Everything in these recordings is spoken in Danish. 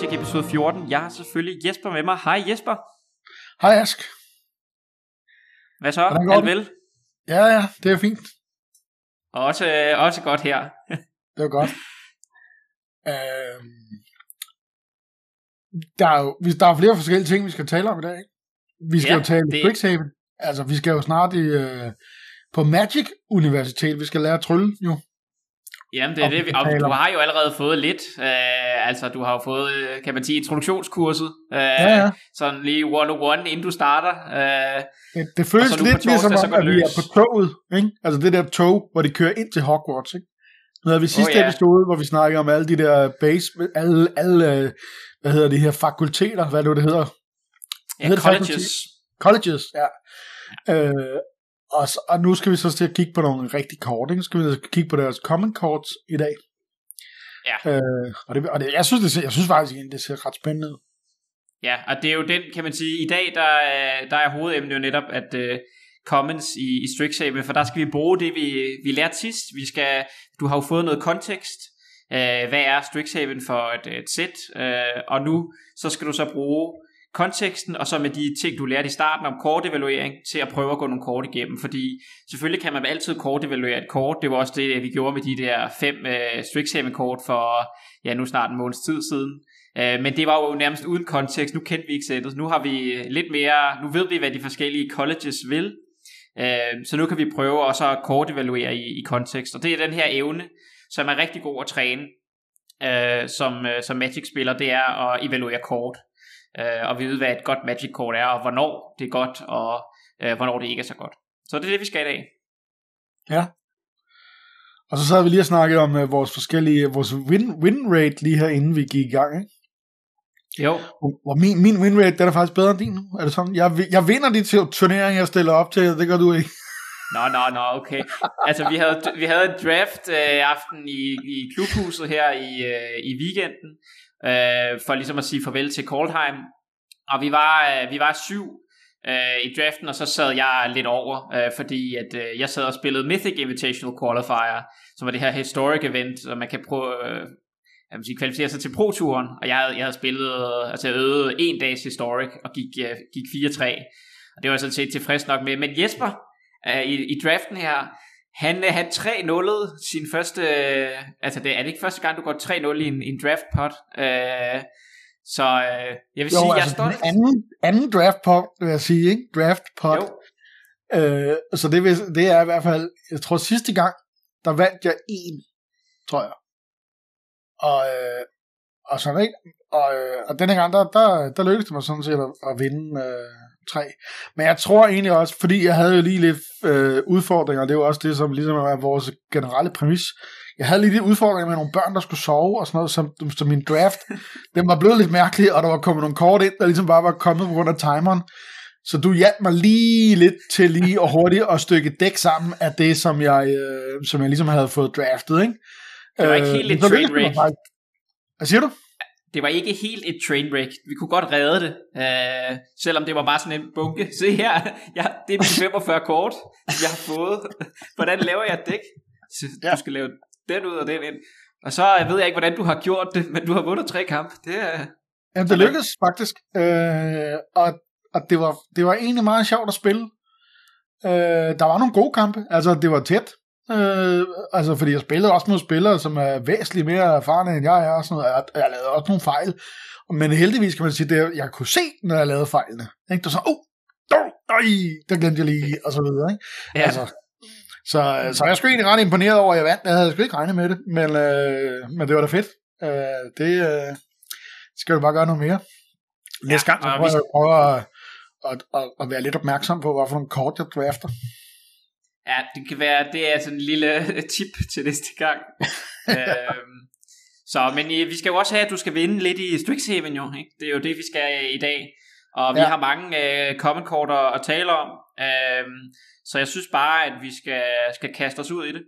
Magic episode 14. Jeg har selvfølgelig Jesper med mig. Hej Jesper. Hej Ask. Hvad så? Alt vel? Ja, ja, det er fint. Også, øh, også godt her. Det er godt. Øhm, der, er jo, vi- der er flere forskellige ting, vi skal tale om i dag. ikke? Vi skal Ja, jo tale det- det... Strixhaven. Altså, vi skal jo snart i, øh, på Magic Universitet. Vi skal lære at trylle, jo. Jamen, det er det. vi- Og du har jo allerede fået lidt. Øh, altså, du har jo fået, øh, kan man sige, introduktionskurset. Øh, Ja, ja. Sådan lige one-on-one, inden du starter. Øh, Det, det føles nu lidt ligesom torsdag, så om, at det vi er på toget. Ikke? Altså det der tog, hvor de kører ind til Hogwarts. Ikke? Nu havde vi sidste ja. episode, hvor vi snakkede om alle de der base, alle, alle øh, hvad hedder de her fakulteter, hvad er det, det hedder? ja, hedder det colleges. Colleges, ja. Øh, og, så, og nu skal vi så til at kigge på nogle rigtig kort. Ikke? Så skal vi kigge på deres common cards i dag. Ja. Øh, og det, og det, jeg, synes, det, ser- jeg synes faktisk, egentlig, det ser ret spændende ud. Ja, og det er jo den, kan man sige, i dag, der, er- der er hovedemnet jo netop, at uh, Commons i, i Strixhaven, for der skal vi bruge det, vi, vi lærte sidst. Vi skal, du har jo fået noget kontekst. Uh, hvad er Strixhaven for et, et sæt? Uh, og nu, så skal du så bruge konteksten, og så med de ting, du lærte i starten om kortevaluering, til at prøve at gå nogle kort igennem, fordi selvfølgelig kan man altid kortevaluere et kort, det var også det, vi gjorde med de der fem øh, Strixhaven-kort for, ja, nu snart en måneds tid siden, Øh, men det var jo nærmest uden kontekst. Nu kendte vi ikke sættet. Nu har vi øh, lidt mere, nu ved vi, hvad de forskellige colleges vil. Øh, så nu kan vi prøve også at kortevaluere i, i kontekst. Og det er den her evne, som er rigtig god at træne øh, som, øh, som Magic-spiller, det er at evaluere kort. Øh, og vide, hvad et godt Magic-kort er, og hvornår det er godt, og øh, hvornår det ikke er så godt. Så det er det, vi skal i dag. Ja. Og så sad vi lige og snakkede om uh, vores forskellige, vores win, win rate lige her, inden vi gik i gang, ikke? Jo, Hvor min, min win rate, den er faktisk bedre end din nu. Er det sådan? Jeg, vi- jeg vinder de tu- turneringer, jeg stiller op til, det gør du ikke. Nå, nå, nå, okay. Altså, vi havde, vi havde en draft øh, aften i, i klubhuset her i, øh, i weekenden, øh, for ligesom at sige farvel til Koldheim. Og vi var, øh, vi var syv øh, i draften, og så sad jeg lidt over, øh, fordi at øh, jeg sad og spillede Mythic Invitational Qualifier, som var det her historic event, så man kan prøve... Øh, jeg sige, kvalificere sig til Pro-turen, og jeg havde, jeg havde spillet, altså jeg øvede en dags historic, og gik, øh, gik 4-3, og det var jeg sådan set tilfreds nok med. Men Jesper, øh, i, i draften her, han, øh, han 3-0'ede sin første, øh, altså det er det ikke første gang, du går 3-0 i en, i en draft pot, øh, så øh, jeg vil Jo, sige, jeg er altså stolt. den anden, anden draft pot, vil jeg sige, ikke? Draft pot. Jo, Øh, så det, vil, det er i hvert fald, jeg tror sidste gang, der vandt jeg en, tror jeg. Og, øh, og sådan ikke. Og, øh, og denne gang, der, der, der lykkedes det mig sådan set at, at vinde øh, tre. Men jeg tror egentlig også, fordi jeg havde jo lige lidt øh, udfordringer, det er jo også det, som ligesom er vores generelle præmis. Jeg havde lige lidt udfordringer med nogle børn, der skulle sove og sådan noget, som, som min draft, den var blevet lidt mærkelig, og der var kommet nogle kort ind, der ligesom bare var kommet på grund af timeren. Så du hjalp mig lige lidt til lige og hurtigt at stykke dæk sammen af det, som jeg, øh, som jeg ligesom havde fået draftet, ikke? Det var ikke helt men et det faktisk. Hvad siger du? Det var ikke helt et train wreck. Vi kunne godt redde det, øh, selvom det var bare sådan en bunke. Se her, ja, det er mine 45 kort, jeg har fået. Hvordan laver jeg et dæk? Så. Du skal lave den ud og den ind. Og så ved jeg ikke, hvordan du har gjort det, men du har vundet tre kampe. Det er, Jamen, det lykkedes faktisk. Øh, og og det, var, det var egentlig meget sjovt at spille. Øh, der var nogle gode kampe. Altså, det var tæt. Øh, altså, fordi jeg spillede også mod spillere, som er væsentligt mere erfarne, end jeg er. Og sådan noget. Jeg, jeg lavede også nogle fejl. Men heldigvis kan man sige, at jeg kunne se, når jeg lavede fejlene. Ikke? Det var sådan, oh, oh, nej, der glemte jeg lige, og så videre. Ikke? ja, Altså, så, så jeg er sgu egentlig ret imponeret over, at jeg vandt. Jeg havde sgu ikke regnet med det, men, øh, men det var da fedt. Øh, det øh, skal vi bare gøre noget mere. Næste gang, så prøver vi- jeg at prøve at, at, at, være lidt opmærksom på, hvad for nogle kort jeg drafter. Ja, det kan være, det er sådan en lille tip til næste gang. øhm, så, men øh, vi skal jo også have, at du skal vinde lidt i Strixhaven jo. Ikke? Det er jo det, vi skal øh, i dag. Og vi Ja. har mange øh, common kort at, tale om. Øhm, så jeg synes bare, at vi skal, skal kaste os ud i det.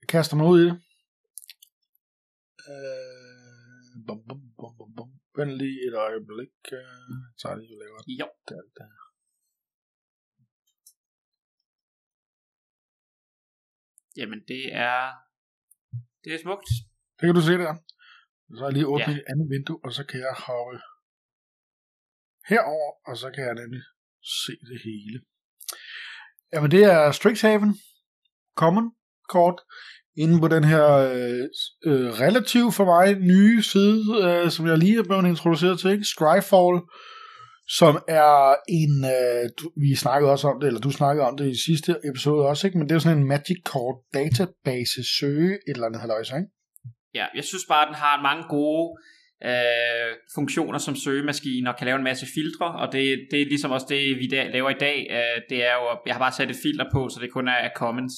Jeg kaster mig ud i det. Øh, bum, bum, bum, bum, bum. Vent lige et øjeblik. Øh, så er det jo lavet. Jo. Der, der. Jamen, det er, det er smukt. Det kan du se der. Så har jeg lige åbnet ja. et andet vindue, og så kan jeg hoppe herover, og så kan jeg nemlig se det hele. Jamen det er Strixhaven Common kort inde på den her øh, øh, relativt for mig nye side, øh, som jeg lige er blevet introduceret til, ikke? Scryfall, som er en, øh, du, vi snakkede også om det, eller du snakkede om det i sidste episode også, ikke? men det er sådan en Magic Card database søge, et eller andet halvøjse, ikke? Ja, jeg synes bare, at den har mange gode øh, funktioner som søgemaskine og kan lave en masse filtre, og det, det er ligesom også det, vi der, laver i dag. Øh, det er jo, jeg har bare sat et filter på, så det kun er commons.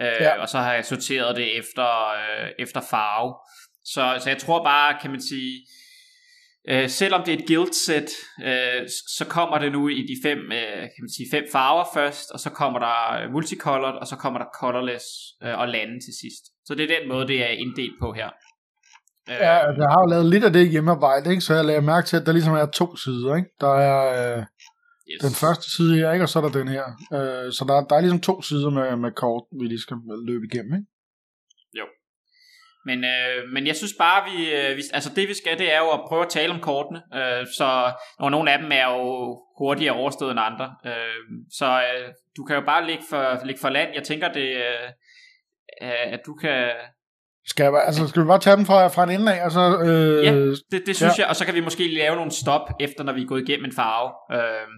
Øh, ja. Og så har jeg sorteret det efter, øh, efter farve. Så, så jeg tror bare, kan man sige, øh, selvom det er et guild set, øh, så kommer det nu i de fem, øh, kan man sige, fem farver først, og så kommer der multicolored, og så kommer der colorless øh, og lande til sidst. Så det er den måde, det er inddelt på her. Ja, altså, jeg har jo lavet lidt af det hjemmearbejde, ikke? så jeg lagde mærke til, at der ligesom er to sider. Ikke? Der er øh, yes. den første side her, ikke? og så er der den her. Øh, så der, der er ligesom to sider med, med kort, vi lige skal løbe igennem. Ikke? Men, øh, men jeg synes bare, vi, øh, vi, altså det vi skal, det er jo at prøve at tale om kortene. Øh, så og nogle af dem er jo hurtigere overstået end andre. Øh, så øh, du kan jo bare ligge for, ligge for land. Jeg tænker, det, øh, at du kan skal, jeg, altså, skal vi bare tage dem fra, fra en ende af? Og så, øh, ja, det, det synes ja. jeg, og så kan vi måske lave nogle stop efter, når vi er gået igennem en farve. Øh.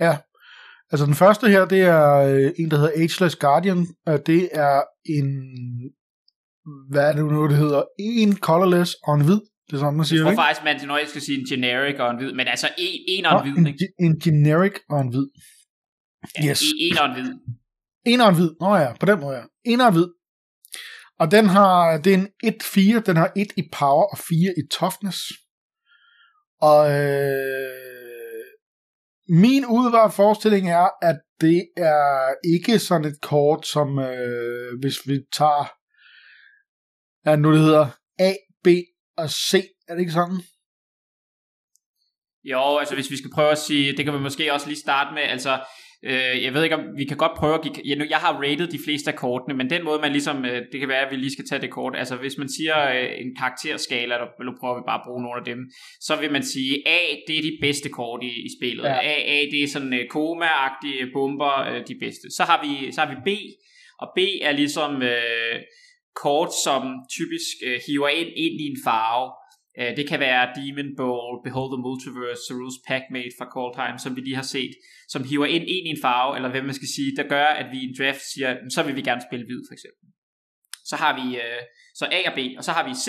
Ja, altså den første her, det er øh, en, der hedder Ageless Guardian. og det er en, hvad er det nu, det hedder? En colorless og en hvid. Det er sådan, man siger, Jeg tror ikke? faktisk, man når skal sige en generic og en hvid, men altså en, en og en hvid, en, ikke? En generic og en hvid. Ja, yes. En, en og en hvid. En og en hvid, nå ja, på den måde ja. En og en hvid. Og den har, det er en 1-4, den har 1 i power og 4 i toughness. Og øh, min udvaret forestilling er, at det er ikke sådan et kort, som øh, hvis vi tager, ja, nu det hedder A, B og C, er det ikke sådan? Jo, altså hvis vi skal prøve at sige, det kan vi måske også lige starte med, altså Øh, jeg ved ikke om, vi kan godt prøve at give, jeg, jeg har rated de fleste af kortene, men den måde man ligesom, øh, det kan være at vi lige skal tage det kort, altså hvis man siger øh, en karakterskala, eller nu prøver vi bare at bruge nogle af dem, så vil man sige, A, det er de bedste kort i, i spillet, ja. A, A, det er sådan øh, koma-agtige bomber, øh, de bedste. Så har, vi, så har vi B, og B er ligesom øh, kort, som typisk øh, hiver ind, ind i en farve, Uh, det kan være Demon Ball, Behold the Multiverse, Cerule's Packmate fra Call Time, som vi lige har set, som hiver ind, ind i en farve, eller hvad man skal sige, der gør, at vi i en draft siger, så vil vi gerne spille hvid, for eksempel. Så har vi øh, så A og B, og så har vi C,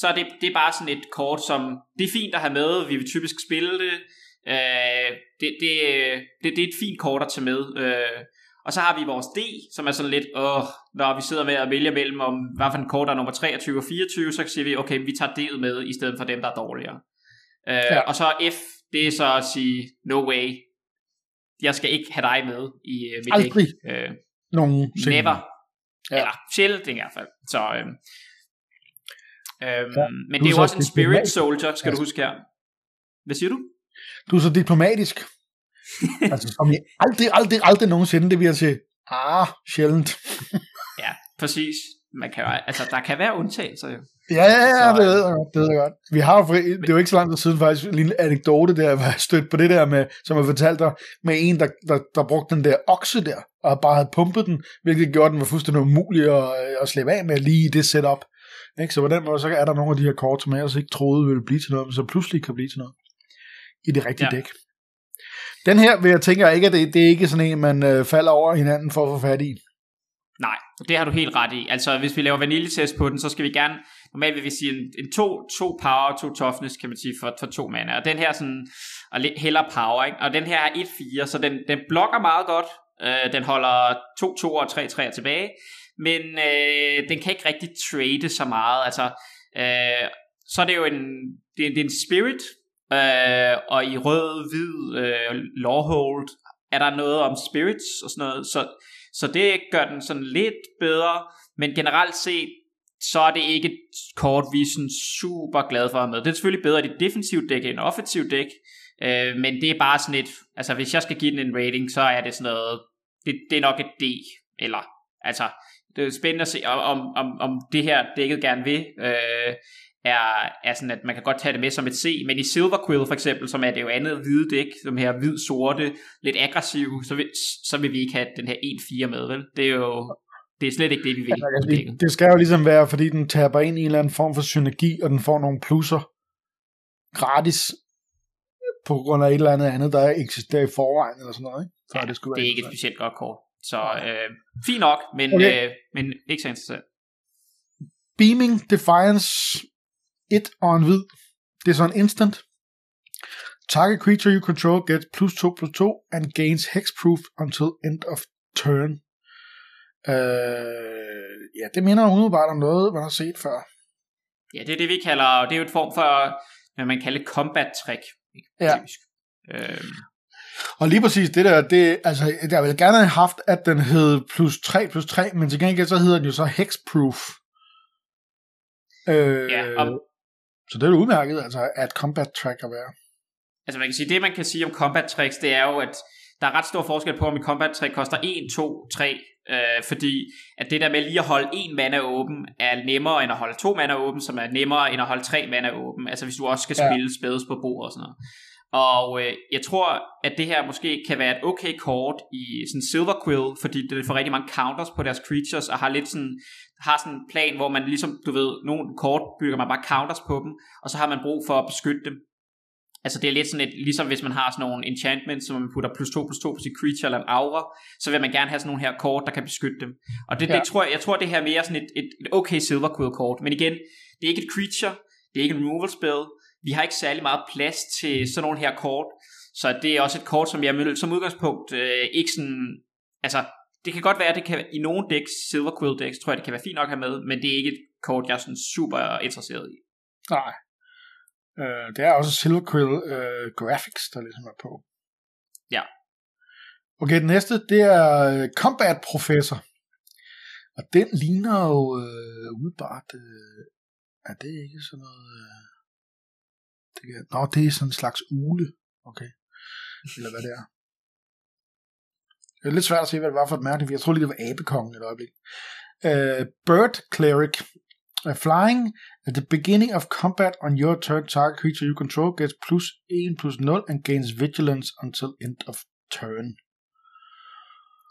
så er det, det er bare sådan et kort, som det er fint at have med, vi vil typisk spille det, uh, det, det, øh, det, det er et fint kort at tage med, uh, og så har vi vores D, som er sådan lidt, åh, når vi sidder med at vælge mellem, om hvad for en kort er nummer 23 og 24, så siger vi, okay, vi tager D'et med, i stedet for dem, der er dårligere. Øh, ja. Og så F, det er så at sige, no way, jeg skal ikke have dig med i uh, mit Aldrig øh, nogen Never. Ja. Eller sjældent i hvert fald. Så, øh, øh, ja. Men det er jo også en spirit soldier, skal ja. du huske her. Hvad siger du? Du er så diplomatisk. altså, som I aldrig, aldrig, aldrig nogensinde, det jeg sige, ah, sjældent. ja, præcis. Man kan, altså, der kan være undtagelser jo. Ja, ja, ja, så, det ved jeg godt. Det ved jeg godt. Vi har det er jo ikke så lang tid siden faktisk en lille anekdote der, hvor jeg stødt på det der med, som jeg fortalte dig, med en, der, der, der brugte den der okse der, og bare havde pumpet den, hvilket gjorde den var fuldstændig umulig at, at slippe af med lige i det setup. Ikke? Så på den måde, så er der nogle af de her kort, som jeg altså ikke troede ville blive til noget, men så pludselig kan blive til noget. I det rigtige ja. dæk. Den her vil jeg tænke ikke, at det, det er ikke sådan en, man øh, falder over hinanden for at få fat i. Nej, det har du helt ret i. Altså, hvis vi laver vaniljetest på den, så skal vi gerne, normalt vil vi sige en, en to, to power, to toughness, kan man sige, for, for to mana. Og den her sådan, og lidt heller power, ikke? Og den her er 1-4, så den, den blokker meget godt. Øh, den holder 2-2 og 3-3 tilbage. Men øh, den kan ikke rigtig trade så meget. Altså, øh, så er det jo en, det det er en spirit, Øh, og i rød, hvid, øh, lawhold er der noget om spirits og sådan noget. Så, så det gør den sådan lidt bedre. Men generelt set, så er det ikke et kort, vi er sådan super glade for at have med. Det er selvfølgelig bedre i det defensive dæk end offensive dæk. Øh, men det er bare sådan et, altså hvis jeg skal give den en rating, så er det sådan noget, det, det er nok et D, eller altså, det er spændende at se, om, om, om det her dækket gerne vil, øh, er, er sådan, at man kan godt tage det med som et C, men i Silver Quill for eksempel, som er det jo andet hvide dæk, som her hvid-sorte, lidt aggressiv, så vil, så vil vi ikke have den her 1-4 med, vel? Det er jo det er slet ikke det, vi vil. Ja, det, det skal jo ligesom være, fordi den taber ind i en eller anden form for synergi, og den får nogle plusser gratis på grund af et eller andet andet, der eksisterer i forvejen, eller sådan noget. Ikke? Så ja, det, skulle det er ikke et specielt godt kort. Så øh, fint nok, men, okay. øh, men ikke så interessant. Beaming Defiance 1 og en hvid. Det er så en instant. Target creature you control gets plus 2 plus 2 and gains hexproof until end of turn. Øh, ja, det minder umiddelbart om noget, man har set før. Ja, det er det, vi kalder, det er jo et form for, hvad man kalder combat trick. Ja. Øh. Og lige præcis det der, det, altså, jeg ville gerne have haft, at den hed plus 3 plus 3, men til gengæld så hedder den jo så hexproof. Øh, ja, og... Så det er jo udmærket, altså, at combat track at være. Altså man kan sige, det man kan sige om combat tricks, det er jo, at der er ret stor forskel på, om en combat trick koster 1, 2, 3, øh, fordi at det der med lige at holde en mana åben, er nemmere end at holde to mana åben, som er nemmere end at holde tre mana åben, altså hvis du også skal spille ja. spædes på bordet og sådan noget. Og øh, jeg tror, at det her måske kan være et okay kort i sådan Silver Quill, fordi det får rigtig mange counters på deres creatures, og har lidt sådan, har sådan en plan, hvor man ligesom, du ved, nogle kort bygger man bare counters på dem, og så har man brug for at beskytte dem. Altså det er lidt sådan et, ligesom hvis man har sådan nogle enchantments, som man putter plus 2 plus 2 på sit creature eller en aura, så vil man gerne have sådan nogle her kort, der kan beskytte dem. Og det, ja. det tror jeg, jeg tror det her er mere sådan et, et, et okay Silver Quill kort. Men igen, det er ikke et creature, det er ikke en removal spell, vi har ikke særlig meget plads til sådan nogle her kort, så det er også et kort, som jeg som udgangspunkt øh, ikke sådan, altså det kan godt være, at det kan i nogle decks, Silver Quill decks, tror jeg, det kan være fint nok at have med, men det er ikke et kort, jeg er sådan super interesseret i. Nej, Øh, det er også Silver Quill øh, Graphics, der ligesom er på. Ja. Okay, den næste, det er øh, Combat Professor. Og den ligner jo øh, udbart... Øh, er det ikke sådan noget... Øh, det kan, nå, det er sådan en slags ule. Okay. Eller hvad det er. Det er lidt svært at se, hvad det var for et mærke, jeg tror lige, det var abekongen et øjeblik. Uh, Bird Cleric Uh, flying at the beginning of combat on your turn, target creature you control gets plus 1 plus 0 and gains vigilance until end of turn.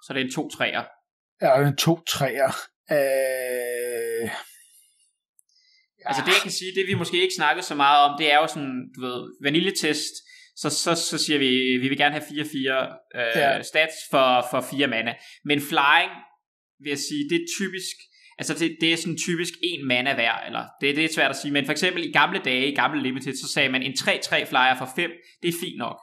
Så det er en 2 træer. Ja, det er en 2 træer. Uh... Altså det jeg kan sige, det vi måske ikke snakkede så meget om, det er jo sådan, du ved, vaniljetest, så, så, så siger vi, vi vil gerne have 4-4 øh, ja. stats for, for 4 mana. Men flying, vil jeg sige, det er typisk, Altså det, det er sådan typisk en mana hver, eller det, det er svært at sige, men for eksempel i gamle dage, i gamle Limited, så sagde man en 3-3 flyer for 5, det er fint nok.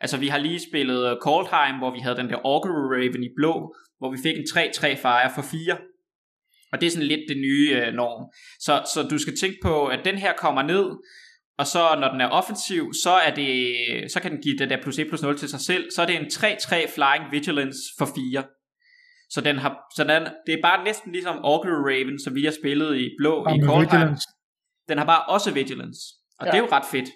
Altså vi har lige spillet Coldheim, hvor vi havde den der Augury Raven i blå, hvor vi fik en 3-3 flyer for 4. Og det er sådan lidt det nye øh, norm. Så, så du skal tænke på, at den her kommer ned, og så når den er offensiv, så, er det, så kan den give det der plus 1 plus 0 til sig selv. Så er det en 3-3 Flying Vigilance for 4. Så, den har, så den, det er bare næsten ligesom Augury Raven, som vi har spillet i blå ja, i Coldheim. Den har bare også Vigilance. Og ja. det er jo ret fedt.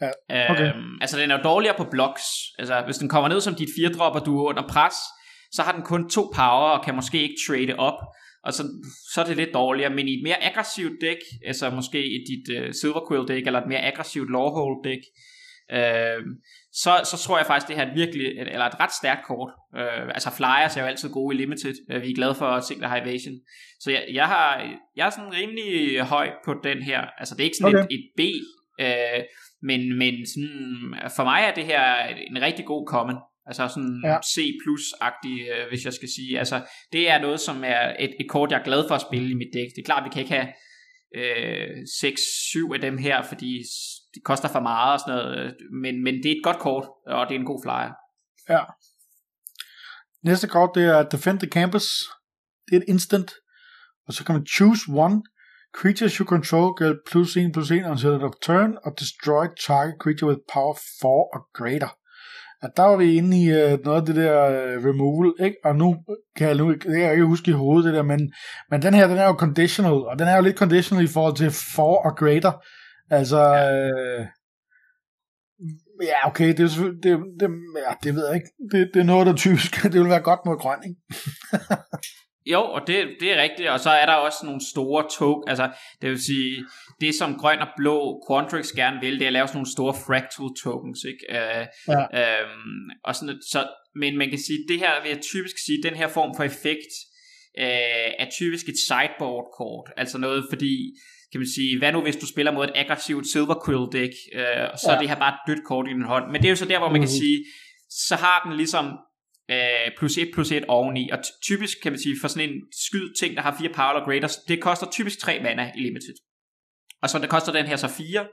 Ja, okay. øhm, altså den er jo dårligere på blocks. Altså hvis den kommer ned som dit fire drop, og du er under pres, så har den kun to power, og kan måske ikke trade op. Og så, så er det lidt dårligere, men i et mere aggressivt dæk, altså måske i dit uh, Silver Quill dæk, eller et mere aggressivt Lawhold dæk, øh, så, så tror jeg faktisk, det her er et virkelig, eller et ret stærkt kort. Øh, altså flyers er jo altid gode i limited. Øh, vi er glade for single high evasion. Så jeg, jeg, har, jeg er sådan rimelig høj på den her. Altså det er ikke sådan okay. et, et B, øh, men, men sådan, for mig er det her en rigtig god common. Altså sådan ja. C+-agtig, øh, hvis jeg skal sige. Altså det er noget, som er et, et kort, jeg er glad for at spille i mit dæk. Det er klart, vi kan ikke have øh, 6-7 af dem her, fordi det koster for meget og sådan noget, men, men det er et godt kort, og det er en god flyer. Ja. Næste kort, det er Defend the Campus. Det er et instant. Og så kan man choose one. Creatures you control get plus 1 plus 1 until end of turn, og destroy target creature with power 4 or greater. At der var vi inde i uh, noget af det der uh, removal, ikke? Og nu kan jeg, nu, det kan jeg ikke huske i hovedet, det der, men, men den her, den er jo conditional, og den er jo lidt conditional i forhold til 4 og greater. Altså, ja. øh, ja, okay, det, er, det, det, ja, det ved jeg ikke. Det, det er noget, der typisk, det vil være godt mod grøn, ikke? Jo, og det, det er rigtigt, og så er der også nogle store tog, altså det vil sige, det som grøn og blå Quantrix gerne vil, det er at lave sådan nogle store fractal tokens, ikke? Uh, ja. øhm, og sådan, så, men man kan sige, det her vil jeg typisk sige, den her form for effekt, uh, er typisk et sideboard kort, altså noget, fordi kan man sige, hvad nu hvis du spiller mod et aggressivt Silver Quill deck, uh, så ja. er det her bare et dødt kort i din hånd, men det er jo så der, hvor man mm. kan mhm. sige, så har den ligesom øh, plus 1 plus 1 oveni, og typisk kan man sige, for sådan en skyd ting, der har fire power og greater, det koster typisk 3 mana i limited. Og så det koster den her så 4,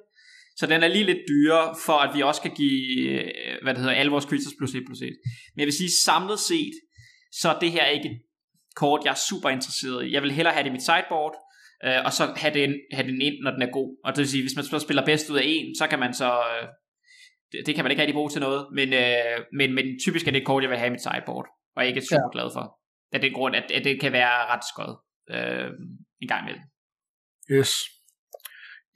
så den er lige lidt dyrere, for at vi også kan give, øh, hvad det hedder, alle vores creatures plus 1 plus 1. Men jeg vil sige, samlet set, så er det her ikke et kort, jeg er super interesseret i. Jeg vil hellere have det i mit sideboard, øh, og så have den, have den ind, når den er god. Og det vil sige, hvis man så spiller bedst ud af en, så kan man så øh, det, det kan man ikke rigtig bruge til noget, men, øh, men, men typisk er det et kort, jeg vil have i mit sideboard, og ikke er super ja. glad for. Af den grund, at, at det kan være ret skød øh, en gang imellem. Yes.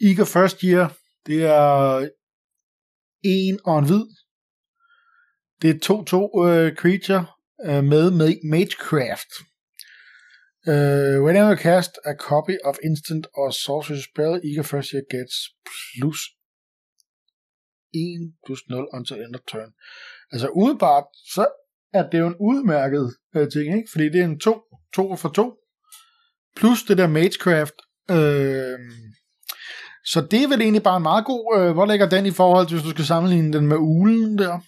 Eager First Year, det er en og en hvid. Det er 2-2 uh, creature uh, med, med Magecraft. Uh, whenever you cast a copy of instant or sorcery spell, Eager First Year gets plus 1 plus 0 until end of turn. Altså udebart, så er det jo en udmærket øh, ting, ikke? Fordi det er en 2, 2 for 2, plus det der Magecraft. Øh, så det er vel egentlig bare en meget god, øh, hvor ligger den i forhold til, hvis du skal sammenligne den med ulen der?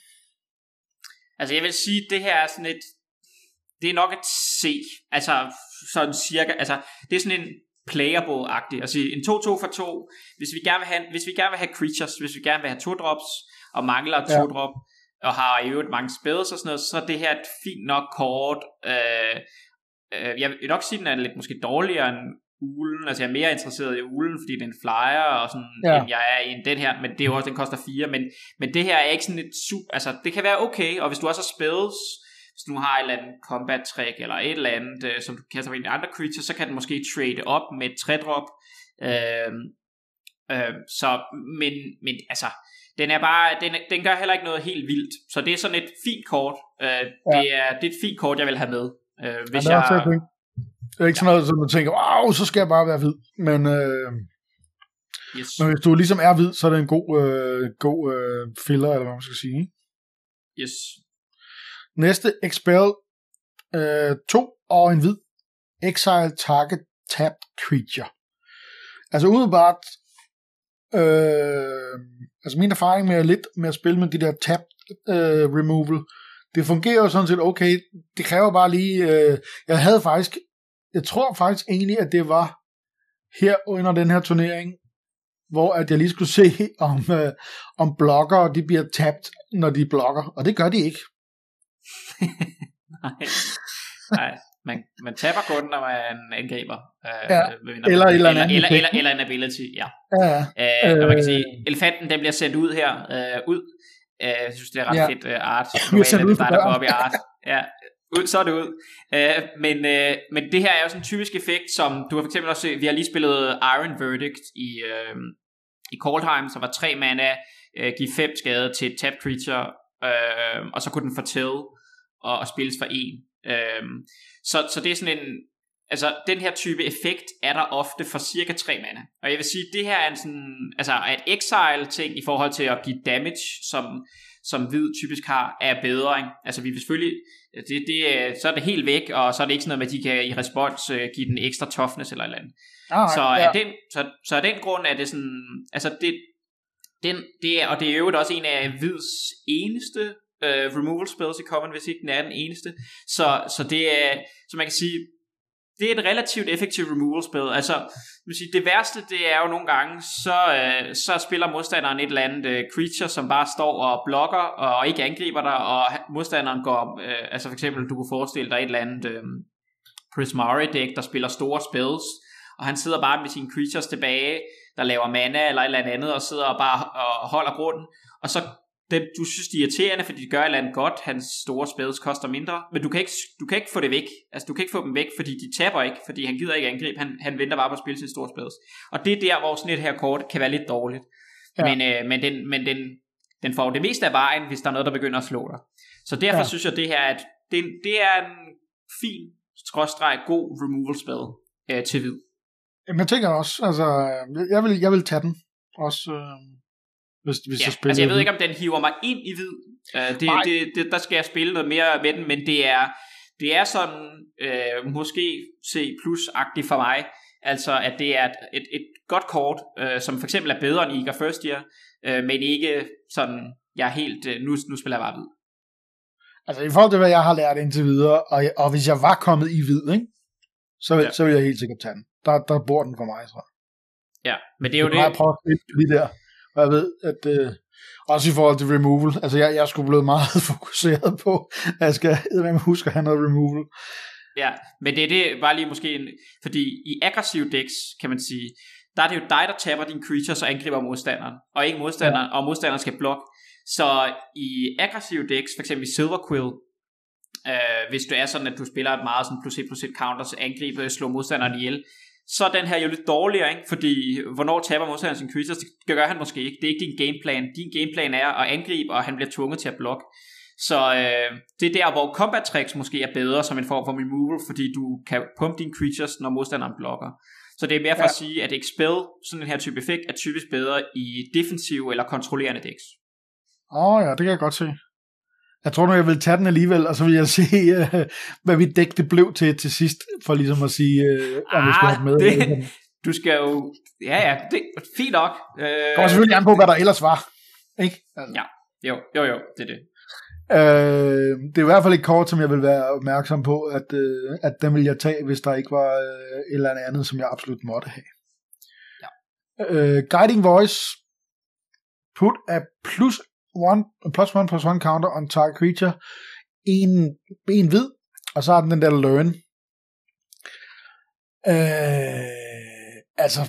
Altså jeg vil sige, det her er sådan et, det er nok et C, altså sådan cirka, altså det er sådan en playable-agtig. Altså en 2-2 for 2, hvis vi gerne vil have, hvis vi gerne vil have creatures, hvis vi gerne vil have to drops, og mangler to ja. drop, og har i øvrigt mange spells og sådan noget, så er det her et fint nok kort. Øh, øh, jeg vil nok sige, den er lidt måske dårligere end ulen, altså jeg er mere interesseret i ulen, fordi den flyer og sådan, ja. end jeg er i den her, men det er jo også, den koster 4, men, men det her er ikke sådan et super, altså det kan være okay, og hvis du også har spells, hvis du har et eller andet combat trick, eller et eller andet, øh, som du kaster ind i andre creatures, så kan den måske trade op med et 3-drop. Øh, øh, så, men, men altså, den er bare, den, den gør heller ikke noget helt vildt. Så det er sådan et fint kort. Øh, ja. det, er, det er et fint kort, jeg vil have med. Øh, hvis ja, det, er jeg, det er ikke sådan noget, som du tænker, wow, så skal jeg bare være hvid. Men, øh, yes. men hvis du ligesom er hvid, så er det en god, øh, god øh, filler, eller hvad man skal sige. Yes. Næste, Expel øh, 2 og en hvid. Exile target tapped creature. Altså udebart, øh, altså min erfaring med lidt med at spille med de der tap øh, removal, det fungerer jo sådan set okay. Det kræver bare lige, øh, jeg havde faktisk, jeg tror faktisk egentlig, at det var her under den her turnering, hvor at jeg lige skulle se, om, øh, om blokker de bliver tabt, når de blokker. Og det gør de ikke. nej, nej. Man, man taber kun, når man angriber. Øh, ja, eller, eller, eller, eller, eller, eller, eller en ability, ja. ja, ja. Øh, og man kan sige, elefanten den bliver sendt ud her, øh, ud. Øh, jeg synes, det er ret ja. fedt uh, art. Normalt er det dig, der går op i art. Ja, ud, så er det ud. Uh, men, uh, men det her er jo sådan en typisk effekt, som du har for eksempel også vi har lige spillet Iron Verdict i, uh, i Coldheim, som var tre mana, uh, give fem skade til et tapped creature, uh, og så kunne den fortælle og, og spilles for en. Øhm, så, så det er sådan en, altså den her type effekt er der ofte for cirka 3 mana. Og jeg vil sige, det her er en sådan, altså et exile ting i forhold til at give damage, som, som hvid typisk har, er bedre. Ikke? Altså vi vil selvfølgelig, det, det, så er det helt væk, og så er det ikke sådan noget med, at de kan i respons uh, give den ekstra toughness eller et eller andet. Ah, så, ja. er den, så, så af den grund er det sådan, altså det, den, det er, og det er jo også en af hvids eneste uh, removal spells i common, hvis ikke den er den eneste. Så, så det er, så man kan sige, det er et relativt effektivt removal spell. Altså, man sige, det værste, det er jo nogle gange, så, uh, så spiller modstanderen et eller andet uh, creature, som bare står og blokker, og ikke angriber dig, og modstanderen går, uh, altså for eksempel, du kunne forestille dig et eller andet uh, Prismari deck, der spiller store spells, og han sidder bare med sine creatures tilbage, der laver mana eller et eller andet, og sidder og bare og holder grunden, og så den, du synes, de er irriterende, fordi de gør et eller andet godt, hans store spells koster mindre, men du kan, ikke, du kan ikke få det væk. Altså, du kan ikke få dem væk, fordi de taber ikke, fordi han gider ikke angribe, han, han venter bare på at spille sine store spells. Og det er der, hvor sådan et her kort kan være lidt dårligt. Ja. Men, øh, men, den, men den, den får det meste af vejen, hvis der er noget, der begynder at slå dig. Så derfor ja. synes jeg, det her, at det, det er en fin skråstreg god removal spell øh, til hvid. Jamen, jeg tænker også, altså, jeg vil, jeg vil tage den også, øh, hvis, hvis Ja, jeg altså jeg ved ikke, om den hiver mig ind i hvid. Uh, det, Nej. det, det, der skal jeg spille noget mere med den, men det er, det er sådan øh, måske C plus-agtigt for mig. Altså, at det er et, et, et godt kort, øh, som for eksempel er bedre end Eager First Year, øh, men ikke sådan, jeg er helt, øh, nu, nu spiller jeg bare hvid. Altså, i forhold til, hvad jeg har lært indtil videre, og, og hvis jeg var kommet i hvid, ikke? Så, Ja. så vil jeg helt sikkert tage den. Der, der bor den for mig, tror jeg. Ja, men det er jo Jeg bare det, prøve at spille lige der. Og jeg ved, at øh, også i forhold til removal, altså jeg, jeg skulle blevet meget fokuseret på, at jeg skal eddermame huske at have noget removal. Ja, men det er det bare lige måske en, fordi i aggressiv decks, kan man sige, der er det jo dig, der taber dine creatures og angriber modstanderen, og ikke modstanderen, ja. og modstanderen skal blokke. Så i aggressive decks, for eksempel i Silver Quill, øh, hvis du er sådan, at du spiller et meget sådan plus 1 plus 1 counter, så angribe, slå modstanderen ihjel, så er den her jo lidt dårligere, ikke? fordi hvornår taber modstanderen sin creatures, det gør han måske ikke. Det er ikke din gameplan. Din gameplan er at angribe, og han bliver tvunget til at blokke. Så øh, det er der, hvor combat tricks måske er bedre som en form for removal, fordi du kan pumpe dine creatures, når modstanderen blokker. Så det er mere for ja. at sige, at Expel, sådan en her type effekt, er typisk bedre i defensive eller kontrollerende decks. Åh oh, ja, det kan jeg godt se. Jeg tror nu, jeg vil tage den alligevel, og så vil jeg se, øh, hvad vi dæk det blev til til sidst, for ligesom at sige, øh, om vi skal den med. det, du skal jo... Ja, ja, det er fint nok. Øh, kommer selvfølgelig an på, hvad der ellers var. Ikke? Altså. Ja. Jo, jo, jo, det er det. Øh, det er i hvert fald et kort, som jeg vil være opmærksom på, at, øh, at den vil jeg tage, hvis der ikke var øh, et eller andet, som jeg absolut måtte have. Ja. Øh, Guiding Voice. Put a plus one, plus one plus one counter on target creature. En, en hvid, og så har den den der learn. Øh, altså,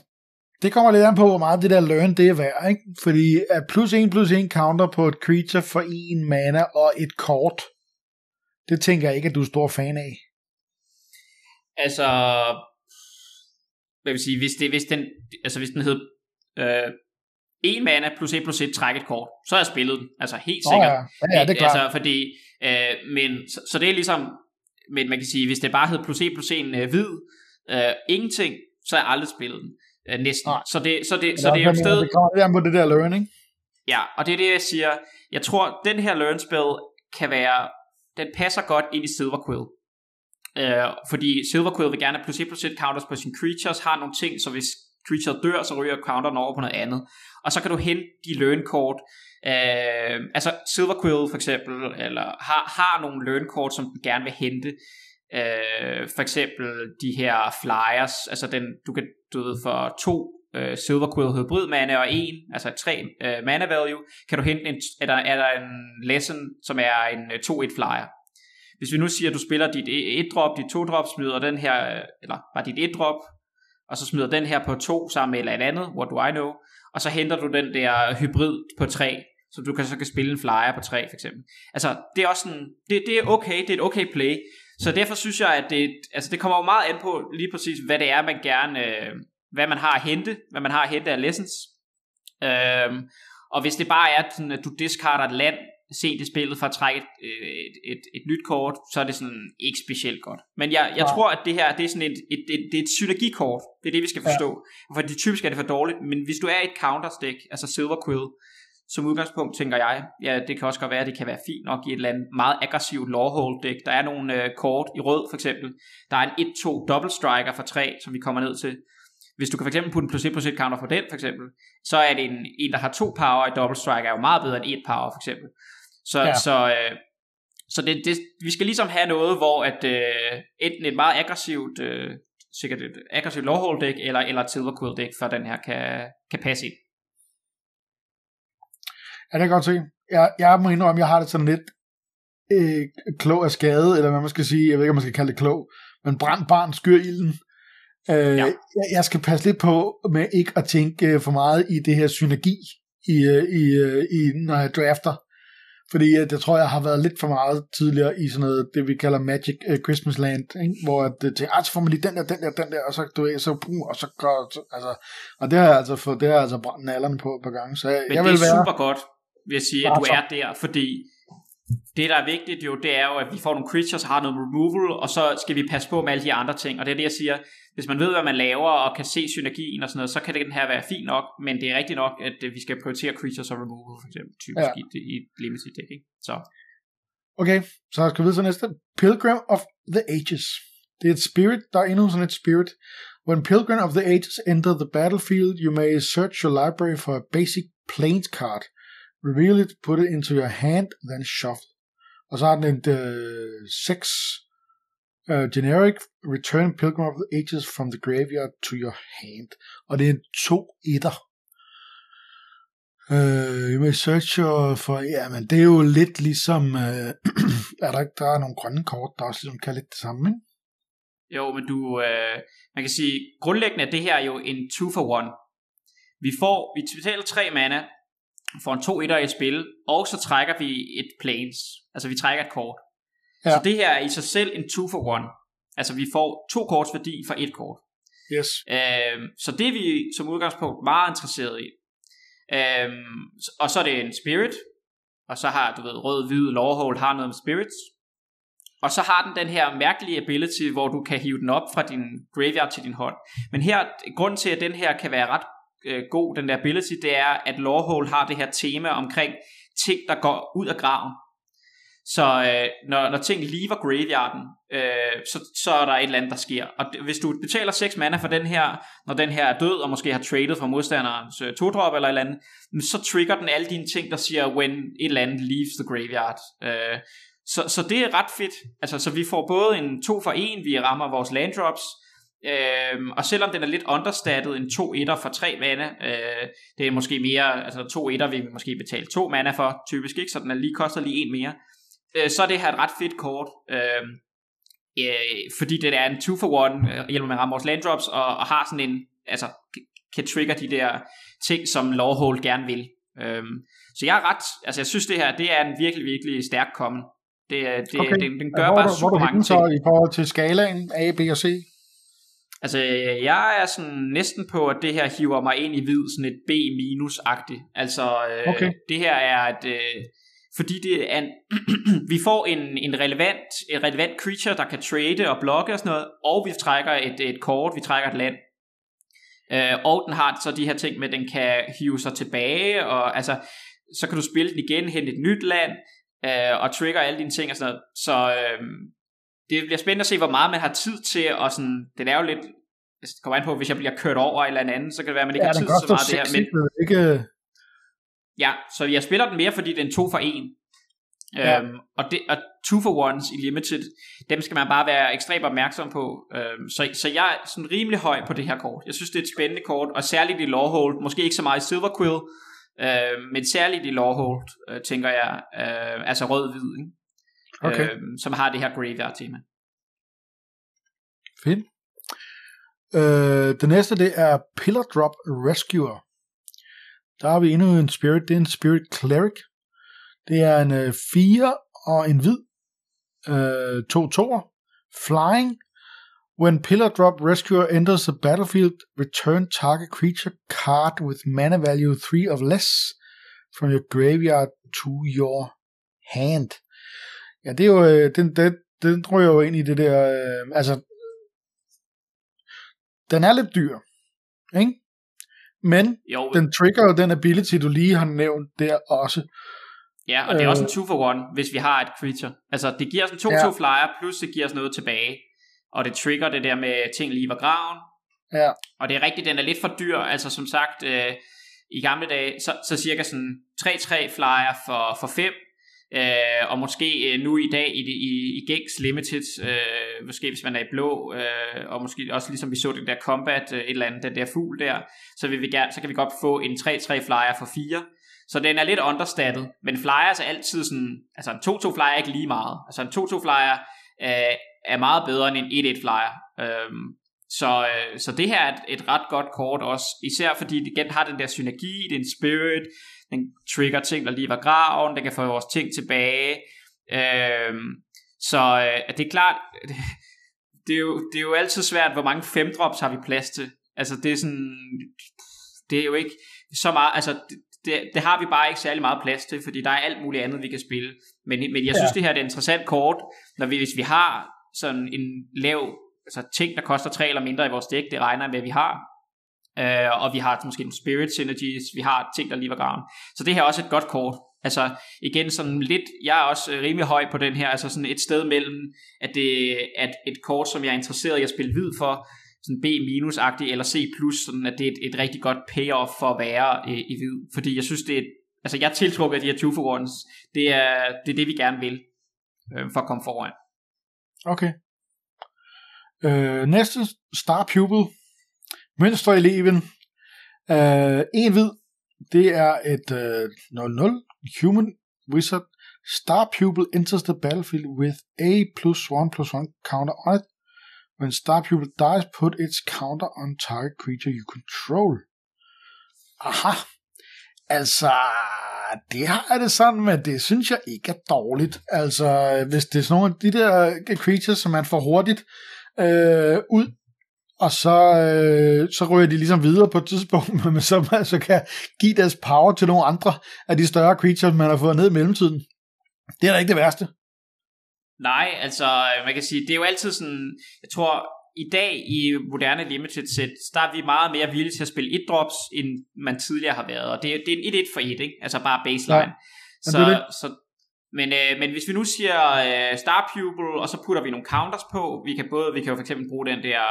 det kommer lidt an på, hvor meget det der learn det er værd, ikke? Fordi at plus 1 plus 1 counter på et creature for en mana og et kort, det tænker jeg ikke, at du er stor fan af. Altså, hvad vil sige, hvis, det, hvis, den, altså hvis den hed øh, 1 mana plus 1 plus 1 træk et kort, så har jeg spillet den, altså helt sikkert. ja. Ja, ja, det er klart. Altså, fordi, øh, men, så, så, det er ligesom, men man kan sige, hvis det bare hed plus 1 plus 1 øh, hvid, øh, ingenting, så har jeg aldrig spillet den. Øh, næsten. Nej. Så det, så det, så det er jo et sted, Det kommer lidt an på det der learning. Ja, og det er det, jeg siger. Jeg tror, den her learn spell kan være, den passer godt ind i Silver Quill. Øh, fordi Silver Quill vil gerne have plus 1 plus 1 counters på sine creatures, har nogle ting, så hvis creature dør, så ryger counteren over på noget andet. Og så kan du hente de learn kort. Øh, altså Silver Quill for eksempel, eller har, har nogle learn kort, som den gerne vil hente. Øh, for eksempel de her flyers, altså den, du kan, du ved, for to øh, Silver Quill hybrid mana og en, altså tre øh, mana value, kan du hente en, er der, er der en lesson, som er en øh, 2-1 flyer. Hvis vi nu siger, at du spiller dit e- 1-drop, dit 2-drop, smider den her, øh, eller bare dit 1-drop, og så smider den her på 2 sammen med et andet, what do I know, og så henter du den der hybrid på 3, så du kan så kan spille en flyer på 3 for eksempel. Altså, det er også sådan, det, det er okay, det er et okay play, så derfor synes jeg, at det, altså det kommer jo meget an på lige præcis, hvad det er, man gerne, øh, hvad man har at hente, hvad man har at hente af lessons. Øhm, og hvis det bare er sådan, at du discarder et land sent i spillet for at trække et, et, et, et nyt kort, så er det sådan ikke specielt godt. Men jeg, jeg Nej. tror, at det her det er sådan et, et, et, det er et synergikort. Det er det, vi skal forstå. Ja. For det typisk er det for dårligt, men hvis du er et counterstick, altså Silver Quill, som udgangspunkt tænker jeg, ja, det kan også godt være, at det kan være fint nok i et eller andet meget aggressivt lawhold deck. Der er nogle øh, kort i rød for eksempel. Der er en 1-2 double striker for 3, som vi kommer ned til. Hvis du kan for eksempel putte en plus 1 plus 1 counter på den for eksempel, så er det en, en der har to power i double striker, er jo meget bedre end et power for eksempel. Så, ja. Så, øh, så det, det, vi skal ligesom have noget, hvor at øh, enten et meget aggressivt, øh, sikkert et aggressivt lawhold deck, eller, eller et silver quill deck, for den her kan, kan passe ind. Ja, det kan jeg godt se. Jeg, jeg må indrømme, jeg har det sådan lidt øh, klog af skade, eller hvad man skal sige. Jeg ved ikke, om man skal kalde det klog. Men brændt barn skyr ilden. Øh, Ja. ja. jeg, jeg skal passe lidt på med ikke at tænke øh, for meget i det her synergi, i, øh, i, øh, i, når jeg drafter. Fordi øh, jeg tror, jeg har været lidt for meget tidligere i sådan noget, det vi kalder Magic uh, Christmas Land, ikke? hvor at, det tænker, ah, så får man lige den der, den der, den der, og så, du ved, så, puh, og så går, så, altså, og det har jeg altså fået, det har jeg altså brændt nallerne på et par gange, så jeg, Men jeg det vil er være, super godt, vil jeg sige, at du er der, fordi det, der er vigtigt jo, det er jo, at vi får nogle creatures, har noget removal, og så skal vi passe på med alle de andre ting. Og det er det, jeg siger, hvis man ved, hvad man laver, og kan se synergien og sådan noget, så kan den her være fin nok, men det er rigtigt nok, at øh, vi skal prioritere creatures og removal, for eksempel, typisk ja. i, i limited deck, ikke? Så. Okay, så skal vi videre til næste. Pilgrim of the Ages. Det er et spirit, der er endnu sådan et spirit. When Pilgrim of the Ages enter the battlefield, you may search your library for a basic planes card. Reveal it, put it into your hand, then shuffle. Og så har den en 6 uh, uh, generic return Pilgrim of the Ages from the graveyard to your hand. Og det er en 2 etter. Uh, you may search your for, ja, men det er jo lidt ligesom, uh, er der ikke, der er nogle grønne kort, der også ligesom kan lidt det samme, ikke? Jo, men du, øh, man kan sige, grundlæggende er det her jo en 2 for 1. Vi får, vi betaler 3 mana, får en 2 1 i spil, og så trækker vi et planes. Altså vi trækker et kort. Ja. Så det her er i sig selv en 2 for 1. Altså vi får to korts værdi for et kort. Yes. Øhm, så det er vi som udgangspunkt meget interesseret i. Øhm, og så er det en spirit, og så har, du ved, rød, hvid, lawhold har noget med spirits. Og så har den den her mærkelige ability, hvor du kan hive den op fra din graveyard til din hånd. Men her, grund til, at den her kan være ret øh, god, den der ability, det er, at Lawhole har det her tema omkring ting, der går ud af graven. Så øh, når, når ting lever graveyarden, øh, så, så er der et eller andet, der sker. Og hvis du betaler 6 mana for den her, når den her er død, og måske har traded fra modstanderens øh, to-drop eller et eller andet, så trigger den alle dine ting, der siger, when et eller andet leaves the graveyard. Øh, så, så det er ret fedt. Altså, så vi får både en 2 for 1, vi rammer vores land drops, Øhm, og selvom den er lidt understattet en 2 etter for 3 mana, øh, det er måske mere, altså 2 etter vil vi måske betale 2 mana for, typisk ikke, så den er lige, koster lige en mere. Øh, så er det her et ret fedt kort, øh, øh, fordi det er en 2 for 1, øh, hjælper med at ramme vores land drops, og, og har sådan en, altså kan trigge de der ting, som Lawhold gerne vil. Øh, så jeg er ret, altså jeg synes det her, det er en virkelig, virkelig stærk kommen. Det, det, okay. den, den gør hvor, bare super hvor mange ting. Hvor i forhold til skalaen A, B og C? Altså, jeg er sådan næsten på, at det her hiver mig ind i hvid, sådan et B-agtigt. Altså, øh, okay. det her er et... Øh, fordi det er en, vi får en, en relevant, et relevant creature, der kan trade og blokke og sådan noget, og vi trækker et, et kort, vi trækker et land. Øh, og den har så de her ting med, at den kan hive sig tilbage, og altså, så kan du spille den igen, hente et nyt land, øh, og trigger alle dine ting og sådan noget. Så øh, det bliver spændende at se, hvor meget man har tid til, og sådan, det er jo lidt, det kommer an på, hvis jeg bliver kørt over eller en anden, så kan det være, at man ikke ja, har tid til så meget det her. Men, ikke... Ja, så jeg spiller den mere, fordi den er to for en. Ja. Øhm, og, det, og two for ones i limited, dem skal man bare være ekstremt opmærksom på. Øhm, så, så jeg er sådan rimelig høj på det her kort. Jeg synes, det er et spændende kort, og særligt i Lawhold, måske ikke så meget i Silver Quill, øh, men særligt i Lawhold, øh, tænker jeg, øh, altså rød-hvid, ikke? Okay. Øh, som har det her graveyard-tema. Fedt. Øh, det næste, det er Pillar Drop Rescuer. Der har vi endnu en spirit. Det er en spirit cleric. Det er en øh, 4 og en hvid. Øh, to toer. Flying. When Pillar Drop Rescuer enters the battlefield, return target creature card with mana value 3 of less from your graveyard to your hand. Ja, det er jo, øh, den, den, den tror jeg jo ind i det der, øh, altså, den er lidt dyr, ikke? Men jo. den trigger jo den ability, du lige har nævnt der også. Ja, og det er øh, også en 2 for 1, hvis vi har et creature. Altså, det giver os en 2-2 ja. flyer, plus det giver os noget tilbage. Og det trigger det der med ting lige var graven. Ja. Og det er rigtigt, den er lidt for dyr. Altså, som sagt, øh, i gamle dage, så, så cirka sådan 3-3 flyer for, for 5, Øh, og måske øh, nu i dag i, i, i gængs limited, øh, måske hvis man er i blå, øh, og måske også ligesom vi så den der combat, øh, et eller andet, den der fugl der, så, vil vi gerne, så kan vi godt få en 3-3 flyer for 4. Så den er lidt understattet, men flyers er altid sådan, altså en 2-2 flyer er ikke lige meget. Altså en 2-2 flyer øh, er meget bedre end en 1-1 flyer. Øh, så, øh, så det her er et, et ret godt kort også, især fordi det igen har den der synergi, det er en spirit, den trigger ting, der lige var graven, den kan få vores ting tilbage. Øh, så øh, det er klart, det, det, er jo, det er jo altid svært, hvor mange femdrops har vi plads til. Altså det er sådan, det er jo ikke så meget, altså det, det, det har vi bare ikke særlig meget plads til, fordi der er alt muligt andet, vi kan spille. Men, men jeg synes, ja. det her er et interessant kort, når vi, hvis vi har sådan en lav altså ting, der koster 3 eller mindre i vores dæk, det regner med, at vi har. Øh, og vi har måske nogle spirit synergies, vi har ting, der lige var graven. Så det her er også et godt kort. Altså igen sådan lidt, jeg er også rimelig høj på den her, altså sådan et sted mellem, at det at et kort, som jeg er interesseret i at spille hvid for, sådan B-agtig eller C+, sådan at det er et, et rigtig godt payoff for at være øh, i hvid. Fordi jeg synes, det er, altså jeg tiltrukker de her 20 runs. Det er, det er det, vi gerne vil øh, for at komme foran. Okay. Øh, næste Star Pupil. Mønstereleven. Øh, en hvid. Det er et øh, 0-0 Human Wizard. Star Pupil enters the battlefield with a plus 1 plus 1 counter on it. When Star Pupil dies, put its counter on target creature you control. Aha. Altså, det har det sådan, med, det synes jeg ikke er dårligt. Altså, hvis det er sådan nogle af de der øh, creatures, som man får hurtigt øh, ud, og så, øh, så ryger de ligesom videre på et tidspunkt, men så man altså kan give deres power til nogle andre af de større creatures, man har fået ned i mellemtiden. Det er da ikke det værste. Nej, altså man kan sige, det er jo altid sådan, jeg tror i dag i moderne limited set, der er vi meget mere villige til at spille et drops, end man tidligere har været, og det, er, det er en 1-1 for 1, ikke? altså bare baseline. Ja, så, det det. så, men, øh, men hvis vi nu siger øh, Star Pupil, og så putter vi nogle counters på, vi kan både, vi kan jo for eksempel bruge den der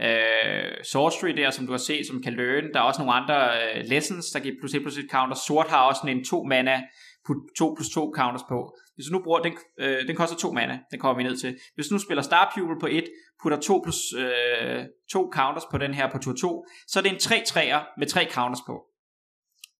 øh, sorcery der, som du har set, som kan learn. Der er også nogle andre øh, lessons, der giver plus 1 plus 1 counter. Sort har også en 2 mana, put 2 plus 2 counters på. Hvis du nu bruger, den, øh, den koster 2 mana, den kommer vi ned til. Hvis du nu spiller Star Pupil på 1, putter 2 plus øh, 2 counters på den her på tur 2, så er det en 3 træer med 3 counters på.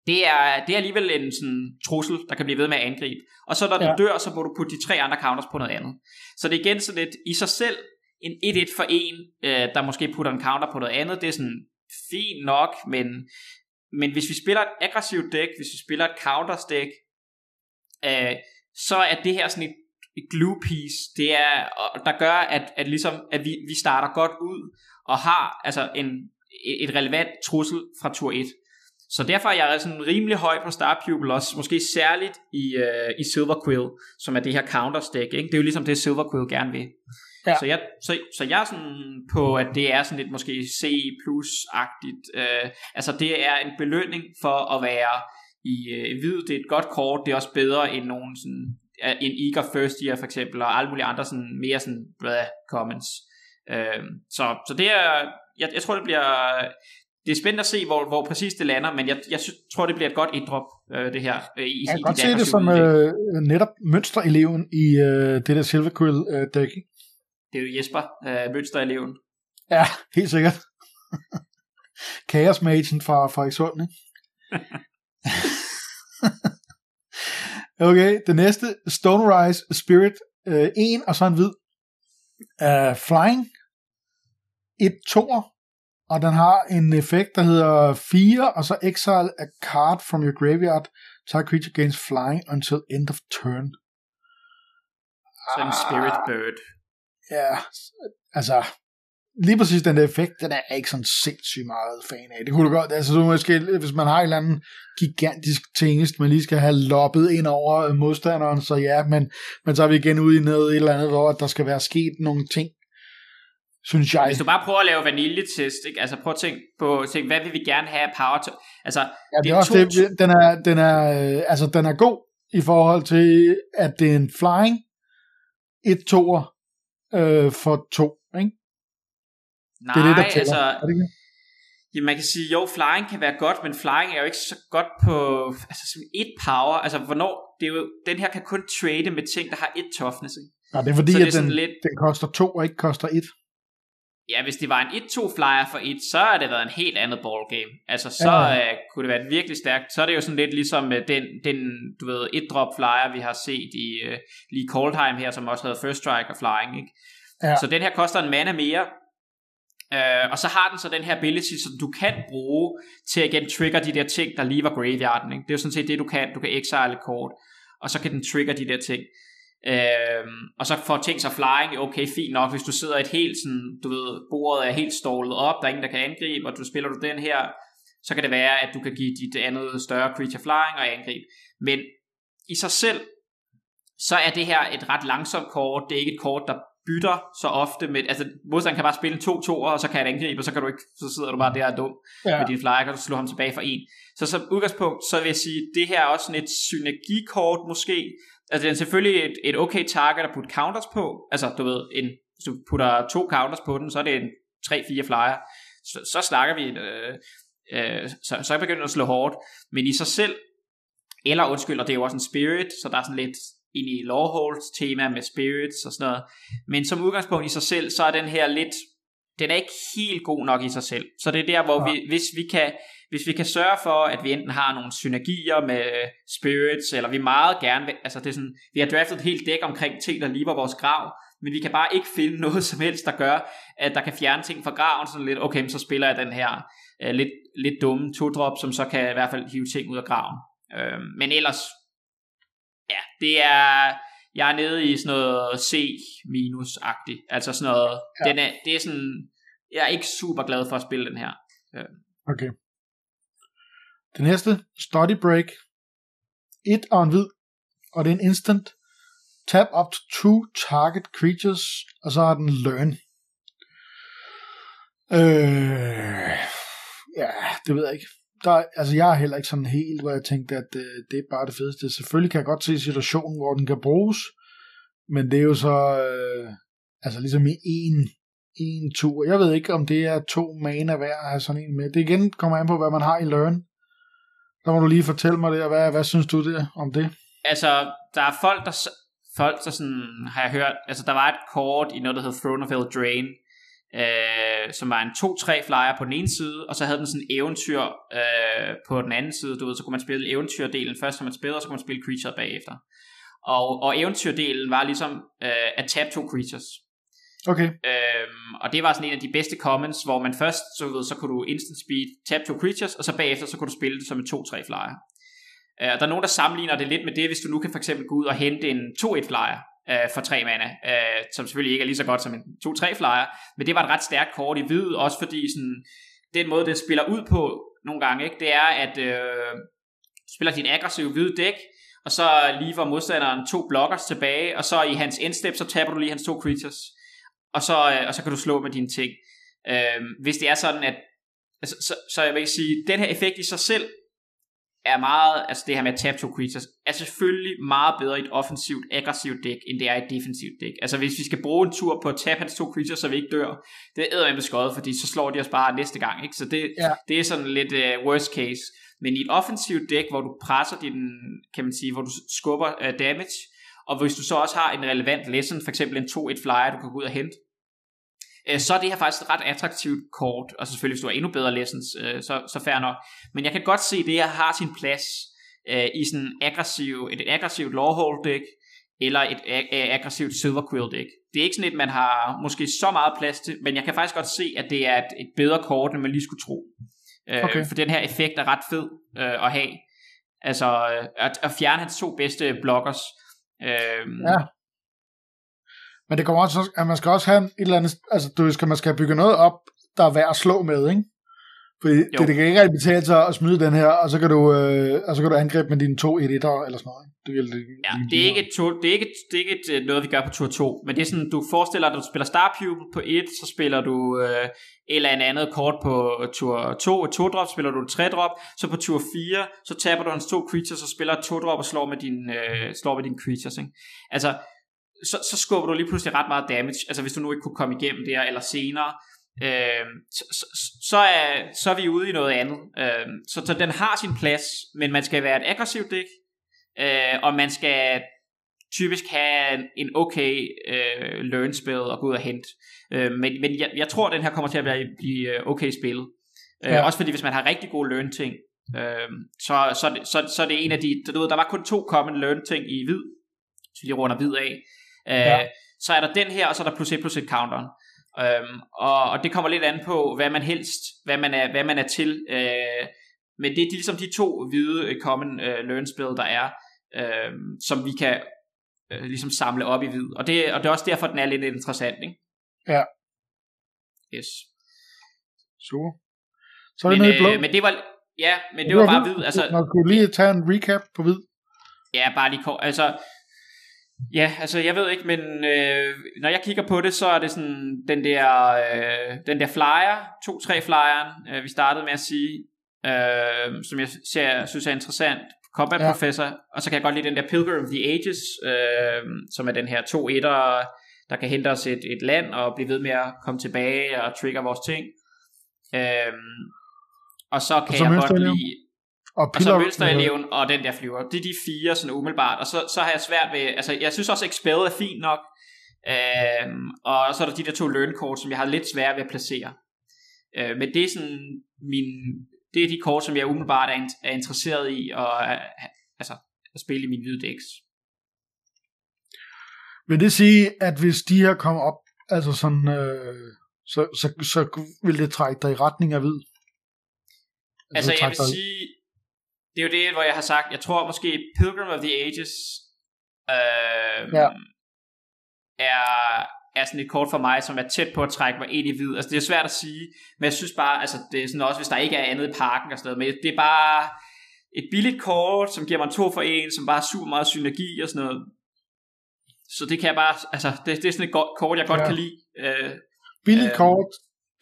Det er, det er alligevel en sådan trussel, der kan blive ved med at angribe. Og så når ja. den dør, så må du putte de tre andre counters på noget andet. Så det er igen sådan lidt i sig selv en 1-1 for en, øh, der måske putter en counter på noget andet. Det er sådan fint nok, men, men hvis vi spiller et aggressivt dæk, hvis vi spiller et counters dæk, øh, så er det her sådan et, et glue piece, det er, der gør, at, at, ligesom, at vi, vi starter godt ud, og har altså en, et relevant trussel fra tur 1. Så derfor er jeg sådan rimelig høj på Star Pupil også, måske særligt i, øh, i Silver Quill, som er det her counter stack. Ikke? Det er jo ligesom det Silver Quill gerne vil. Ja. Så, jeg, så, så jeg er sådan på, at det er sådan lidt måske C+-agtigt. Uh, altså det er en belønning for at være i uh, hvid. Det er et godt kort. Det er også bedre end nogen sådan, en Eager First Year for eksempel, og alle mulige andre sådan, mere sådan blah, comments. Uh, så, så det er, jeg, jeg tror det bliver det er spændende at se, hvor, hvor præcis det lander, men jeg, jeg tror, det bliver et godt indrop, øh, det her. Øh, i, jeg kan i godt se det som øh, netop mønstereleven i øh, det der Silver Quill øh, dæk. Det er jo Jesper, øh, mønstereleven. Ja, helt sikkert. Chaos Magen fra Frederikshund, ikke? okay, det næste, Stone Rise Spirit, øh, en og så en hvid. Uh, flying, et toer, og den har en effekt, der hedder 4, og så exile a card from your graveyard. Target creature gains flying until end of turn. Så en spirit ah. bird. Ja, altså, lige præcis den der effekt, den er jeg ikke sådan sindssygt meget fan af. Det kunne du godt, altså du måske, hvis man har en eller anden gigantisk tingest, man lige skal have loppet ind over modstanderen, så ja, men, men så er vi igen ude i noget et eller andet, hvor der skal være sket nogle ting, synes jeg. Hvis du bare prøver at lave vaniljetest, ikke? altså prøv at tænke på, tænke, hvad vil vi gerne have power to? Altså, ja, det er, også to... det, den er, den er, øh, altså, den er god i forhold til, at det er en flying, et toer øh, for to, ikke? Nej, det er det, der altså, er det ikke? Ja, man kan sige, jo, flying kan være godt, men flying er jo ikke så godt på altså, som et power. Altså, hvornår, det er jo, den her kan kun trade med ting, der har et toughness. Ikke? Nej, det er fordi, det er at den, lidt... den koster to og ikke koster et. Ja, hvis det var en 1-2 flyer for et, så har det været en helt andet ballgame. Altså, så ja. uh, kunne det være virkelig stærkt. Så er det jo sådan lidt ligesom uh, den, den, du ved, et drop flyer, vi har set i uh, lige Coldheim her, som også havde First Strike og Flying, ikke? Ja. Så den her koster en mana mere, Uh, og så har den så den her ability, som du kan bruge til at igen trigger de der ting, der lige var graveyarden. Ikke? Det er jo sådan set det, du kan. Du kan exile kort, og så kan den trigger de der ting. Øhm, og så får ting sig flying, okay, fint nok, hvis du sidder et helt sådan, du ved, bordet er helt stålet op, der er ingen, der kan angribe, og du spiller du den her, så kan det være, at du kan give dit andet større creature flying og angreb. Men i sig selv, så er det her et ret langsomt kort. Det er ikke et kort, der bytter så ofte med, altså modstanderen kan bare spille 2 2 og så kan han angribe, og så kan du ikke, så sidder du bare der og dum ja. med din flyer, kan du slå ham tilbage for en. Så som udgangspunkt, så vil jeg sige, det her er også sådan et synergikort måske, altså det er selvfølgelig et, et okay target at putte counters på, altså du ved, en, hvis du putter to counters på den, så er det en 3-4 flyer, så, så snakker vi, øh, øh, så, så begynder det at slå hårdt, men i sig selv, eller undskyld, og det er jo også en spirit, så der er sådan lidt ind i Lawholds tema med spirits og sådan noget. Men som udgangspunkt i sig selv, så er den her lidt, den er ikke helt god nok i sig selv. Så det er der, hvor ja. vi, hvis vi kan, hvis vi kan sørge for, at vi enten har nogle synergier med spirits, eller vi meget gerne vil, altså det er sådan, vi har draftet et helt dæk omkring ting, der lige vores grav, men vi kan bare ikke finde noget som helst, der gør, at der kan fjerne ting fra graven, sådan lidt, okay, så spiller jeg den her uh, lidt, lidt dumme to-drop, som så kan i hvert fald hive ting ud af graven. Uh, men ellers, ja, det er, jeg er nede i sådan noget C minus-agtigt. Altså sådan noget, ja. den er, det er sådan, jeg er ikke super glad for at spille den her. Okay. Det næste, Study Break. Et og en hvid, og det er en instant. Tap up to two target creatures, og så har den learn. Øh, ja, det ved jeg ikke der, altså jeg er heller ikke sådan helt, hvor jeg tænkte, at øh, det er bare det fedeste. Selvfølgelig kan jeg godt se situationen, hvor den kan bruges, men det er jo så, øh, altså ligesom i en, en tur. Jeg ved ikke, om det er to mana værd at have sådan en med. Det igen kommer an på, hvad man har i Learn. Der må du lige fortælle mig det, og hvad, hvad synes du det, om det? Altså, der er folk, der, folk, der sådan, har jeg hørt, altså der var et kort i noget, der hedder Throne of Eldraine, øh, som var en 2-3 flyer på den ene side, og så havde den sådan en eventyr øh, på den anden side, du ved, så kunne man spille eventyrdelen først, som man spillede, og så kunne man spille creature bagefter. Og, og eventyrdelen var ligesom øh, at tabe to creatures. Okay. Øhm, og det var sådan en af de bedste commons, hvor man først, så, ved, så kunne du instant speed, tab to creatures, og så bagefter, så kunne du spille det som en 2-3 flyer. Øh, der er nogen, der sammenligner det lidt med det, hvis du nu kan for eksempel gå ud og hente en 2-1 flyer, øh, for tre mana, øh, som selvfølgelig ikke er lige så godt som en 2-3 flyer, men det var et ret stærkt kort i hvid, også fordi sådan, den måde, det spiller ud på nogle gange, ikke, det er, at øh, du spiller din aggressive hvide dæk, og så lever modstanderen to blockers tilbage, og så i hans endstep, så taber du lige hans to creatures, og så, øh, og så kan du slå med dine ting. Øh, hvis det er sådan, at altså, så, så jeg vil sige, den her effekt i sig selv er meget, altså det her med at tabe to creatures, er selvfølgelig meget bedre i et offensivt, aggressivt dæk, end det er i et defensivt dæk. Altså hvis vi skal bruge en tur på at tabe hans to creatures, så vi ikke dør, det er med skøjet, fordi så slår de os bare næste gang, ikke? Så det, ja. det er sådan lidt uh, worst case. Men i et offensivt dæk, hvor du presser din, kan man sige, hvor du skubber uh, damage, og hvis du så også har en relevant lesson, for eksempel en 2-1 flyer, du kan gå ud og hente, så er det her faktisk et ret attraktivt kort, og selvfølgelig hvis du har endnu bedre lessons, øh, så, så fair nok. Men jeg kan godt se, at det her har sin plads øh, i sådan aggressiv, et aggressivt lawhold deck, eller et aggressivt silver quill deck. Det er ikke sådan et, man har måske så meget plads til, men jeg kan faktisk godt se, at det er et, et bedre kort, end man lige skulle tro. Øh, okay. For den her effekt er ret fed øh, at have. Altså øh, at, at fjerne hans to bedste blockers. Øh, ja. Men det kommer også, at man skal også have et eller andet, altså du skal, man skal bygge noget op, der er værd at slå med, ikke? Fordi det, det, kan ikke rigtig betale sig at smide den her, og så kan du, øh, og så kan du angribe med dine to 1 eller sådan noget. Det, vil, det, ja, det er, ikke to, det er ikke, det er ikke et, øh, noget, vi gør på tur 2, men det er sådan, du forestiller dig, at du spiller Star Pupil på 1, så spiller du øh, eller en andet kort på tur 2, et 2 drop, spiller du et 3 drop, så på tur 4, så taber du hans to creatures, og spiller et 2 drop og slår med, din, øh, slår med dine creatures, ikke? Altså, så, så skubber du lige pludselig ret meget damage, altså hvis du nu ikke kunne komme igennem der, eller senere, øh, så, så, så, er, så er vi ude i noget andet. Øh, så, så den har sin plads, men man skal være et aggressivt dæk, øh, og man skal typisk have en okay øh, learn spil og gå ud og hente. Øh, men men jeg, jeg tror, at den her kommer til at blive, blive øh, okay spillet. Øh, ja. Også fordi hvis man har rigtig gode learn ting, øh, så, så, så, så er det en af de, du ved, der var kun to common learn ting i hvid, så de runder hvid af. Øh, ja. Så er der den her, og så er der plus 1 plus 1 counteren. Øhm, og, og det kommer lidt an på, hvad man helst, hvad man er, hvad man er til. Øh, men det er ligesom de to hvide øh, common øh, learn spil, der er, øh, som vi kan øh, ligesom samle op i hvid. Og det, og det er også derfor, den er lidt interessant, ikke? Ja. Yes. Super. Så er det men, nede i blå. Øh, men det var, Ja, men det var bare hvid. Altså, man kunne lige tage en recap på hvid. Ja, bare lige kort. Altså, Ja, altså jeg ved ikke, men øh, når jeg kigger på det, så er det sådan den der, øh, den der flyer, to-tre flyeren, øh, vi startede med at sige, øh, som jeg ser, synes er interessant, Combat ja. Professor, og så kan jeg godt lide den der Pilgrim of the Ages, øh, som er den her to etter, der kan hente os et, et land og blive ved med at komme tilbage og trigger vores ting. Øh, og så kan og jeg godt lide og, og så mønstereleven og den der flyver. Det er de fire sådan umiddelbart. Og så, så har jeg svært ved, altså jeg synes også Expel er fint nok. Øhm, og så er der de der to learn kort, som jeg har lidt svært ved at placere. Øh, men det er sådan min, det er de kort, som jeg umiddelbart er, er interesseret i og, altså, at spille i min hvide decks. Vil det sige, at hvis de her kommer op, altså sådan, øh, så, så, så vil det trække dig i retning af hvid? Altså, altså jeg vil sige, det er jo det, hvor jeg har sagt, jeg tror måske Pilgrim of the Ages øh, ja. er, er sådan et kort for mig, som er tæt på at trække mig ind i hvid. Altså det er svært at sige, men jeg synes bare, altså det er sådan også, hvis der ikke er andet i parken og sådan noget, men det er bare et billigt kort, som giver mig to for en, som bare har super meget synergi og sådan noget. Så det kan jeg bare, altså det, det er sådan et godt, kort, jeg godt ja. kan lide. Øh, billigt øh, kort,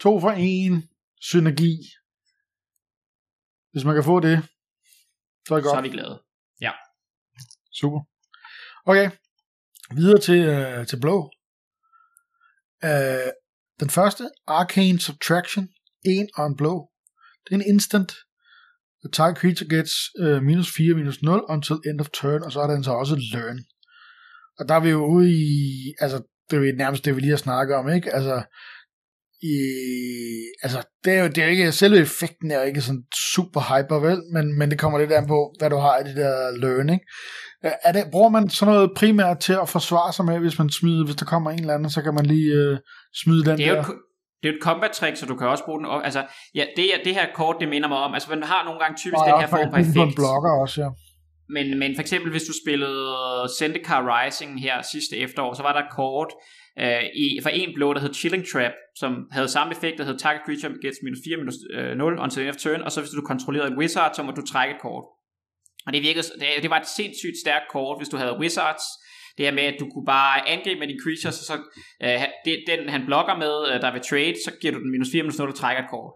to for en, synergi. Hvis man kan få det, så er, det godt. så er vi glade. Ja. Super. Okay, videre til, øh, til blå. Øh, den første, Arcane Subtraction, en og en blå. Det er en instant. The target creature gets uh, minus 4, minus 0 until end of turn, og så er den så også learn. Og der er vi jo ude i, altså det er jo nærmest det, vi lige har snakket om, ikke? Altså, i, altså, det er, jo, det er jo ikke, selve effekten er jo ikke sådan super hyper, vel? Men, men det kommer lidt an på, hvad du har i det der learning. Er det, bruger man sådan noget primært til at forsvare sig med, hvis man smider, hvis der kommer en eller anden, så kan man lige uh, smide den det er der? Jo, det er jo et combat trick, så du kan også bruge den. Altså, ja, det, det her kort, det minder mig om, altså man har nogle gange typisk den her form for effekt. en blokker også, ja. Men, men for eksempel, hvis du spillede Zendikar Rising her sidste efterår, så var der et kort, øh, i, for en blå, der hed Chilling Trap, som havde samme effekt, der hed Target Creature gets minus 4, minus øh, 0 on end of turn, og så hvis du kontrollerede en Wizard, så må du trække et kort. Og det virkede, det, det var et sindssygt stærkt kort, hvis du havde Wizards, det her med, at du kunne bare angribe med dine creatures, og så øh, det, den han blokker med, øh, der vil trade, så giver du den minus 4, minus 0, og trækker et kort.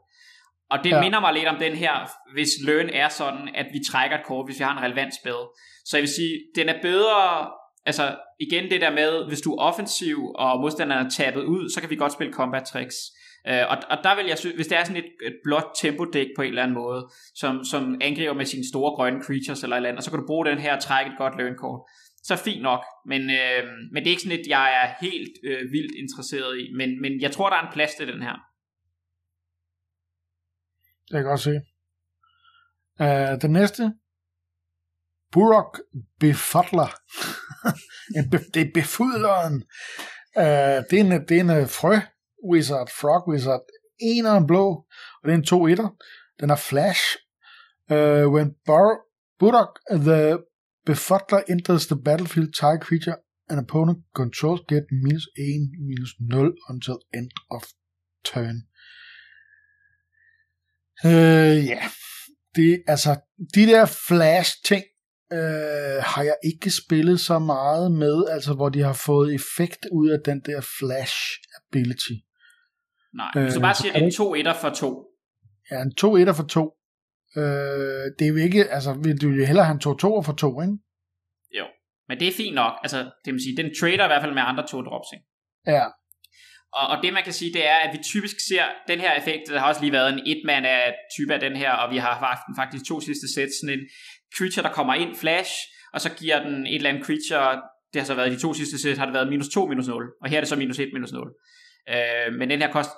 Og det ja. minder mig lidt om den her, hvis learn er sådan, at vi trækker et kort, hvis vi har en relevant spil. Så jeg vil sige, den er bedre altså igen det der med, hvis du er offensiv, og modstanderen er tabet ud, så kan vi godt spille combat tricks. Uh, og, og der vil jeg synes, hvis det er sådan et, et blåt tempo deck på en eller anden måde, som, som angriber med sine store grønne creatures eller et eller andet, så kan du bruge den her og trække et godt learn. Så fint nok, men, uh, men det er ikke sådan et, jeg er helt uh, vildt interesseret i, men, men jeg tror, der er en plads til den her. Det kan jeg godt se. Uh, den næste, Burok Befodler. det er befudleren. Uh, øh, det, er en, det er en øh, frø wizard, frog wizard. En af en blå, og det er en to etter. Den er flash. Uh, when Bur- Burok, the Befudler enters the battlefield, target creature an opponent controls get minus 1, minus 0 until end of turn. Øh, ja, det, altså, de der flash ting, øh, har jeg ikke spillet så meget med, altså hvor de har fået effekt ud af den der flash ability. Nej, hvis du bare siger, at det er to etter for to. Ja, en to etter for to. Øh, det er jo ikke, altså vil du jo hellere have en to toer for to, ikke? Jo, men det er fint nok. Altså, det vil sige, den trader i hvert fald med andre to drops, ikke? Ja. Og, og det man kan sige, det er, at vi typisk ser den her effekt, der har også lige været en et-man af type af den her, og vi har haft faktisk to sidste sæt, sådan en creature, der kommer ind, flash, og så giver den et eller andet creature, det har så været de to sidste sæt, har det været minus 2, minus 0, og her er det så minus 1, minus 0. Øh, men den her kost,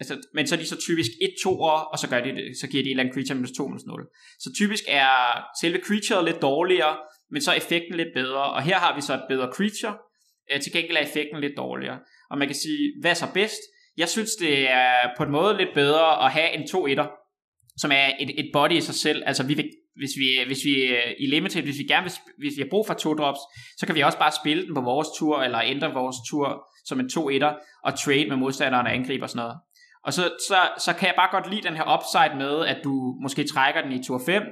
altså, men så er de så typisk 1 2 og så, gør de det, så giver de et eller andet creature minus 2, minus 0. Så typisk er selve creature lidt dårligere, men så er effekten lidt bedre, og her har vi så et bedre creature, øh, til gengæld er effekten lidt dårligere. Og man kan sige, hvad er så bedst? Jeg synes, det er på en måde lidt bedre at have en 2 1 som er et, et body i sig selv. Altså, vi vil hvis vi, hvis vi øh, i limited, hvis vi gerne vil, hvis vi har brug for to drops, så kan vi også bare spille den på vores tur, eller ændre vores tur som en 2-1'er, og trade med modstanderen og angribe og sådan noget. Og så, så, så kan jeg bare godt lide den her upside med, at du måske trækker den i tur 5,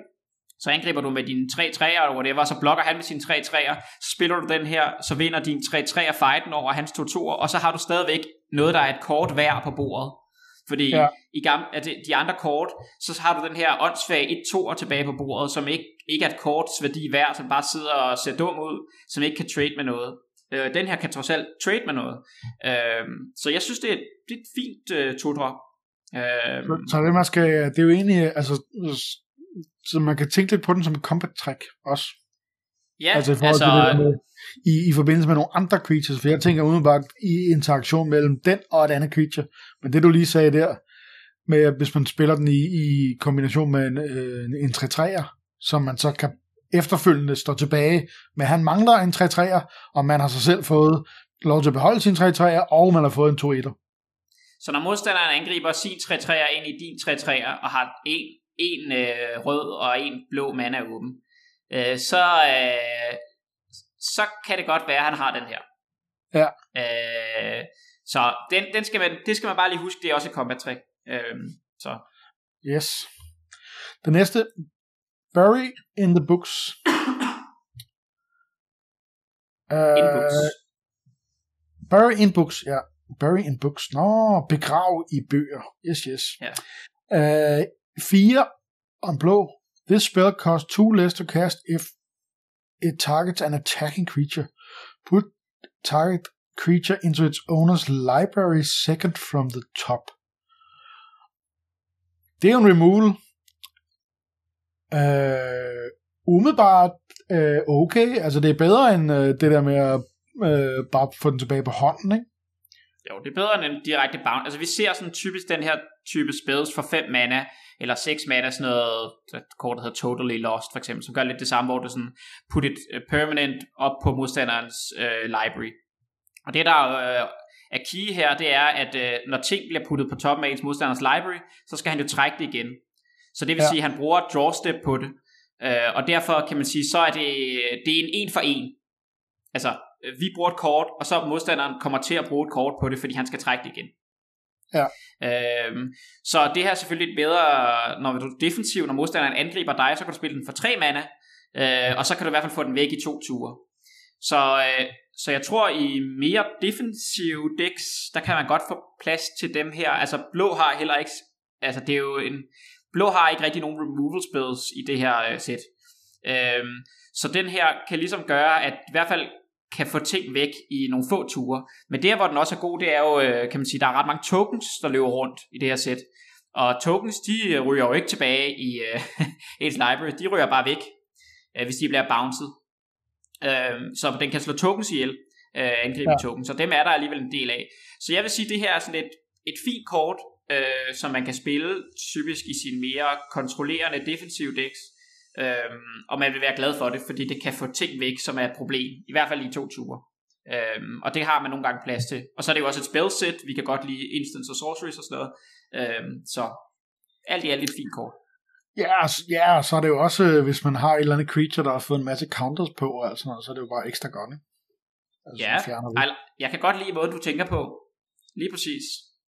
så angriber du med dine 3 træer eller whatever, så blokker han med sine 3 træer, så spiller du den her, så vinder din 3 træer fighten over hans 2 2 og så har du stadigvæk noget, der er et kort værd på bordet. Fordi ja. i gamle, at de andre kort, så har du den her åndssvage 1-2'er tilbage på bordet, som ikke, ikke er et korts værdi værd, som bare sidder og ser dum ud, som ikke kan trade med noget. Øh, den her kan trods alt trade med noget. Øh, så jeg synes, det er, det er et fint øh, tudre. Øh, så, så det, man skal, det er jo egentlig, altså, så man kan tænke lidt på den som et combat track også. Ja, altså, i, altså til med, i, i forbindelse med nogle andre creatures, for jeg tænker udenbart i interaktion mellem den og et andet creature. Men det du lige sagde der, med at hvis man spiller den i, i kombination med en, øh, en 3-3'er, som man så kan efterfølgende stå tilbage med, han mangler en 3-3'er, og man har så selv fået lov til at beholde sin 3-3'er, og man har fået en 2-1'er. Så når modstanderen angriber sin 3-3'er ind i din 3-3'er, og har en, en øh, rød og en blå mana åben, øh, så, øh, så kan det godt være, at han har den her. Ja. Øh, så den, den skal man, det skal man bare lige huske, det er også et combat trick. Øh, så. Yes. Den næste, Bury in the Books. uh, in Books. Bury in Books, ja. Bury in Books. Nå, begrav i bøger. Yes, yes. Ja. Uh, fire on blå. This spell costs two less to cast if it targets an attacking creature. Put target creature into its owner's library second from the top. Det er en removal. Uh, umiddelbart uh, okay. Altså det er bedre end uh, det der med at uh, bare få den tilbage på hånden, ikke? Jo, det er bedre end en direkte bounce. Altså vi ser sådan typisk den her type spells for 5 mana, eller 6 mana, sådan noget, et kort, der hedder Totally Lost for eksempel, som gør lidt det samme, hvor du sådan put et permanent op på modstanderens uh, library. Og det der uh, er key her, det er, at uh, når ting bliver puttet på toppen af ens modstanders library, så skal han jo trække det igen. Så det vil ja. sige, at han bruger draw step på det. Uh, og derfor kan man sige, så er det, det er en en for en. Altså, vi bruger et kort, og så modstanderen kommer til at bruge et kort på det, fordi han skal trække det igen. Ja. Uh, så det her er selvfølgelig bedre, når du er defensiv, når modstanderen angriber dig, så kan du spille den for tre mana, uh, og så kan du i hvert fald få den væk i to ture. Så, uh, så jeg tror i mere defensive decks, der kan man godt få plads til dem her. Altså blå har heller ikke, altså det er jo en, Blå har ikke rigtig nogen removal spells i det her øh, sæt. Øhm, så den her kan ligesom gøre, at i hvert fald kan få ting væk i nogle få ture. Men der, hvor den også er god, det er jo, øh, kan man sige, der er ret mange tokens, der løber rundt i det her sæt. Og tokens, de øh, ryger jo ikke tilbage i øh, ens library, de ryger bare væk, øh, hvis de bliver bounced. Øh, så den kan slå tokens ihjel, øh, angribe ja. tokens, så dem er der alligevel en del af. Så jeg vil sige, at det her er sådan et, et fint kort, øh, som man kan spille typisk i sine mere kontrollerende defensive decks. Øhm, og man vil være glad for det, fordi det kan få ting væk, som er et problem. I hvert fald i to ture. Øhm, og det har man nogle gange plads til. Og så er det jo også et spellset. Vi kan godt lide instants og sorceries og sådan noget. Øhm, så alt i alt et fint kort. Ja, ja, så er det jo også, øh, hvis man har et eller andet creature, der har fået en masse counters på, og sådan noget, så er det jo bare ekstra godt, ikke? Altså, ja, jeg kan godt lide måden, du tænker på. Lige præcis.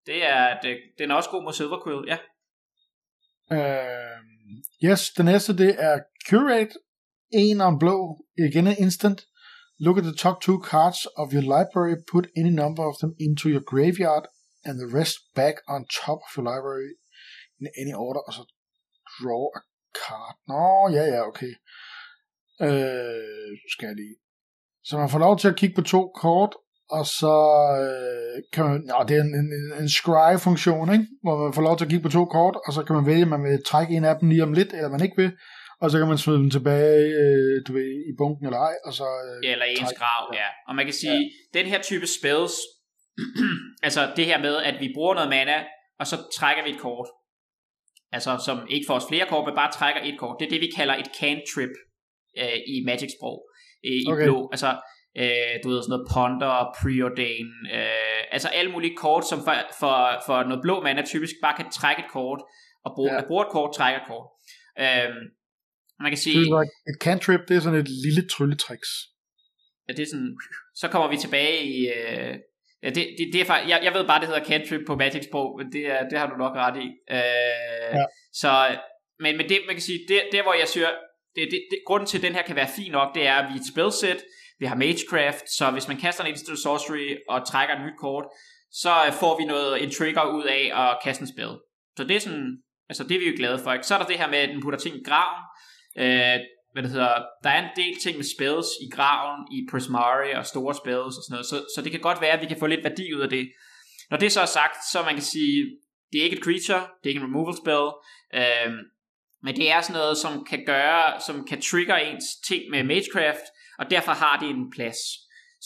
Det er, det, den er også god mod Silver Quill, ja. Uh, yes, den næste det er Curate. En om blå. Igen en instant. Look at the top two cards of your library. Put any number of them into your graveyard. And the rest back on top of your library in any order. Og så draw a card. Nå, ja, ja, okay. Øh, skal jeg lige. Så man får lov til at kigge på to kort, og så øh, kan man, ja, det er en, en, en scry-funktion, ikke? hvor man får lov til at kigge på to kort, og så kan man vælge, om man vil trække en af dem lige om lidt, eller man ikke vil, og så kan man smide dem tilbage øh, du ved, i bunken eller ej, og så... Øh, ja, eller ens grav, ja. Og man kan sige, ja. den her type spells, altså det her med, at vi bruger noget mana, og så trækker vi et kort, altså som ikke får os flere kort, men bare trækker et kort, det er det, vi kalder et cantrip øh, i Magic-sprog, øh, i okay. blå, altså øh, du ved, sådan noget ponder, preordain, øh, altså alle mulige kort, som for, for, for noget blå mana typisk bare kan trække et kort, og bruge, ja. bruge et kort, trække et kort. Øh, man kan sige... Det er et cantrip, det er sådan et lille trylletricks. Ja, det er sådan, så kommer vi tilbage i, øh, Ja, det, det, det er faktisk, jeg, jeg ved bare, det hedder cantrip på Magic-sprog, men det, er, det har du nok ret i. Øh, ja. Så, men, men det, man kan sige, det, det hvor jeg siger, det, det, det, grunden til, at den her kan være fin nok, det er, at vi er et spilsæt, vi har Magecraft, så hvis man kaster en Instant Sorcery og trækker et nyt kort, så øh, får vi noget, en trigger ud af at kaste en spil. Så det er sådan, altså det er vi jo glade for. Ikke? Så er der det her med, at den putter ting i graven. Øh, hvad det hedder, der er en del ting med spells i graven, i Prismari og store spells og sådan noget, så, så det kan godt være, at vi kan få lidt værdi ud af det. Når det så er sagt, så man kan sige, det er ikke et creature, det er ikke en removal spell, øh, men det er sådan noget, som kan gøre, som kan trigger ens ting med Magecraft, og derfor har det en plads.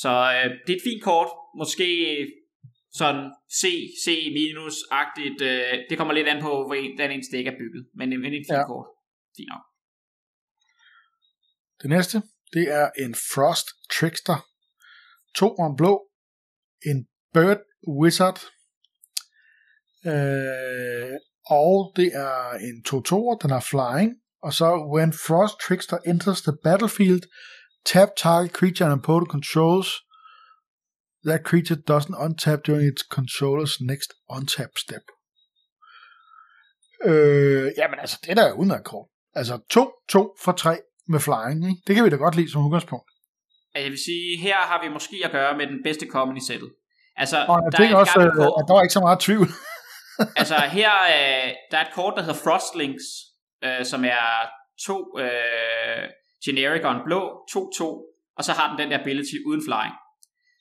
Så øh, det er et fint kort, måske sådan C, C minus-agtigt. Øh, det kommer lidt an på, hvordan ens dæk er bygget, men, men et fint ja. kort. Fint nok. Det næste, det er en Frost Trickster. To om blå. En Bird Wizard. Øh, og det er en 2-2'er, den er flying. Og så, when Frost Trickster enters the battlefield, tap target creature and opponent controls. That creature doesn't untap during its controller's next untap step. Øh, jamen altså, det der er udmærket kort. Altså 2-2 for 3 med flying, ikke? Det kan vi da godt lide som udgangspunkt. Jeg vil sige, her har vi måske at gøre med den bedste common i sættet. Altså, og jeg der er også, kort, at der var ikke så meget tvivl. altså her, øh, der er et kort, der hedder Frostlinks, øh, som er to øh, generic og en blå, 2-2, og så har den den der ability uden flying.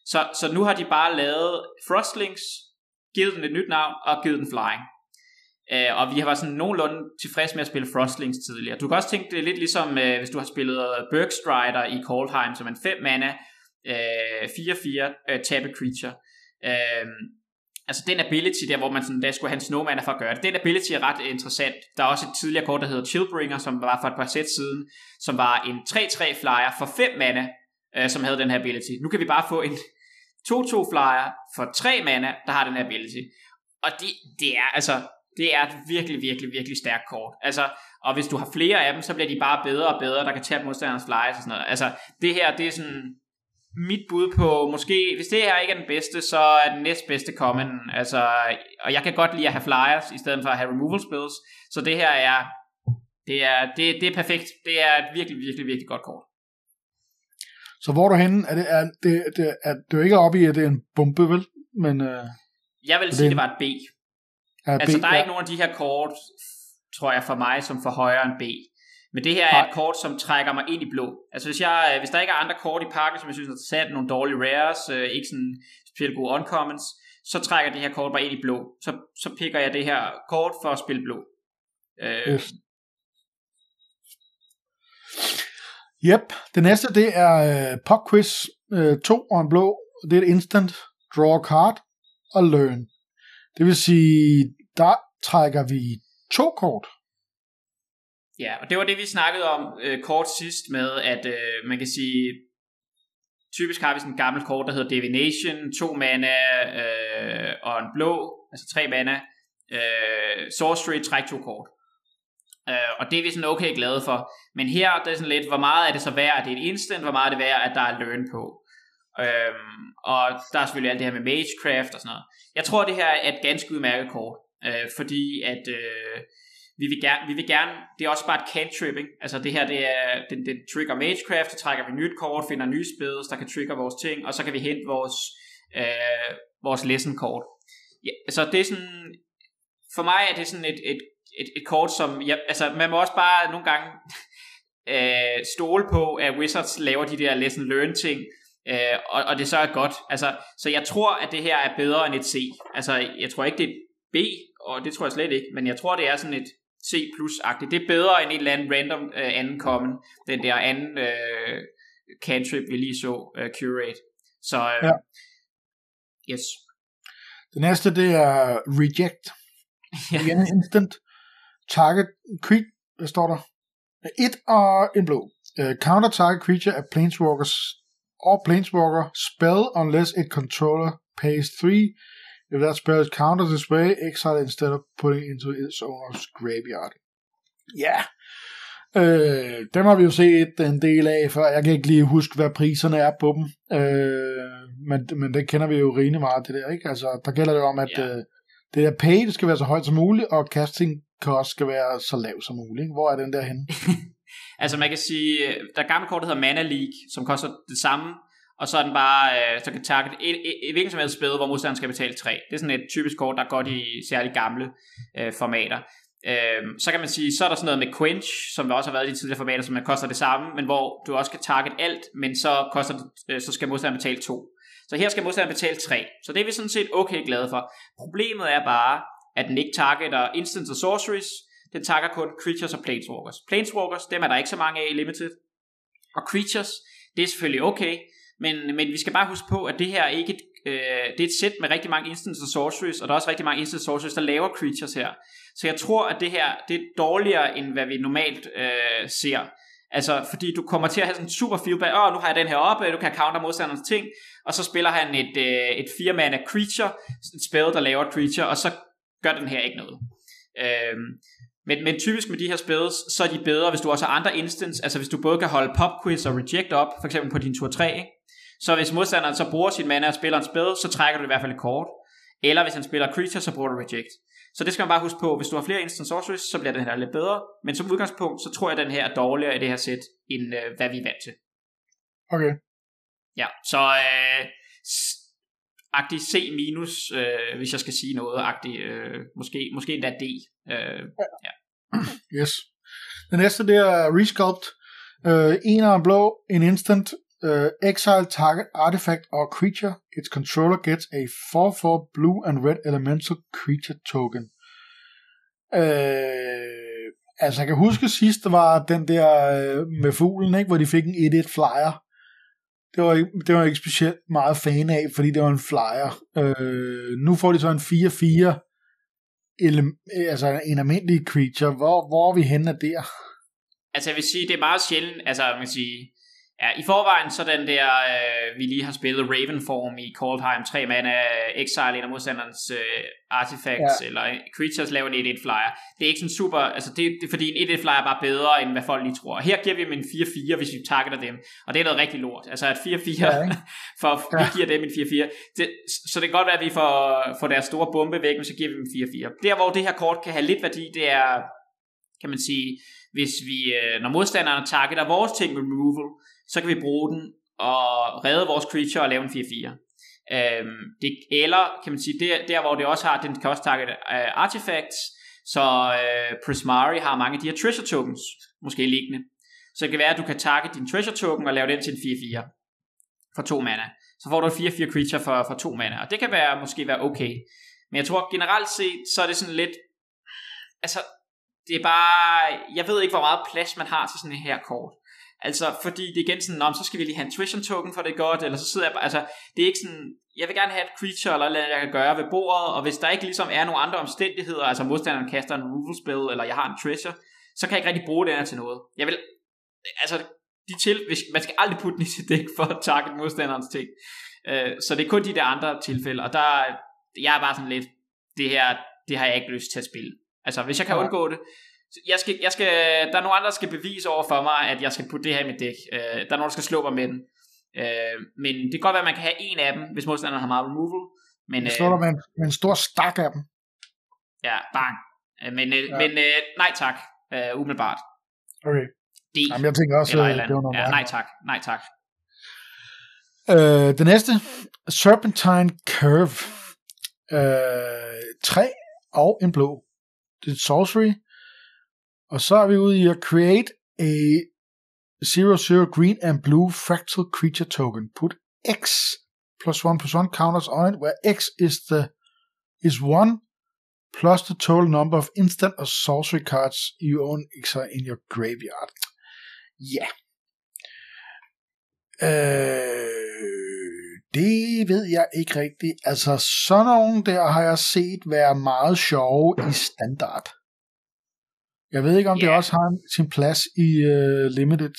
Så, så nu har de bare lavet Frostlings, givet den et nyt navn og givet den flying. Uh, og vi har været sådan nogenlunde tilfreds med at spille Frostlings tidligere. Du kan også tænke det er lidt ligesom, uh, hvis du har spillet Bergstrider i Coldheim, som en 5 mana, uh, 4-4 uh, tabe creature. Uh, altså den ability der, hvor man sådan, der skulle have en snowman for at gøre det, den ability er ret interessant. Der er også et tidligere kort, der hedder Chillbringer, som var for et par sæt siden, som var en 3-3 flyer for 5 mana, øh, som havde den her ability. Nu kan vi bare få en 2-2 flyer for 3 mana, der har den her ability. Og det, det er altså, det er et virkelig, virkelig, virkelig stærkt kort. Altså, og hvis du har flere af dem, så bliver de bare bedre og bedre, der kan tage modstanderens flyers og sådan noget. Altså, det her, det er sådan mit bud på, måske, hvis det her ikke er den bedste, så er den næstbedste common. Altså, og jeg kan godt lide at have flyers, i stedet for at have removal spells. Så det her er, det er, det, det er perfekt. Det er et virkelig, virkelig, virkelig godt kort. Så hvor er du henne? Er det, er det, det, er, det er ikke oppe i, at det er en bombe, vel? Men, øh, jeg vil sige, det, det var et B. Ja, altså, B, der er ja. ikke nogen af de her kort, tror jeg, for mig, som for højere end B. Men det her er et kort, som trækker mig ind i blå. Altså hvis, jeg, øh, hvis der ikke er andre kort i pakken, som jeg synes er sat nogle dårlige rares, øh, ikke sådan specielt gode uncommons, så trækker det her kort mig ind i blå. Så, så picker jeg det her kort for at spille blå. Øh, yes. Yep, det næste det er uh, Pop Quiz uh, 2 og en blå. Det er et instant, draw card og learn. Det vil sige, der trækker vi to kort. Ja, og det var det, vi snakkede om øh, kort sidst med, at øh, man kan sige, typisk har vi sådan en gammel kort, der hedder Divination, to mana øh, og en blå, altså tre mana, øh, Sorcery, træk to kort. Øh, og det er vi sådan okay glade for. Men her, det er sådan lidt, hvor meget er det så værd, at det er et instant, hvor meget er det værd, at der er learn på. Øhm, og der er selvfølgelig alt det her med Magecraft og sådan noget. Jeg tror, det her er et ganske udmærket kort, øh, fordi at øh, vi, vil gerne, vi vil gerne, det er også bare et cantripping, altså det her, det er, den, den trigger Magecraft, så trækker vi nyt kort, finder nye spells, der kan trigger vores ting, og så kan vi hente vores, øh, vores lesson kort. Ja, så det er sådan, for mig er det sådan et, et, et, et kort, som, ja, altså man må også bare nogle gange øh, stole på, at Wizards laver de der lesson learn ting, øh, og, og det så er godt. Altså, så jeg tror, at det her er bedre end et C. Altså, jeg tror ikke, det er B, og det tror jeg slet ikke, men jeg tror, det er sådan et C++-agtigt. Det er bedre end et eller andet random øh, anden common, den der anden øh, cantrip, vi lige så, øh, curate. Så, øh, ja. yes. Det næste, det er reject. ja. Igen instant. Target creep, hvad står der? Et og en blå. Uh, counter target creature af Planeswalkers or Planeswalker spell unless a controller pays 3. If that spell is countered this way, exile instead of putting into its owner's graveyard. Ja. Øh, dem har vi jo set en del af før. Jeg kan ikke lige huske, hvad priserne er på dem. Øh, men, men det kender vi jo rimelig meget, det der, ikke? Altså, der gælder det om, at ja. øh, det der pay, det skal være så højt som muligt, og casting cost skal være så lav som muligt. Ikke? Hvor er den der henne? altså man kan sige, der er gamle kort, der hedder Mana League, som koster det samme, og så er den bare, øh, så kan target et, et, et hvilket som helst spil, hvor modstanderen skal betale 3. Det er sådan et typisk kort, der er godt i særligt gamle øh, formater. Øh, så kan man sige, så er der sådan noget med Quench, som også har været i de tidligere formater, som man koster det samme, men hvor du også kan target alt, men så, koster det, øh, så skal modstanderen betale 2. Så her skal modstanderen betale 3. Så det er vi sådan set okay glade for. Problemet er bare, at den ikke targeter instants og sorceries, den takker kun creatures og planeswalkers. Planeswalkers, dem er der ikke så mange af i Limited. Og creatures, det er selvfølgelig okay, men, men vi skal bare huske på, at det her er ikke et, øh, det er et sæt med rigtig mange instants og sorceries, og der er også rigtig mange instants og sorceries, der laver creatures her. Så jeg tror, at det her det er dårligere, end hvad vi normalt øh, ser. Altså, fordi du kommer til at have sådan en super feedback, åh, oh, nu har jeg den her oppe, du øh, kan counter modstanderens ting, og så spiller han et, øh, et fire mana creature, et spil, der laver creature, og så gør den her ikke noget. Øh, men, men typisk med de her spells, så er de bedre, hvis du også har andre instance, altså hvis du både kan holde pop quiz og reject op, for eksempel på din tur 3, ikke? Så hvis modstanderen så bruger sin mana og spiller en spell, så trækker du i hvert fald et kort. Eller hvis han spiller creature, så bruger du reject. Så det skal man bare huske på. Hvis du har flere instant sorceries, så bliver den her lidt bedre. Men som udgangspunkt, så tror jeg, at den her er dårligere i det her sæt, end øh, hvad vi er vant til. Okay. Ja, så øh, agtig C minus, øh, hvis jeg skal sige noget, agtig, øh, måske, måske endda D. Øh, ja. Yes. Den næste, det er Resculpt. Øh, en af blå, en instant, uh, exile target artifact or creature. Its controller gets a 4-4 blue and red elemental creature token. Uh, altså, jeg kan huske sidst, var den der uh, med fuglen, ikke, hvor de fik en 1-1 flyer. Det var, ikke, det var jeg ikke specielt meget fan af, fordi det var en flyer. Uh, nu får de så en 4-4 ele- altså en almindelig creature. Hvor, hvor er vi henne af der? Altså jeg vil sige, det er meget sjældent, altså man kan sige, Ja, i forvejen så den der, øh, vi lige har spillet Ravenform i Coldheim, tre mana, Exile, en af modstanderens øh, artifacts, ja. eller creatures laver en 1-1 flyer. Det er ikke sådan super, altså det, det er fordi en 1-1 flyer er bare bedre, end hvad folk lige tror. Her giver vi dem en 4-4, hvis vi targeter dem, og det er noget rigtig lort. Altså at 4-4, ja, for ja. vi giver dem en 4-4. Det, så det kan godt være, at vi får, får deres store bombe væk, men så giver vi dem 4-4. Der hvor det her kort kan have lidt værdi, det er, kan man sige, hvis vi, øh, når modstanderne targeter vores ting removal, så kan vi bruge den og redde vores creature og lave en 4-4. Øhm, det, eller kan man sige, der, der hvor det også har, den kan også target uh, øh, artifacts, så uh, Prismari har mange af de her treasure tokens, måske liggende. Så det kan være, at du kan target din treasure token og lave den til en 4-4 for to mana. Så får du en 4-4 creature for, for to mana, og det kan være, måske være okay. Men jeg tror generelt set, så er det sådan lidt, altså, det er bare, jeg ved ikke, hvor meget plads man har til sådan her kort. Altså, fordi det er igen sådan, om så skal vi lige have en tuition token for det godt, eller så sidder jeg bare, altså, det er ikke sådan, jeg vil gerne have et creature eller noget, jeg kan gøre ved bordet, og hvis der ikke ligesom er nogle andre omstændigheder, altså modstanderen kaster en removal spell, eller jeg har en treasure, så kan jeg ikke rigtig bruge det her til noget. Jeg vil, altså, de til, hvis, man skal aldrig putte den i sit dæk for at target modstanderens ting. Uh, så det er kun de der andre tilfælde, og der, jeg er bare sådan lidt, det her, det har jeg ikke lyst til at spille. Altså, hvis jeg kan undgå det, jeg skal, jeg skal, der er nogle andre, der skal bevise over for mig, at jeg skal putte det her i mit dæk. Uh, der er nogen, der skal slå mig med den. Uh, men det kan godt være, at man kan have en af dem, hvis modstanderen har meget removal. Men, jeg slår uh, dig med en, med en stor stak af dem. Ja, bang. Uh, men uh, ja. men uh, nej tak, uh, umiddelbart. Okay. D. Jamen, jeg tænker også, eller det var noget ja, nej tak, nej tak. Uh, det næste, Serpentine Curve. Uh, tre og en blå. Det er sorcery. Og så er vi ude i at create a 00 green and blue fractal creature token. Put X plus 1 plus 1 counters on it, where X is the is 1 plus the total number of instant or sorcery cards you own in your graveyard. Ja. Yeah. Øh, det ved jeg ikke rigtigt. Altså, sådan nogen der har jeg set være meget sjove i standard. Jeg ved ikke, om yeah. det også har sin plads i uh, Limited.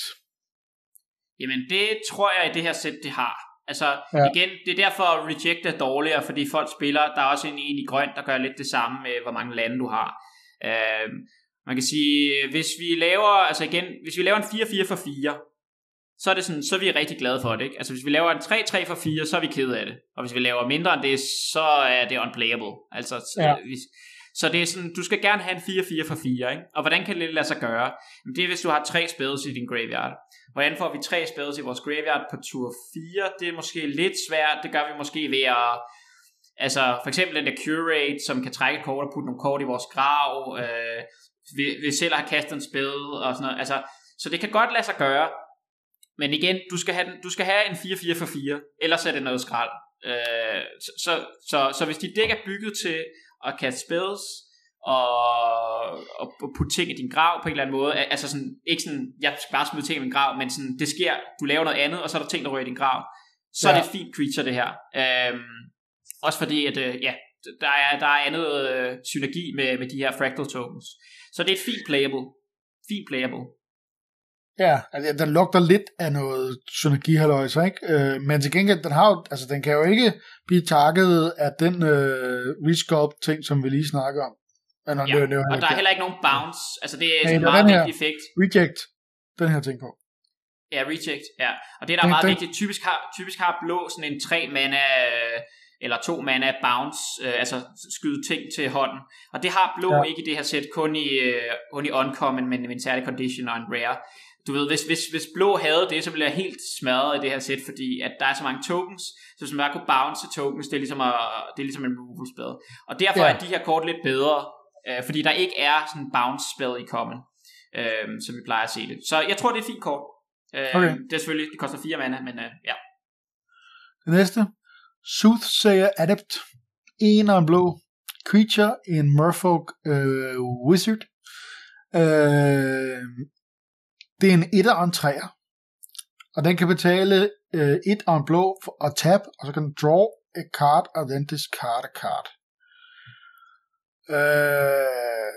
Jamen, det tror jeg i det her sæt, det har. Altså, ja. igen, det er derfor, at Reject er dårligere, fordi folk spiller, der er også en, en i grøn, der gør lidt det samme med, hvor mange lande du har. Uh, Man kan sige, hvis vi laver, altså igen, hvis vi laver en 4-4 for 4, så er, det sådan, så er vi rigtig glade for det. Ikke? Altså hvis vi laver en 3-3 for 4, så er vi ked af det. Og hvis vi laver mindre end det, så er det unplayable. Altså, ja. vi, så det er sådan, du skal gerne have en 4-4 for 4, ikke? Og hvordan kan det lade sig gøre? Det er, hvis du har tre spells i din graveyard. Hvordan får vi tre spells i vores graveyard på tur 4? Det er måske lidt svært. Det gør vi måske ved at... Altså, for eksempel den der Curate, som kan trække et kort og putte nogle kort i vores grav. Øh, vi, vi selv har kastet en spil og sådan noget. Altså, så det kan godt lade sig gøre. Men igen, du skal have, den, du skal have en 4-4 for 4, ellers er det noget skrald. Øh, så, så, så, så hvis dit dæk er bygget til at kaste spells, og, og putte ting i din grav på en eller anden måde. Altså sådan, ikke sådan, jeg skal bare smide ting i min grav, men sådan, det sker, du laver noget andet, og så er der ting, der rører i din grav. Så ja. er det et fint creature, det her. Øhm, også fordi, at øh, ja, der er, der er andet øh, synergi med, med de her fractal tokens. Så det er et fint playable. Fint playable. Ja, altså, den lugter lidt af noget synergihalløjse, ikke? Øh, men til gengæld, den, har jo, altså, den kan jo ikke blive takket af den øh, resculpt ting, som vi lige snakker om. Men, ja, det, det, og der er heller ikke nogen bounce. Altså det er en meget vigtig effekt. Reject, den her ting på. Ja, reject, ja. Og det der er meget den, vigtigt, typisk har, typisk har blå sådan en 3 mana øh, eller to mana bounce, øh, altså skyde ting til hånden. Og det har blå ja. ikke i det her sæt, kun i, øh, kun i uncommon, men med en særlig condition og en rare. Du ved, hvis, hvis, hvis blå havde det, så ville jeg helt smadret i det her sæt, fordi at der er så mange tokens, så hvis man bare kunne bounce tokens, det er ligesom, at, det er ligesom en removal spell. Og derfor ja. er de her kort lidt bedre, øh, fordi der ikke er sådan en bounce spell i common, øh, som vi plejer at se det. Så jeg tror, det er et fint kort. Øh, okay. Det er selvfølgelig, det koster 4 mana, men øh, ja. Det næste, Soothsayer Adept, en og en blå, creature, en merfolk øh, wizard, øh, det er en etter og en træer, og den kan betale øh, et og en blå og tab, og så kan den draw a card, og then discard a card. Øh...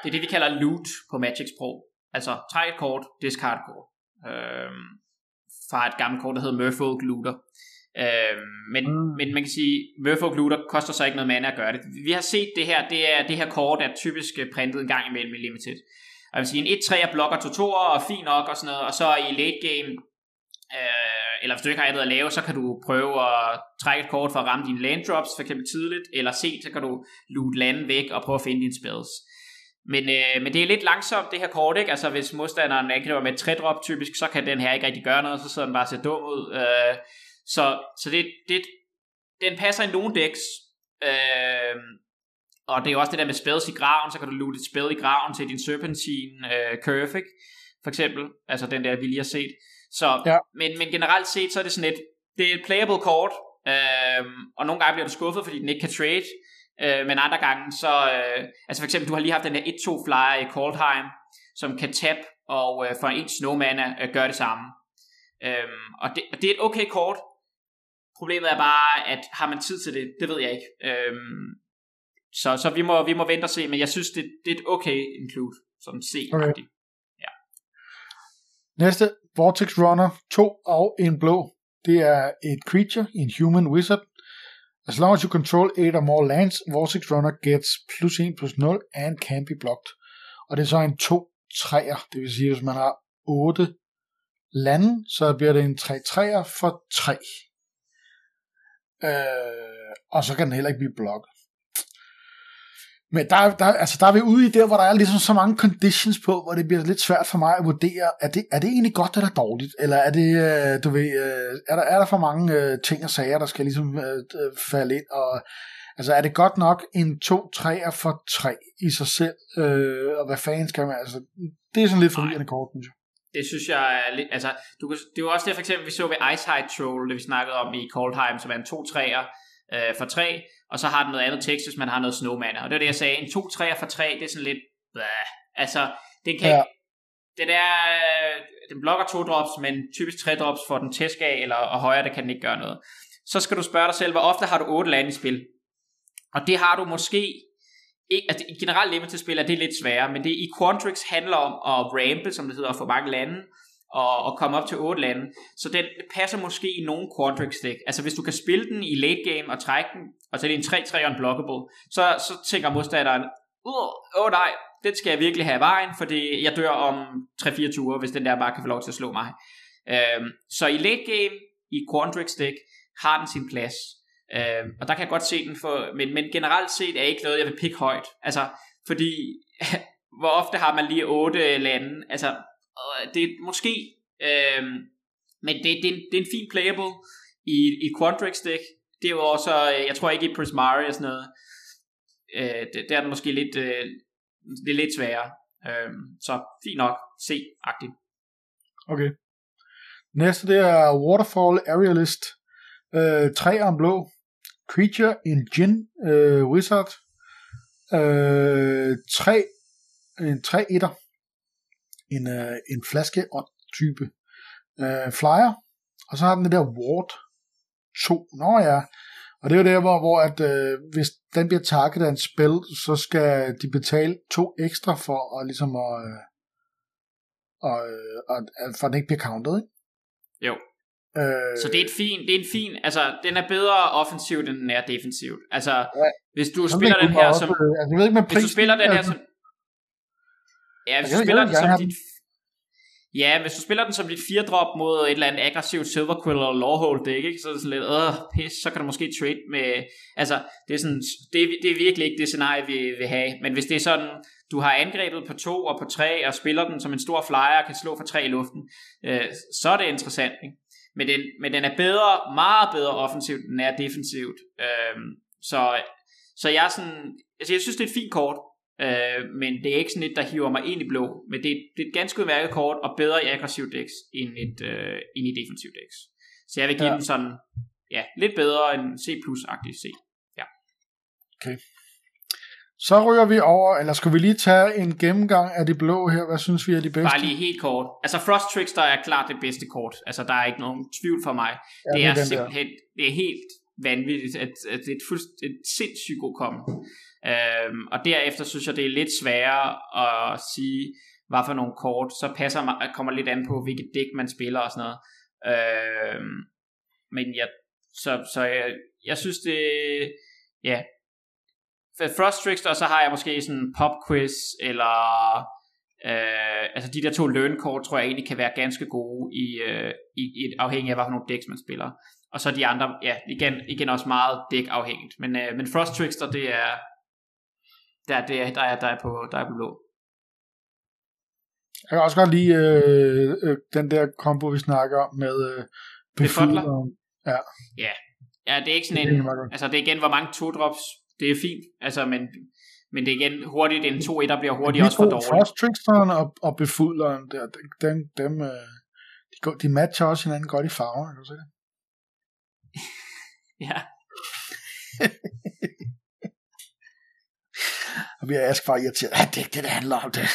Det er det, vi kalder loot på Magic-sprog. Altså, træk et kort, discard et kort. Øh, fra et gammelt kort, der hedder Merfolk Looter. Øh, men, mm. men man kan sige, Merfolk Looter koster så ikke noget mana at gøre det. Vi har set det her, det er det her kort er typisk printet en gang imellem i Limited. Jeg vil sige, en 1-3'er blokker to 2 og fint nok og sådan noget, og så i late game, øh, eller hvis du ikke har andet at lave, så kan du prøve at trække et kort for at ramme dine land drops, for eksempel tidligt, eller se, så kan du loot landen væk og prøve at finde dine spells. Men, øh, men det er lidt langsomt, det her kort, ikke? Altså, hvis modstanderen angriber med et 3 drop typisk, så kan den her ikke rigtig gøre noget, så sidder den bare og ser dum ud. Øh, så så det, det, den passer i nogle decks, øh, og det er jo også det der med spells i graven, så kan du loot et spell i graven til din Serpentine uh, Curve, ikke? For eksempel, altså den der, vi lige har set. Så, ja. men, men generelt set, så er det sådan et, det er et playable kort, øh, og nogle gange bliver du skuffet, fordi den ikke kan trade, øh, men andre gange, så, øh, altså for eksempel, du har lige haft den der 1-2 flyer i Coldheim, som kan tap, og øh, for en snowmana øh, gør det samme. Øh, og, det, og det er et okay kort, Problemet er bare, at har man tid til det, det ved jeg ikke. Øhm, så, så vi, må, vi må vente og se, men jeg synes, det, det er et okay include, som c okay. Ja. Næste, Vortex Runner, to og en blå. Det er et creature, en human wizard. As long as you control 8 or more lands, Vortex Runner gets plus 1 plus 0 and can be blocked. Og det er så en 2 træer, det vil sige, hvis man har 8 lande, så bliver det en 3 træer for 3. Øh, og så kan den heller ikke blive blokket. Men der, der, altså der er vi ude i der, hvor der er ligesom så mange conditions på, hvor det bliver lidt svært for mig at vurdere, er det, er det egentlig godt eller dårligt? Eller er det, øh, du ved, øh, er, der, er der for mange øh, ting og sager, der skal ligesom øh, falde ind? Og, altså er det godt nok en 2-3'er for 3 i sig selv? Øh, og hvad fanden skal man, altså det er sådan lidt forvirrende kort, synes jeg. Det synes jeg er lidt, altså, du, det er jo også det for eksempel, vi så ved Ice High Troll, det vi snakkede om i Coldheim, som er en 2-3'er øh, for 3, og så har den noget andet tekst, hvis man har noget snowman. Og det er det, jeg sagde. En 2 3 for 3, det er sådan lidt... Blah. Altså, den kan ja. ikke... Den, er, den blokker to drops, men typisk tre drops for den tæsk af, eller og højere, der kan den ikke gøre noget. Så skal du spørge dig selv, hvor ofte har du 8 lande i spil? Og det har du måske ikke, altså generelt limited spil er det lidt sværere, men det i Quantrix handler om at rampe, som det hedder, at få mange lande, og, og komme op til otte lande. Så den passer måske i nogle Quadrix deck. Altså hvis du kan spille den i late game og trække den, og så er det en 3-3 unblockable, så, så tænker modstanderen, åh oh, nej, den skal jeg virkelig have i vejen, fordi jeg dør om 3-4 ture, hvis den der bare kan få lov til at slå mig. Øhm, så i late game, i Quandrix deck, har den sin plads. Øhm, og der kan jeg godt se den, for, men, men generelt set er ikke noget, jeg vil pikke højt. Altså, fordi hvor ofte har man lige otte lande? Altså, Øh, det er måske, øh, men det, det, er en, det er en fin playable i, i Quandrix deck. Det er jo også, øh, jeg tror ikke i Prismari og sådan noget, øh, det, der er den måske lidt, øh, det er lidt sværere. Øh, så fint nok, C-agtigt. Okay. Næste det er Waterfall Aerialist. Øh, tre om blå. Creature, en Jin, øh, Wizard. Øh, tre, en tre etter. En, øh, en flaske og type. Øh, flyer. Og så har den det der Ward 2. Nå ja, og det er jo der, hvor, hvor at, øh, hvis den bliver takket af en spil, så skal de betale to ekstra for at ligesom at, øh, og, øh, og, for at den ikke bliver counted, ikke? Jo. Øh, så det er, et fin, det er en fin, altså den er bedre offensivt, end den er defensivt. Altså, ja, hvis du spiller den her som, også, altså, jeg ved ikke med hvis du spiller den her som, ja, hvis du spiller den som dit Ja, hvis du spiller den som dit 4-drop mod et eller andet aggressivt Silverquill eller Lawhold deck, ikke, så er det sådan lidt, åh, pis, så kan du måske trade med, altså, det er, sådan, det, er, det er virkelig ikke det scenarie, vi vil have, men hvis det er sådan, du har angrebet på to og på tre, og spiller den som en stor flyer, og kan slå for tre i luften, øh, så er det interessant, ikke? Men den, men den er bedre, meget bedre offensivt, end den er defensivt. Øh, så, så jeg er sådan, altså jeg synes, det er et fint kort. Øh, men det er ikke sådan et, der hiver mig ind i blå. Men det, det er et ganske udmærket kort, og bedre i aggressiv decks, end, et, øh, end i defensiv decks. Så jeg vil give ja. den sådan, ja, lidt bedre end C+-agtig C. Ja. Okay. Så ryger vi over, eller skal vi lige tage en gennemgang af de blå her? Hvad synes vi er de bedste? Bare lige helt kort. Altså Frost Trickster er klart det bedste kort. Altså der er ikke nogen tvivl for mig. Ja, det er, simpelthen, der. det er helt vanvittigt, at, at det er et, fuldst, et sindssygt god kom. Øhm, og derefter synes jeg, det er lidt sværere at sige, hvad for nogle kort, så passer mig, kommer lidt an på, hvilket dæk man spiller og sådan noget. Øhm, men jeg, så, så jeg, jeg synes det, ja, for Frost Trickster, så har jeg måske sådan pop quiz, eller øh, altså de der to learn kort, tror jeg egentlig kan være ganske gode i, øh, i, i afhængig af, hvad for nogle decks man spiller. Og så de andre, ja, igen, igen også meget dæk afhængigt. Men, øh, men Frost Trickster, det er, der, det er, der, er, der, er på, der er på blå. Jeg kan også godt lide øh, øh, den der kombo, vi snakker om med øh, Befudler. Ja. ja. Ja, det er ikke sådan en, altså det er igen, hvor mange to drops, det er fint, altså, men, men det er igen hurtigt, en 2 der bliver hurtigt også for dårligt. Frost Tricksteren og, og Befudleren, der, dem, dem, øh, de, går, de matcher også hinanden godt i farver, kan du se det? ja. Og vi er Ask bare irriteret. Ja, det er ikke det, det handler om det.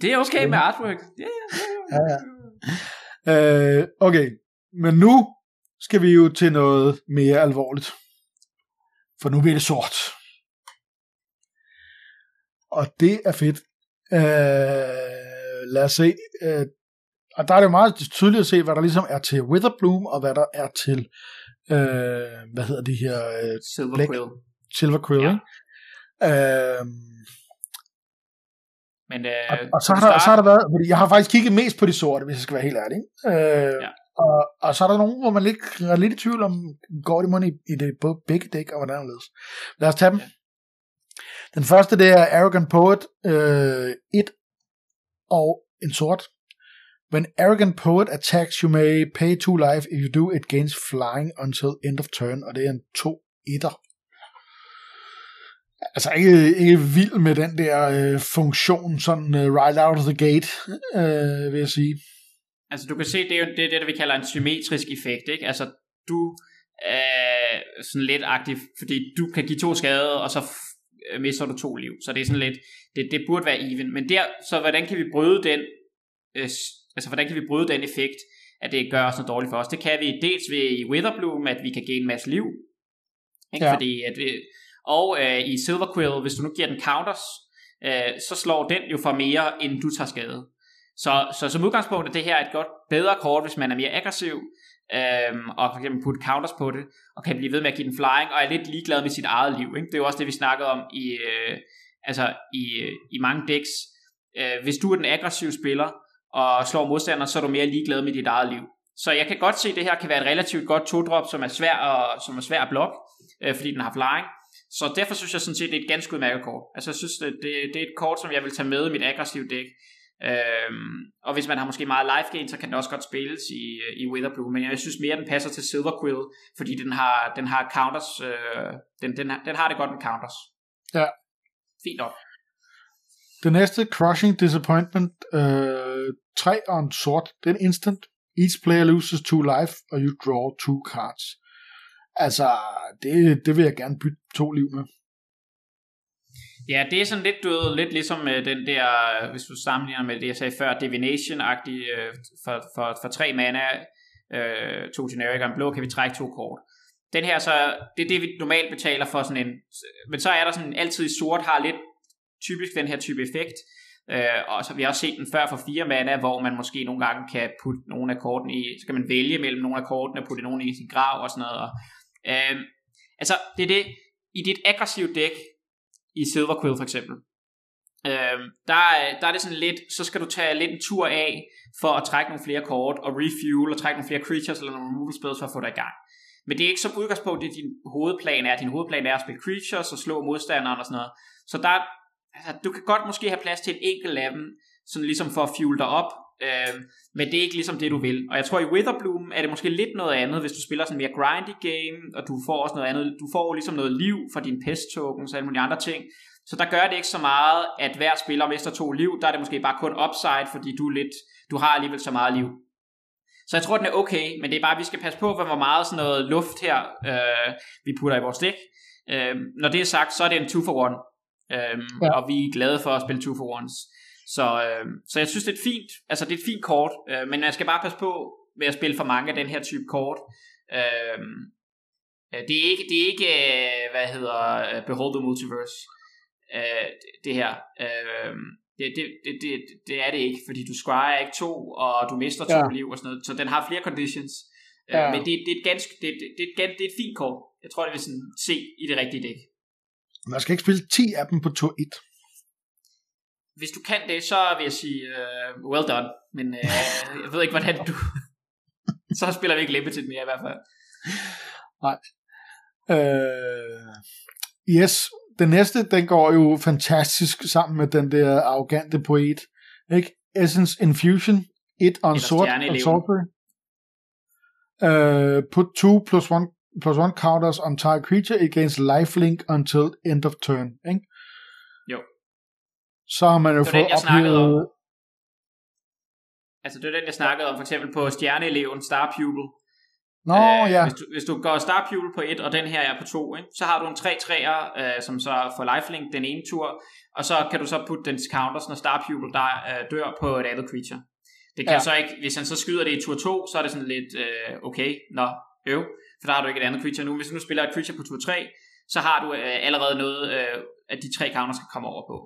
det er okay med artwork. Ja, ja, ja. ja. Øh, okay, men nu skal vi jo til noget mere alvorligt. For nu bliver det sort. Og det er fedt. Øh, lad os se. Øh, og der er det jo meget tydeligt at se, hvad der ligesom er til Witherbloom, og hvad der er til, øh, hvad hedder de her? Øh, Silver Quill. Silver Quill, ja. Øh, men, øh, og, og så, har der, så har der været, fordi jeg har faktisk kigget mest på de sorte, hvis jeg skal være helt ærlig. Øh, ja. og, og så er der nogen, hvor man lidt, er lidt i tvivl om, går det måske i, i det både begge dæk, og hvordan det Lad os tage dem. Ja. Den første, det er Arrogant Poet øh, 1 og en sort. When Arrogant Poet attacks, you may pay two life. If you do, it gains flying until end of turn, og det er en to etter altså ikke, ikke vild med den der øh, funktion, sådan uh, right out of the gate, øh, vil jeg sige. Altså du kan se, det er jo det, det der vi kalder en symmetrisk effekt, ikke? Altså du er sådan lidt aktiv, fordi du kan give to skade, og så øh, mister du to liv. Så det er sådan lidt, det, det burde være even. Men der, så hvordan kan vi bryde den, øh, altså hvordan kan vi bryde den effekt, at det gør os noget dårligt for os? Det kan vi dels ved i Witherbloom, at vi kan give en masse liv. Ikke? Ja. Fordi at, og øh, i Silver Quill, hvis du nu giver den counters, øh, så slår den jo for mere, end du tager skade. Så, så som udgangspunkt er det her et godt bedre kort, hvis man er mere aggressiv, øh, og for eksempel putte counters på det, og kan blive ved med at give den flying, og er lidt ligeglad med sit eget liv. Ikke? Det er jo også det, vi snakkede om i, øh, altså i, i mange decks. Øh, hvis du er den aggressive spiller, og slår modstander, så er du mere ligeglad med dit eget liv. Så jeg kan godt se, at det her kan være et relativt godt to-drop, som er svær at, som er svær at blokke, øh, fordi den har flying. Så derfor synes jeg sådan set, det er et ganske udmærket kort. Altså jeg synes, det, det, det er et kort, som jeg vil tage med i mit aggressive dæk. Øhm, og hvis man har måske meget life gain, så kan det også godt spilles i, i Witherbloom, men jeg synes mere, den passer til Silver Quill, fordi den har, den har counters, øh, den, den, har, den har det godt med counters. Ja. Fint nok. Det næste, Crushing Disappointment, øh, 3 og en sort, det er en instant. Each player loses two life, og you draw two cards. Altså, det, det vil jeg gerne bytte to liv med. Ja, det er sådan lidt død, lidt ligesom øh, den der, hvis du sammenligner med det, jeg sagde før, Divination-agtig øh, for, for, for tre mana, øh, to generic og en blå, kan vi trække to kort. Den her så, det er det, vi normalt betaler for sådan en, men så er der sådan altid i sort, har lidt typisk den her type effekt, øh, og så vi har også set den før for fire mana, hvor man måske nogle gange kan putte nogle af kortene i, så kan man vælge mellem nogle af kortene og putte nogle i sin grav og sådan noget. Og, øh, altså, det er det, i dit aggressive dæk, i Silver Quill for eksempel, øh, der, der er det sådan lidt, så skal du tage lidt en tur af, for at trække nogle flere kort, og refuel, og trække nogle flere creatures, eller nogle removal spells, for at få dig i gang. Men det er ikke som udgangspunkt, det din hovedplan er. Din hovedplan er at spille creatures og slå modstanderen og sådan noget. Så der, altså, du kan godt måske have plads til et enkelt af dem, sådan ligesom for at fuel dig op, øh, men det er ikke ligesom det, du vil. Og jeg tror, i Witherbloom er det måske lidt noget andet, hvis du spiller sådan mere grindy game, og du får også noget andet. Du får ligesom noget liv fra din pest tokens og alle mulige andre ting. Så der gør det ikke så meget, at hver spiller mister to liv. Der er det måske bare kun upside, fordi du, er lidt, du har alligevel så meget liv. Så jeg tror, den er okay, men det er bare, at vi skal passe på, hvor meget sådan noget luft her, øh, vi putter i vores dæk. Øh, når det er sagt, så er det en 2 for 1. Øh, ja. Og vi er glade for at spille 2 for 1's. Så, øh, så jeg synes, det er et fint, altså det er et fint kort, øh, men jeg skal bare passe på med at spille for mange af den her type kort. Øh, det er ikke, det er ikke øh, hvad hedder, øh, Behold the Multiverse, øh, det her. Øh, det, det, det, det, det er det ikke, fordi du scryer ikke to, og du mister to ja. liv og sådan noget, så den har flere conditions. Ja. Men det, det, er et ganske, det, det, det, det, det er et fint kort. Jeg tror, det vil sådan se i det rigtige dæk. Man skal ikke spille 10 af dem på tur 1 hvis du kan det, så vil jeg sige, uh, well done. Men uh, jeg ved ikke, hvordan du... så spiller vi ikke limited mere i hvert fald. Nej. Uh, yes, den næste, den går jo fantastisk sammen med den der arrogante poet. Ikke? Essence Infusion, et on sort og sorcery. Uh, put two plus one plus one counters on target creature against lifelink until end of turn. Ikke? Så har man jo fået den, ophævet... Altså det er den, jeg snakkede om, for eksempel på Stjerneeleven, Star Pupil. Nå, øh, ja. Hvis du, hvis du går Star Pupil på et, og den her er på to, ikke? så har du en 3 3'er, øh, som så får lifelink den ene tur, og så kan du så putte dens counters, når Star Pupil der øh, dør på et andet creature. Det kan ja. så ikke, hvis han så skyder det i tur 2, så er det sådan lidt, øh, okay, nå, øv, for der har du ikke et andet creature nu. Hvis du nu spiller et creature på tur 3, så har du øh, allerede noget, øh, at de tre counters skal komme over på.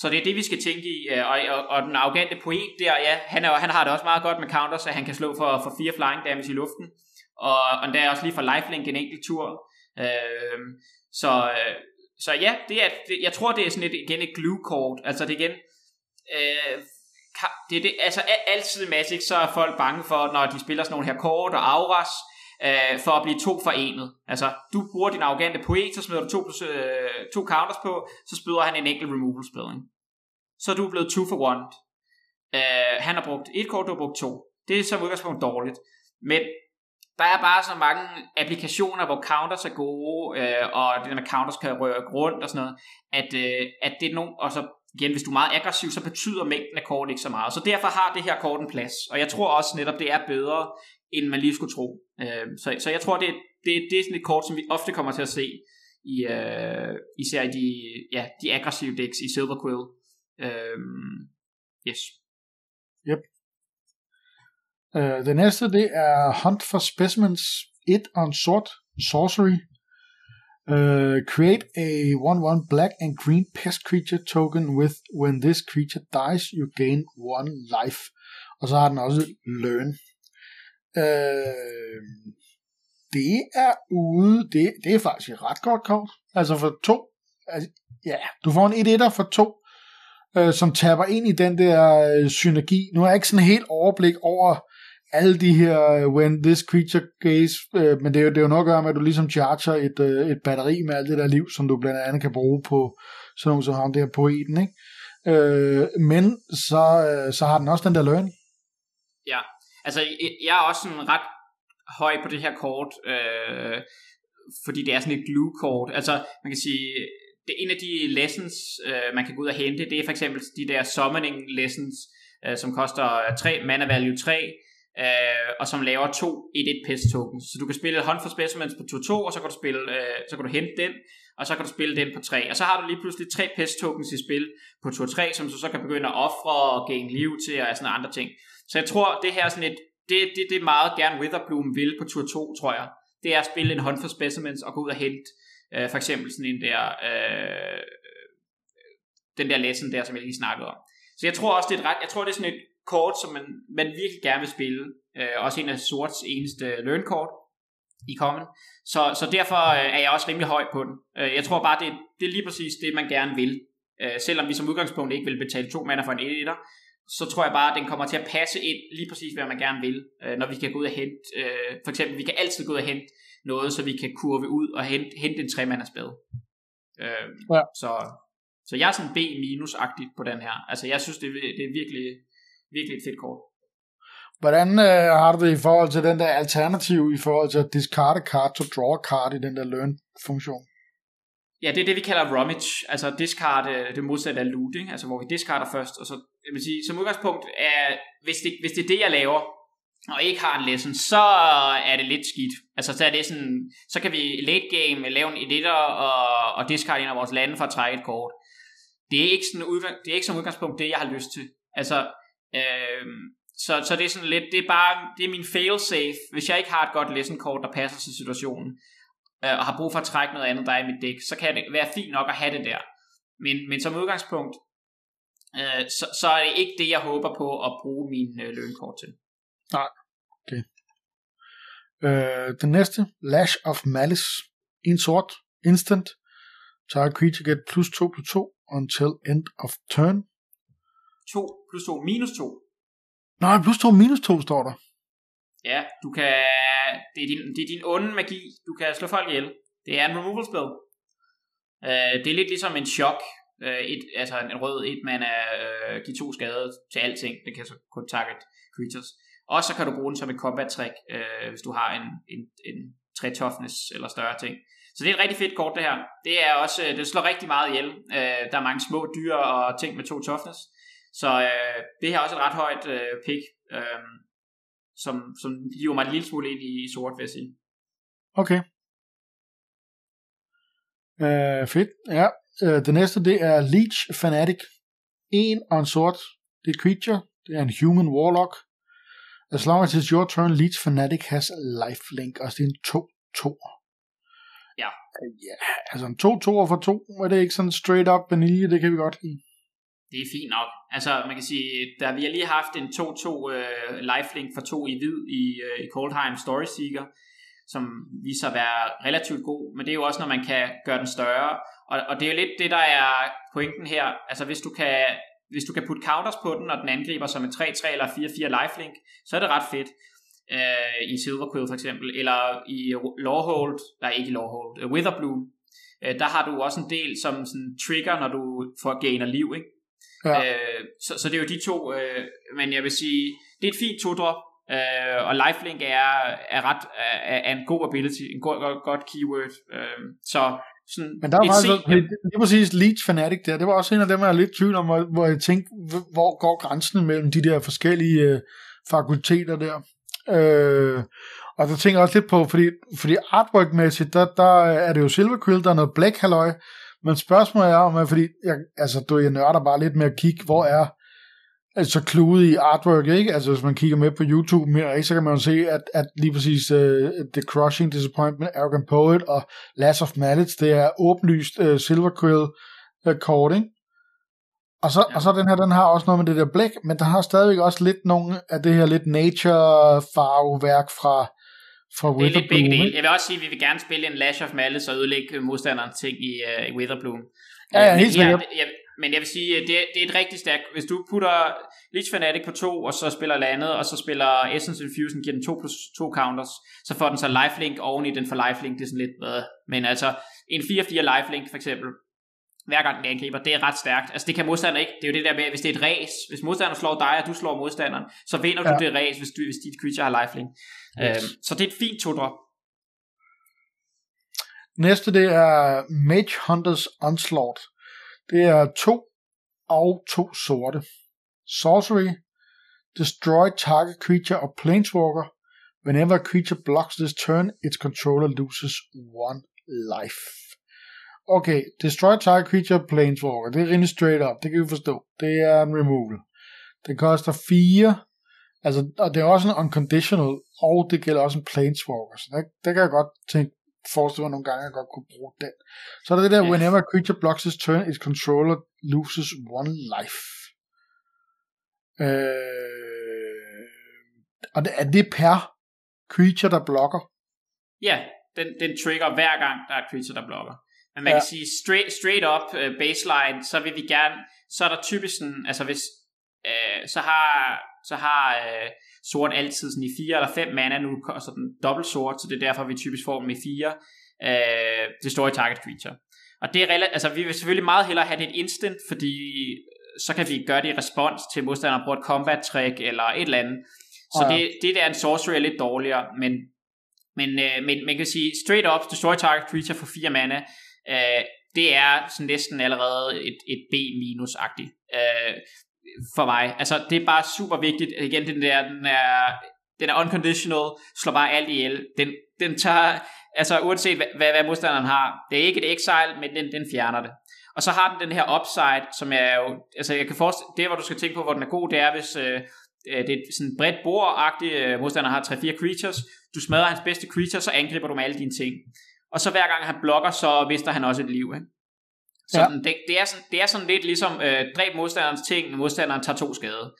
Så det er det, vi skal tænke i. Øh, og, og, og den arrogante poet der, ja, han, er, han har det også meget godt med counters, så han kan slå for, for fire flying damage i luften. Og, og der er også lige for lifelink en enkelt tur. Øhm, øh, så, så ja, det er, det, jeg tror, det er sådan et, igen et glue-kort. Altså det er igen... Øh, det er det, altså altid i Magic, så er folk bange for, når de spiller sådan nogle her kort og auras, øh, for at blive to forenet. Altså, du bruger din arrogante poet, så smider du to, plus, øh, to counters på, så spyder han en enkelt removal spell. Så er du blevet two for one. Øh, han har brugt et kort, du har brugt to. Det er som udgangspunkt dårligt. Men der er bare så mange applikationer, hvor counters er gode, øh, og det der med counters kan røre rundt og sådan noget, at, øh, at det er nogen, og så igen, hvis du er meget aggressiv, så betyder mængden af kort ikke så meget. Så derfor har det her kort en plads. Og jeg tror også netop, det er bedre end man lige skulle tro. Øh, så, så jeg tror, det, det, det er sådan et kort, som vi ofte kommer til at se, i, øh, især i de, ja, de aggressive decks i Silver Quill. Øh, yes. Yep. Uh, det næste, det er Hunt for Specimens 1 on Sort Sorcery. Uh, create a 1-1 black and green pest creature token with when this creature dies, you gain one life. Og så har den også learn. Uh, det er ude, det, det er faktisk et ret godt kort. Altså for to, altså, ja, du får en 1-1'er for to, øh, som tapper ind i den der øh, synergi. Nu har jeg ikke sådan helt overblik over alle de her uh, when this creature gaze, uh, øh, men det er, jo, det er jo nok at gøre med, at du ligesom charger et, uh, et batteri med alt det der liv, som du blandt andet kan bruge på sådan nogle som ham der poeten, ikke? Øh, men så, øh, så har den også den der learn. Ja, altså jeg er også sådan ret høj på det her kort, øh, fordi det er sådan et glue-kort. Altså man kan sige, det er en af de lessons, øh, man kan gå ud og hente, det er for eksempel de der summoning lessons, øh, som koster 3 mana value 3, øh, og som laver to 1-1 pest tokens. Så du kan spille hånd for specimens på 2-2, og så kan du spille, øh, så kan du hente den, og så kan du spille den på 3. Og så har du lige pludselig tre pest tokens i spil på 2-3, som du så kan begynde at ofre og gain liv til og sådan andre ting. Så jeg tror, det her er sådan et, det, det, det meget gerne Witherbloom vil på tur 2, tror jeg. Det er at spille en hånd for specimens og gå ud og hente øh, for eksempel sådan en der, øh, den der lesson der, som jeg lige snakkede om. Så jeg tror også, det er et ret, jeg tror, det er sådan et kort, som man, man virkelig gerne vil spille. Øh, også en af sorts eneste learn-kort i common. Så, så derfor øh, er jeg også rimelig høj på den. Øh, jeg tror bare, det, det er lige præcis det, man gerne vil. Øh, selvom vi som udgangspunkt ikke vil betale to mana for en 1 så tror jeg bare, at den kommer til at passe ind lige præcis, hvad man gerne vil, øh, når vi kan gå ud og hente, øh, for eksempel, vi kan altid gå ud og hente noget, så vi kan kurve ud og hente, hente en 3 mana spil. Øh, ja. så, så jeg er sådan B-agtigt på den her. Altså, jeg synes, det, det er virkelig, virkelig et fedt kort. Hvordan øh, har du det i forhold til den der alternativ i forhold til at discard a card to draw a card i den der learn-funktion? Ja, det er det, vi kalder rummage, altså discard øh, det modsatte af looting, altså hvor vi discarder først, og så, jeg vil sige, som udgangspunkt, er, hvis, det, hvis det er det, jeg laver, og ikke har en lesson, så er det lidt skidt. Altså, så er det sådan, så kan vi late game lave en editor og, og discard en af vores lande for at trække et kort. Det er ikke, sådan det er ikke som udgangspunkt det, jeg har lyst til. Altså, øh, så, så det er sådan lidt, det er bare, det er min fail-safe, hvis jeg ikke har et godt lesson-kort, der passer til situationen, øh, og har brug for at trække noget andet, der er i mit dæk, så kan det være fint nok at have det der. Men, men som udgangspunkt, øh, så, så er det ikke det, jeg håber på at bruge min øh, lønkort til. Nej, okay. Øh, den næste, Lash of Malice. En sort, instant. Target creature get plus 2 plus 2 until end of turn. 2 plus 2 minus 2. Nej, plus 2 minus 2 står der. Ja, du kan, det, er din, det er din onde magi. Du kan slå folk ihjel. Det er en removal spell. Uh, det er lidt ligesom en chok. Uh, et, altså en rød et man er uh, give to skade til alting. Det kan så kun target creatures. Og så kan du bruge den som et combat trick, uh, hvis du har en, en, en 3 toughness eller større ting. Så det er et rigtig fedt kort det her. Det er også, det slår rigtig meget ihjel. Uh, der er mange små dyr og ting med to toughness. Så uh, det her er også et ret højt uh, pick. Uh, som, som hiver mig en lille smule ind i, i sort, vil jeg sige. Okay. Uh, fedt. Ja. Uh, det næste, det er Leech Fanatic. En og en sort. Det er creature. Det er en human warlock. As long as it's your turn, Leech Fanatic has lifelink. Og det er en 2-2. Ja. Uh, ja, altså en 2-2 for 2, er det ikke sådan straight up vanilje, det kan vi godt lide det er fint nok. Altså, man kan sige, der vi har lige haft en 2-2 uh, øh, lifelink for to i hvid i, uh, i Coldheim Story Seeker, som viser at være relativt god, men det er jo også, når man kan gøre den større, og, og det er jo lidt det, der er pointen her. Altså, hvis du kan, hvis du kan putte counters på den, og den angriber som en 3-3 eller 4-4 lifelink, så er det ret fedt. Uh, i Silverquill for eksempel, eller i Lawhold, der er ikke i Lawhold, uh, Witherbloom, uh, der har du også en del som sådan trigger, når du får gainer liv, ikke? Ja. Øh, så, så det er jo de to, øh, men jeg vil sige, det er et fint to-drop, øh, og lifelink er, er ret er, er en god ability, en god, god, godt keyword. Øh, så sådan men der var faktisk, det, det er præcis Leech Fanatic der, det var også en af dem, jeg er lidt tvivl om, hvor, hvor jeg tænkte, hvor går grænsen mellem de der forskellige øh, fakulteter der. Øh, og der tænker jeg også lidt på, fordi, fordi artwork-mæssigt, der, der er det jo Silver Quill, der er noget Black Halløj, men spørgsmålet er om, fordi jeg, altså, du, jeg nørder bare lidt med at kigge, hvor er altså klude i artwork, ikke? Altså hvis man kigger med på YouTube mere, ikke, så kan man jo se, at, at lige præcis uh, The Crushing Disappointment, Arrogant Poet og Last of Mallets, det er åbenlyst uh, Silver Quill uh, kort, ikke? Og så, ja. og så den her, den har også noget med det der blæk, men der har stadigvæk også lidt nogle af det her lidt nature farveværk fra, fra Det er lidt begge Witherbloom. dele. Jeg vil også sige, at vi vil gerne spille en Lash of Malice og ødelægge modstanderens ting i, uh, i Witherbloom. Ja, ja, Øh, helt sikkert. jeg, men jeg vil sige, at det, er- det er et rigtig stærkt... Hvis du putter Leech Fanatic på to, og så spiller landet, og så spiller Essence Infusion, giver den 2 plus 2 counters, så får den så lifelink oven i den for lifelink. Det er sådan lidt... Øh. Men altså, en 4-4 lifelink for eksempel, hver gang den angriber, det er ret stærkt. Altså det kan modstanderen ikke. Det er jo det der med, hvis det er et race, hvis modstanderen slår dig, og du slår modstanderen, så vinder ja. Du det race, hvis, du, hvis dit creature har lifelink. Yes. Øhm, så det er et fint to-drop. Næste, det er Mage Hunters Onslaught. Det er to og to sorte. Sorcery. Destroy target creature or planeswalker. Whenever a creature blocks this turn, its controller loses one life. Okay, destroy target creature planeswalker. Det er rimelig straight up, det kan vi forstå. Det er en removal. Det koster 4. Altså, og det er også en unconditional, og det gælder også en planeswalker. Så der, der kan jeg godt tænke, forestille mig nogle gange, at jeg godt kunne bruge den. Så er der det der, Ja. whenever a creature blocks its turn, its controller loses one life. Øh, og det, er det per creature, der blokker? Ja, den, den trigger hver gang, der er creature, der blokker. Men man ja. Kan sige, straight, straight up uh, baseline, så vil vi gerne, så er der typisk sådan, altså hvis, uh, så har, så har uh, sort altid sådan i 4 eller 5 mana, nu koster den dobbelt sort, så det er derfor, vi typisk får dem i 4, uh, destroy target creature. Og det er rela- altså vi vil selvfølgelig meget hellere have det et instant, fordi så kan vi gøre det i respons til modstanderen bruger et combat trick eller et eller andet. Så Ja. det, det der er en sorcery er lidt dårligere, men men, øh, men man kan sige, straight up, destroy target creature for 4 mana, øh, det er sådan næsten allerede et, et B-agtigt øh, for mig. Altså, det er bare super vigtigt. Igen, den der, den er, den er unconditional, slår bare alt ihjel. Den, den tager, altså uanset hvad, hvad, hvad modstanderen har, det er ikke et exile, men den, den fjerner det. Og så har den den her upside, som er jo, altså jeg kan forestille, det hvor du skal tænke på, hvor den er god, det er, hvis øh, øh, det er sådan bredt bord-agtigt, øh, modstanderen har 3-4 creatures, du smadrer hans bedste creature, så angriber du med alle dine ting. Og så hver gang han blokker, så mister han også et liv. Ikke? Så Ja. det, det, er sådan, det er sådan lidt ligesom, øh, dræb modstanderens ting, modstanderen tager to skade.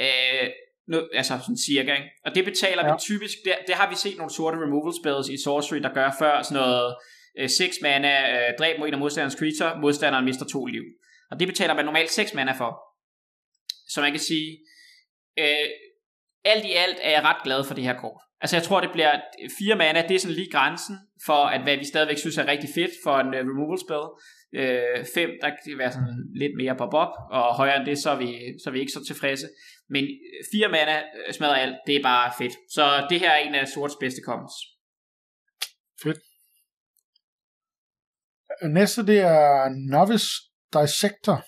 Øh, nu, altså sådan cirka, ikke? Og det betaler ja. Vi typisk, det, det har vi set nogle sorte removal spells i Sorcery, der gør før sådan noget 6 mana, øh, dræb mod en af modstanderens creature, modstanderen mister to liv. Og det betaler man normalt 6 mana for. Så man kan sige, øh, alt i alt er jeg ret glad for det her kort. Altså jeg tror, det bliver 4 mana, det er sådan lige grænsen for, at hvad vi stadigvæk synes er rigtig fedt for en uh, removal spell. 5, der kan være sådan lidt mere pop-up, og højere end det, så er vi, så er vi ikke så tilfredse. Men 4 mana øh, smadrer alt, det er bare fedt. Så det her er en af sorts bedste commons. Næste, det er Novice Dissector.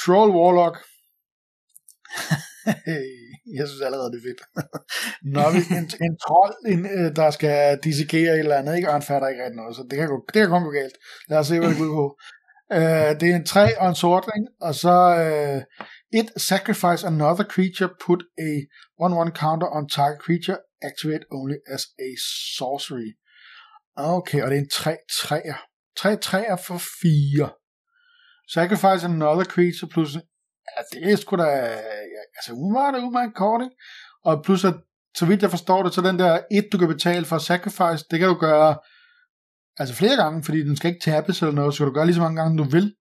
Troll Warlock. jeg synes allerede, det er fedt. Novice, en, en trold, en, øh, der skal dissekere et eller andet, ikke? og han fatter ikke rigtig noget, så det kan, gå, det kan kun gå galt. Lad os se, hvad det går ud på. Uh, det er en træ og en sortring, og så uh, et sacrifice another creature, put a 1-1 counter on target creature, activate only as a sorcery. Okay, og det er en 3 træer. 3 træer for 4. Sacrifice another creature plus... Ja, det er sgu da... Altså, umiddelbart er umiddelbart kort, ikke? Og plus, at så vidt jeg forstår det, så den der et, du kan betale for sacrifice, det kan du gøre altså flere gange, fordi den skal ikke tabes eller noget, så kan du gøre lige så mange gange, du vil.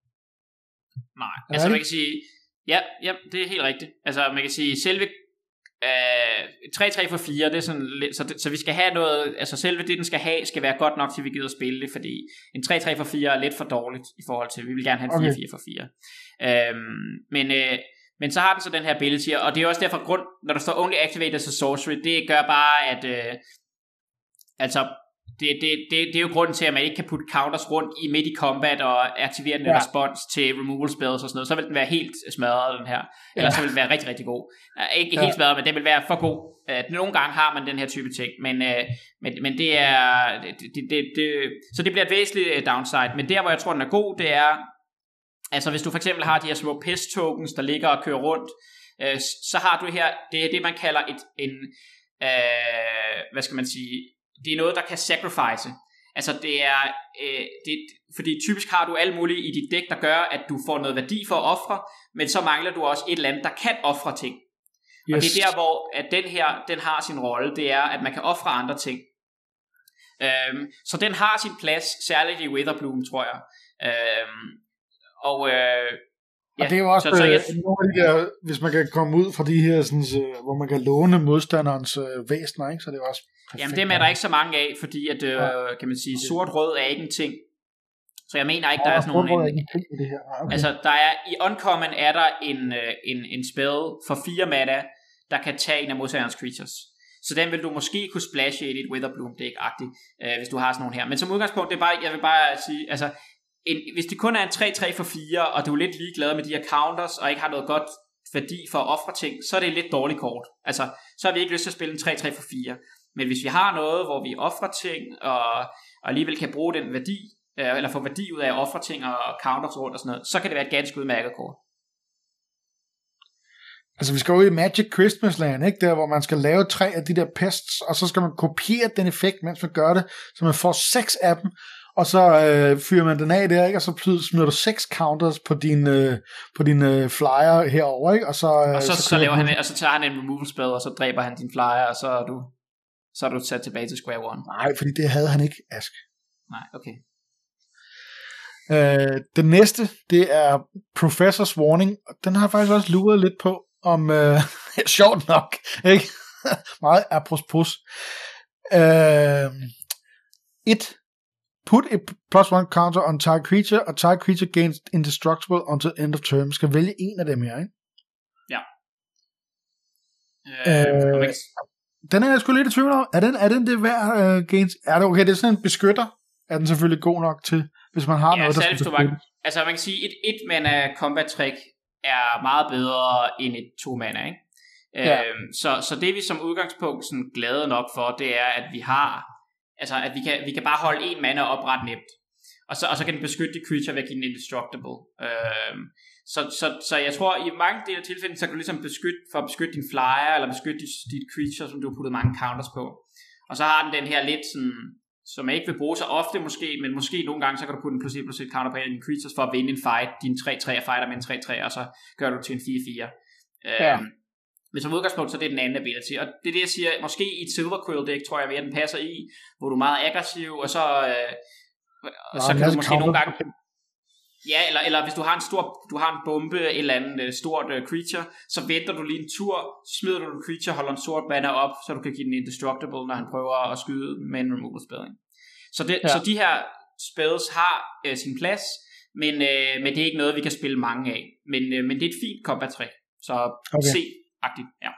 Nej, Er altså man kan sige, ja, ja, det er helt rigtigt. Altså man kan sige, selve øh, 3-3 for 4, det er sådan så, det, så vi skal have noget, altså selve det, den skal have, skal være godt nok til, vi gider at spille det, fordi en 3-3 for 4 er lidt for dårligt i forhold til, vi vil gerne have en 4-4 Okay. for 4. Øhm, men, øh, men så har den så den her ability, og det er også derfor grund, når der står only activated a sorcery, det gør bare, at øh, altså det, det, det, det er jo grunden til, at man ikke kan putte counters rundt i midt i combat og aktivere den ja. Respons til removal spells og sådan noget. Så vil den være helt smadret, den her. Eller Ja. så vil den være rigtig, rigtig god. Ikke Ja. helt smadret, men den vil være for god. Uh, nogle gange har man den her type ting, men, uh, men, men det er... Det, det, det, det, så det bliver et væsentligt øh, downside. Men der, hvor jeg tror, den er god, det er... Altså hvis du for eksempel har de her små pest tokens, der ligger og kører rundt, øh, så har du her, det er det, man kalder et, en, øh, hvad skal man sige, det er noget, der kan sacrifice. Altså det er, øh, det, fordi typisk har du alle mulige i dit dæk, der gør, at du får noget værdi for at ofre, men så mangler du også et eller andet, der kan ofre ting. Yes. Og det er der, hvor at den her, den har sin rolle, det er, at man kan ofre andre ting. Øhm, så den har sin plads, særligt i Witherbloom, tror jeg. Øhm, og øh, Ja, og det er jo også, så, så jeg... øh, nogle af de der, hvis man kan komme ud fra de her, sådan, så, hvor man kan låne modstanderens øh, væsener, ikke? så det er også perfekt. Jamen dem er der ikke så mange af, fordi at, øh, ja. kan man sige, sort-rød er ikke en ting. Så jeg mener ikke, der er sådan nogle... En, en, det her. Okay. Altså, der er, i Uncommon er der en, øh, en, en spell for fire mana, der kan tage en af modstanderens creatures. Så den vil du måske kunne splashe i dit Witherbloom deck-agtigt, øh, hvis du har sådan nogle her. Men som udgangspunkt, det er bare, jeg vil bare sige, altså, en, hvis det kun er en 3-3 for 4, og du er lidt ligeglad med de her counters, og ikke har noget godt værdi for at ofre ting, så er det et lidt dårligt kort. Altså, så har vi ikke lyst til at spille en 3-3 for 4. Men hvis vi har noget, hvor vi offrer ting, og, og alligevel kan bruge den værdi, øh, eller få værdi ud af at ofre ting og counters rundt og sådan noget, så kan det være et ganske udmærket kort. Altså vi skal jo i Magic Christmas Land, ikke? Der hvor man skal lave tre af de der pests, og så skal man kopiere den effekt, mens man gør det, så man får seks af dem, og så øh, fyrer man den af der, ikke? og så smider du seks counters på din, øh, på din øh, flyer herover, ikke? og så, øh, og så, så, så, laver han, og så tager han en removal spell, og så dræber han din flyer, og så er du, så er du sat tilbage til square one. Nej, fordi det havde han ikke, Ask. Nej, okay. Øh, den næste, det er Professors Warning, den har jeg faktisk også luret lidt på, om, øh, sjovt nok, ikke? Meget apropos. Øh, et, Put a plus one counter on target creature, og target creature gains indestructible until end of turn. Skal vælge en af dem her, ikke? Ja. Øh, øh, den er jeg sgu lidt i tvivl om. Er den, er den det værd, uh, gains? Er det okay? Det er sådan en beskytter. Er den selvfølgelig god nok til, hvis man har ja, noget, der skal beskytte? Altså man kan sige, et et mana combat trick er meget bedre end et to mana, ikke? Ja. Øhm, så, så det vi som udgangspunkt sådan glade nok for, det er, at vi har Altså, at vi kan, vi kan bare holde en mana op ret nemt. Og så, og så kan den beskytte de creature ved at give den indestructible. Øhm, så, så, så jeg tror, i mange dele af tilfælden, så kan du ligesom beskytte, for at beskytte din flyer, eller beskytte dit, dit creature, som du har puttet mange counters på. Og så har den den her lidt sådan, som jeg ikke vil bruge så ofte måske, men måske nogle gange, så kan du putte en plus 1 plus 1 counter på en af dine creatures, for at vinde en fight, din 3-3 fighter med en 3-3, og så gør du til en 4-4. Ja. Øhm, men som udgangspunkt, så det er den anden ability. Og det er det, jeg siger, måske i et Silver Quill deck, tror jeg, at den passer i, hvor du er meget aggressiv, og så, øh, og så kan du måske nogle gange... Ja, eller, eller hvis du har en stor, du har en bombe, et eller andet uh, stort uh, creature, så venter du lige en tur, smider du en creature, holder en sort banner op, så du kan give den indestructible, når han prøver at skyde med en removal spell. Så, det, ja. så de her spells har uh, sin plads, men, uh, men det er ikke noget, vi kan spille mange af. Men, uh, men det er et fint combat trick. Så okay. se agtigt ja.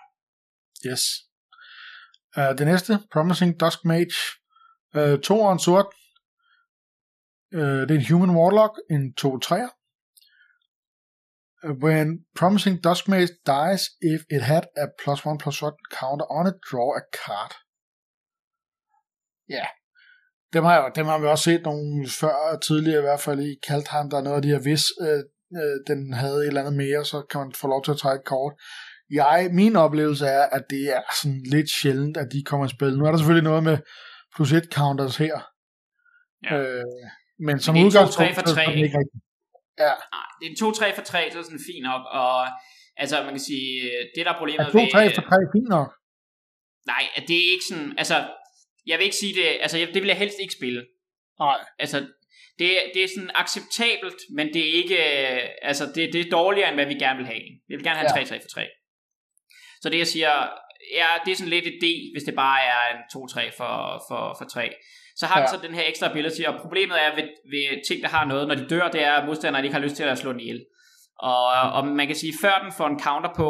Yes. Uh, det næste, Promising Dusk Mage. Uh, to og en sort. Uh, det er en Human Warlock, en 2-3'er. Uh, when Promising Dusk Mage dies, if it had a plus one plus one counter on it, draw a card. Ja, yeah. dem har, jeg, dem har vi også set nogle før tidligere, i hvert fald i Kaltheim, der er noget af de her, hvis øh, øh, den havde et eller andet mere, så kan man få lov til at trække et kort jeg, min oplevelse er, at det er sådan lidt sjældent, at de kommer i spil. Nu er der selvfølgelig noget med plus et counters her. Ja. Øh, men som men udgangspunkt, 2, 3 for 3, ikke rigtigt. Ja. Nej, det er en 2-3 for 3, så er det sådan fint nok, og altså man kan sige, det der er problemet er 2-3 for 3 fint nok? Nej, det er ikke sådan, altså, jeg vil ikke sige det, altså det vil jeg helst ikke spille. Nej. Altså, det, det er sådan acceptabelt, men det er ikke, altså det, det er dårligere, end hvad vi gerne vil have. Vi vil gerne have ja. 3-3 for 3. Så det jeg siger, ja, det er sådan lidt et D, hvis det bare er en 2-3 for, for, for 3. Så har ja. den så den her ekstra ability, og problemet er ved, ved ting, der har noget, når de dør, det er, at modstanderne ikke har lyst til at slå den ihjel. Og, og man kan sige, før den får en counter på,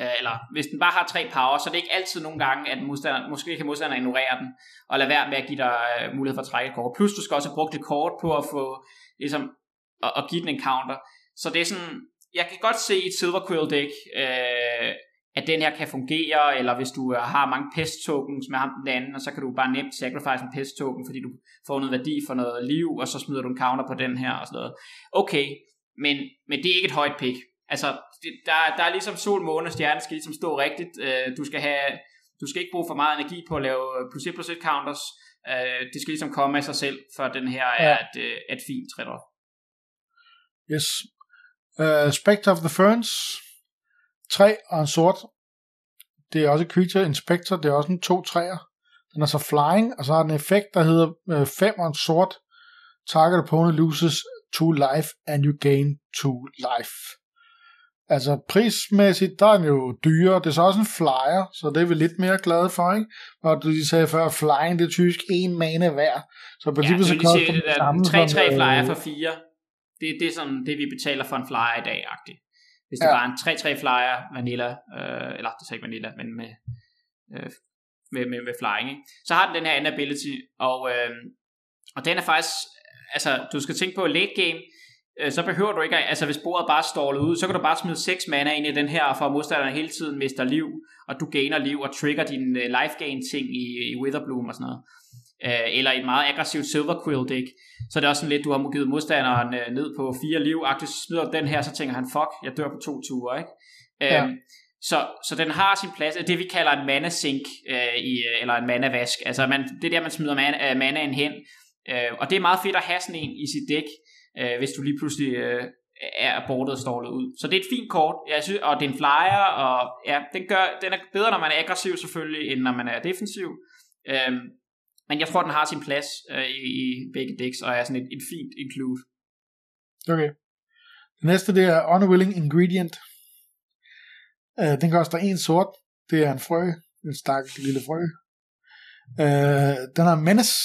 øh, eller hvis den bare har tre power, så det er ikke altid nogle gange, at modstander, måske kan modstanderen ignorere den, og lade være med at give dig øh, mulighed for at trække et kort. Plus du skal også have brugt et kort på at få, ligesom, at, at give den en counter. Så det er sådan, jeg kan godt se et Silver Quill deck, øh, at den her kan fungere, eller hvis du øh, har mange pest tokens med ham den anden, og så kan du bare nemt sacrifice en pest token, fordi du får noget værdi for noget liv, og så smider du en counter på den her og sådan noget. Okay, men, men det er ikke et højt pick. Altså, det, der, der er ligesom sol, måne og stjerne skal ligesom stå rigtigt. Øh, du skal have, du skal ikke bruge for meget energi på at lave plus 1 plus 1 counters. Øh, det skal ligesom komme af sig selv, for den her ja. er et, øh, et fint træt Yes, Uh, Spectre of the Ferns. 3 og en sort. Det er også Creature Inspector, det er også en 2 træer. Den er så flying, og så har den effekt, der hedder 5 og en sort. Target opponent loses 2 life, and you gain 2 life. Altså prismæssigt, der er den jo dyre. Det er så også en flyer, så det er vi lidt mere glade for, ikke? Og du sagde før, flying, det er typisk en mane hver. Så på Ja, det vil sige, det der 3-3 som, øh, flyer for 4. Det, det er sådan det, vi betaler for en flyer i dag, agtigt. Hvis det Ja. var en 3-3 flyer vanilla, øh, eller det er ikke vanilla, men med, øh, med, med, med flying, ikke? så har den den her anden ability, og, øh, og den er faktisk, altså du skal tænke på late game, øh, så behøver du ikke, altså hvis bordet bare står ud, så kan du bare smide 6 mana ind i den her, for at modstanderne hele tiden mister liv, og du gainer liv og trigger din øh, life gain ting i, i Witherbloom og sådan noget. Øh, eller et meget aggressivt Silver Quill deck, så er det også sådan lidt, du har givet modstanderen øh, ned på fire liv, agtigt så smider den her, så tænker han, fuck, jeg dør på to ture, ikke? Ja. Øhm, så, så den har sin plads, det vi kalder en mana sink, øh, i, eller en mana vask, altså man, det er der, man smider mana, øh, manaen hen, øh, og det er meget fedt at have sådan en i sit dæk, øh, hvis du lige pludselig øh, er bordet stålet ud. Så det er et fint kort, jeg synes, og det er en flyer, og ja, den, gør, den er bedre, når man er aggressiv selvfølgelig, end når man er defensiv. Øhm, men jeg tror, den har sin plads øh, i, i begge decks, og er sådan et, et fint include. Okay. Det næste, det er Unwilling Ingredient. Uh, den koster en sort. Det er en frø. En stak lille frø. Uh, den har Menace.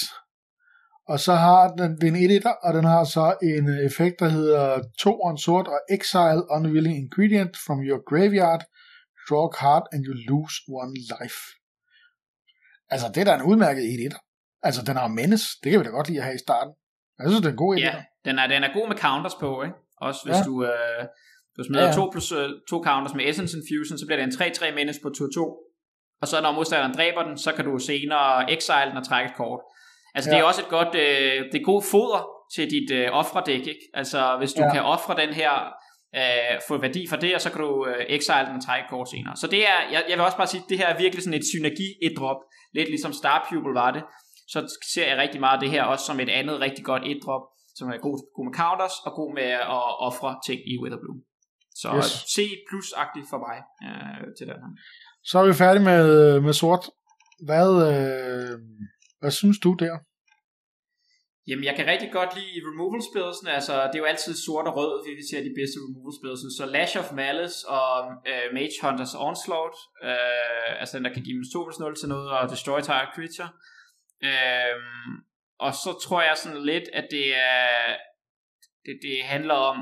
Og så har den, det er en 1 og den har så en effekt, der hedder 2 on sort og Exile Unwilling Ingredient from your graveyard. Draw a card and you lose one life. Altså, det er da en udmærket 1 Altså, den har Menace. Det kan vi da godt lide at have i starten. Jeg synes, det er en god 1 Ja, den er, den er god med counters på, ikke? Også hvis Ja. du, øh, du smider Ja, ja. 2 plus øh, to counters med Essence Infusion, så bliver det en 3-3 menace på tur 2. Og så når modstanderen dræber den, så kan du senere exile den og trække et kort. Altså ja. det er også et godt, øh, det er god foder til dit øh, offredæk, ikke? Altså hvis du Ja. kan ofre den her, øh, få værdi for det, og så kan du øh, exile den og trække kort senere. Så det er, jeg, jeg vil også bare sige, det her er virkelig sådan et synergi et drop lidt ligesom Star Pupil var det. Så ser jeg rigtig meget det her også som et andet rigtig godt et drop som er god, god med counters og god med at ofre ting i Witherbloom. Så Yes. C plus-agtigt for mig øh, til den her. Så er vi færdige med, med sort. Hvad, øh, hvad synes du der? Jamen, jeg kan rigtig godt lide removal spillsene. Altså, det er jo altid sort og rød, vi ser de bedste removal spillsene. Så Lash of Malice og øh, Mage Hunters Onslaught, øh, altså den, der kan give minus 2 plus 0 til noget, og Destroy Target Creature. Øhm, og så tror jeg sådan lidt, at det er det, det handler om,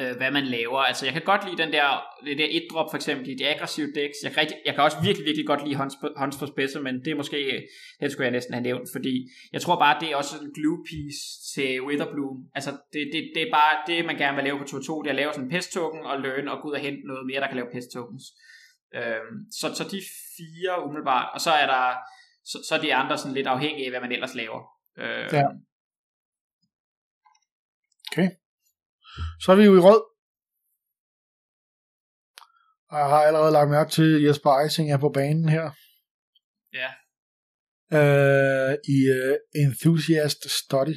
øh, hvad man laver. Altså, jeg kan godt lide den der, det der et drop for eksempel i de aggressive decks. Jeg kan, rigtig, jeg kan også virkelig, virkelig godt lide hånds, Hunts for Spidser, men det er måske, det skulle jeg næsten have nævnt, fordi jeg tror bare, det er også en glue piece til Witherbloom. Altså, det, det, det er bare det, man gerne vil lave på 2-2, det er at lave sådan en pest token og learn og gå ud og hente noget mere, der kan lave pest tokens. Øhm, så, så de fire umiddelbart, og så er der så, så er de andre sådan lidt afhængige af, hvad man ellers laver. Øhm, Ja. Så er vi jo i rød. Og jeg har allerede lagt mærke til, at Jesper Eising er på banen her. ja. øh, i øh, Enthusiast Study.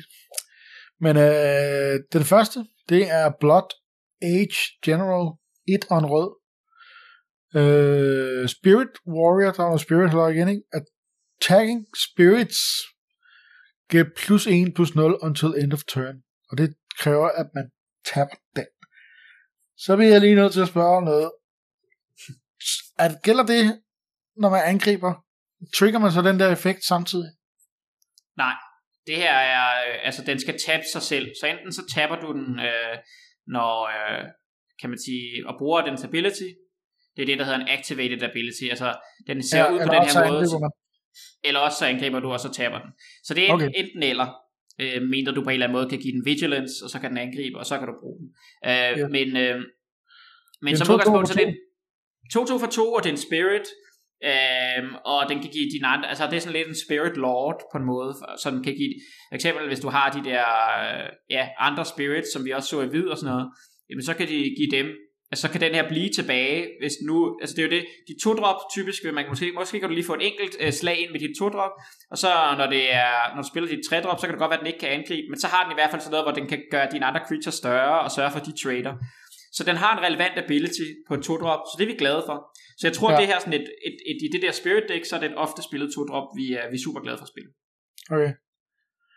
Men øh, den første, det er Blood Age General 1 on rød. Øh, Spirit Warrior, der er noget Spirit heller igen, ikke? Attacking Spirits giver plus 1 plus 0 until end of turn. Og det kræver, at man taber den. Så bliver jeg lige nødt til at spørge om noget. At, gælder det, når man angriber? Trigger man så den der effekt samtidig? Nej, det her er, øh, altså den skal tabe sig selv. Så enten så taber du den, øh, når, øh, kan man sige, og bruger dens ability. Det er det, der hedder en activated ability. Altså, den ser ja, ud på den her måde. man. Eller også så angriber du, og så taber den. Så det er Okay. enten eller. Øh, mindre du på en eller anden måde kan give den vigilance, og så kan den angribe, og så kan du bruge den. Øh, Ja. Men, øh, men som 2-2 udgangspunkt, så er 2-2 for 2, og det er en spirit. Øhm, og den kan give dine andre, altså det er sådan lidt en spirit lord på en måde, så den kan give, for eksempel hvis du har de der, øh, ja, andre spirits, som vi også så i hvid og sådan noget, jamen så kan de give dem, altså så kan den her blive tilbage, hvis nu, altså det er jo det, de to drop typisk, man måske, måske kan du lige få et enkelt øh, slag ind med dit to drop, og så når det er, når du spiller dit tre drop, så kan det godt være, at den ikke kan angribe, men så har den i hvert fald sådan noget, hvor den kan gøre dine andre creatures større, og sørge for, at de trader. Så den har en relevant ability på en 2-drop, så det er vi glade for. Så jeg tror, ja. det her er sådan et, et, et, i det der Spirit deck, så er det et ofte spillet 2-drop, vi er, vi er super glade for at spille. Okay.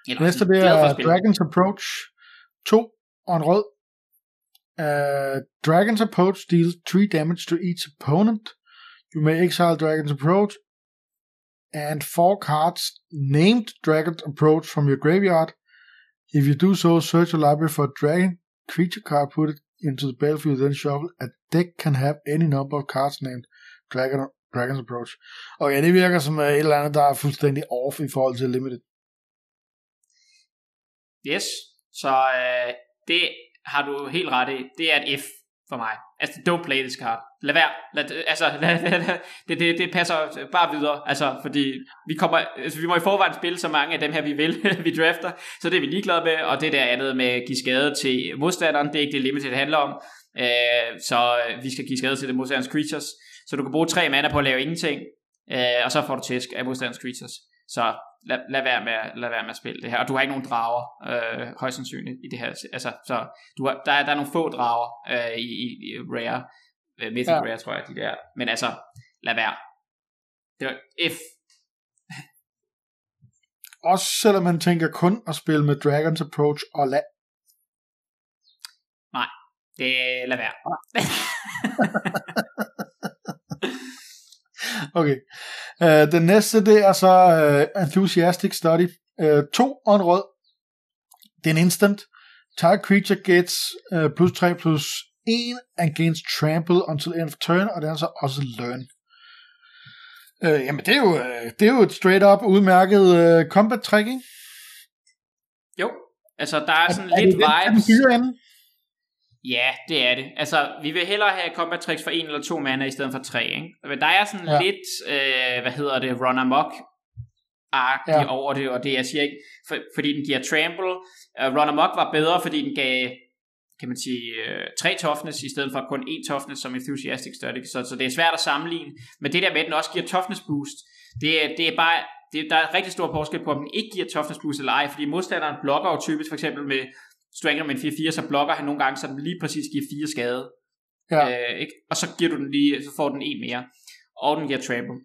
Eller, Næste det er Dragon's Approach 2 og en rød. Uh, Dragon's Approach deals 3 damage to each opponent. You may exile Dragon's Approach and 4 cards named Dragon's Approach from your graveyard. If you do so, search your library for a dragon creature card, put it into the battlefield, then shuffle. A deck can have any number of cards named Dragon, Dragon's Approach. Ja, det virker som et eller andet, der er fuldstændig off i forhold til Limited. Yes, så øh, det har du helt ret i. Det er et F for mig. Altså, don't play this card. Lad være. Lad, altså, lad, lad, lad, det, det, det passer bare videre. Altså, fordi vi kommer, altså, vi må i forvejen spille så mange af dem her, vi vil, vi drafter. Så det er vi ligeglade med. Og det der andet med at give skade til modstanderen, det er ikke det limited handler om. Øh, så øh, vi skal give skade til det modstanderens creatures. Så du kan bruge tre mana på at lave ingenting. Øh, og så får du tæsk af modstanderens creatures. Så lad, lad, være med, lad være med at spille det her. Og du har ikke nogen drager, øh, højst sandsynligt, i det her. Altså, så du har, der, er, der er nogle få drager øh, i, i, i Rare. Øh, Mythic ja. Rare, tror jeg, de der. Men altså, lad være. Det var F. Også selvom man tænker kun at spille med Dragon's Approach og lad. Nej, det lad være. okay. Uh, den næste, det er så uh, Enthusiastic Study. Uh, to og en rød. Det er en instant. Target creature gets uh, plus 3 plus 1 and gains trample until end of turn, og det er så også learn. Uh, jamen, det er, jo, uh, det er jo et straight up udmærket uh, combat trick, ikke? Jo, altså der er sådan er, lidt er det vibes. Den, Ja, det er det. Altså, vi vil hellere have combat tricks for en eller to mana i stedet for tre, ikke? Men der er sådan ja. lidt, øh, hvad hedder det, run amok ja. over det, og det jeg siger ikke, for, fordi den giver trample. Uh, run amok var bedre, fordi den gav, kan man sige, øh, tre toughness i stedet for kun én toughness som enthusiastic static, så, så det er svært at sammenligne. Men det der med, at den også giver toughness boost, det, det er bare, det, der er rigtig stor forskel på, om den ikke giver toughness boost eller ej, fordi modstanderen blokker jo typisk for eksempel med Strangler med en 4-4, så blokker han nogle gange, så den lige præcis giver 4 skade. Ja. Øh, ikke? Og så giver du den lige, så får den en mere. Og den giver trample.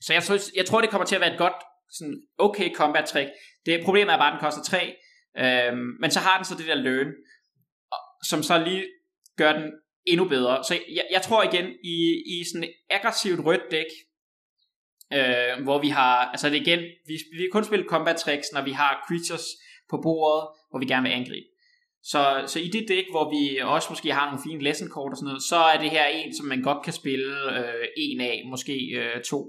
Så jeg, synes, jeg tror, det kommer til at være et godt, sådan okay combat trick. Det problemet er bare, at den koster 3. Øhm, men så har den så det der learn, som så lige gør den endnu bedre. Så jeg, jeg tror igen, i, i sådan et aggressivt rødt dæk, øh, hvor vi har, altså det igen, vi, vi kun spille combat tricks, når vi har creatures på bordet, hvor vi gerne vil angribe. Så, så i det dæk, hvor vi også måske har nogle fine lesson kort og sådan noget, så er det her en, som man godt kan spille øh, en af, måske øh, to.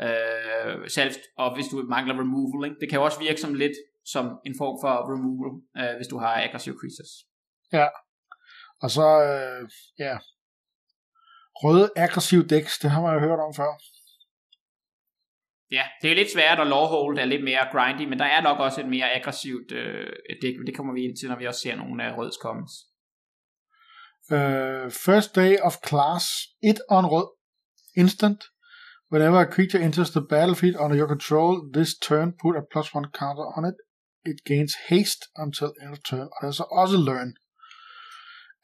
Øh, selv, og hvis du mangler removal, ikke? det kan jo også virke som lidt som en form for removal, øh, hvis du har aggressive creatures. Ja, og så, øh, ja, røde aggressive decks, det har man jo hørt om før. Ja, det er lidt svært at lawhold er lidt mere grindy, men der er nok også et mere aggressivt øh, dæk, men det kommer vi ind til, når vi også ser nogle af røds comments. Uh, first day of class, et on rød, instant. Whenever a creature enters the battlefield under your control, this turn put a plus one counter on it. It gains haste until end of turn, og det er så også learn.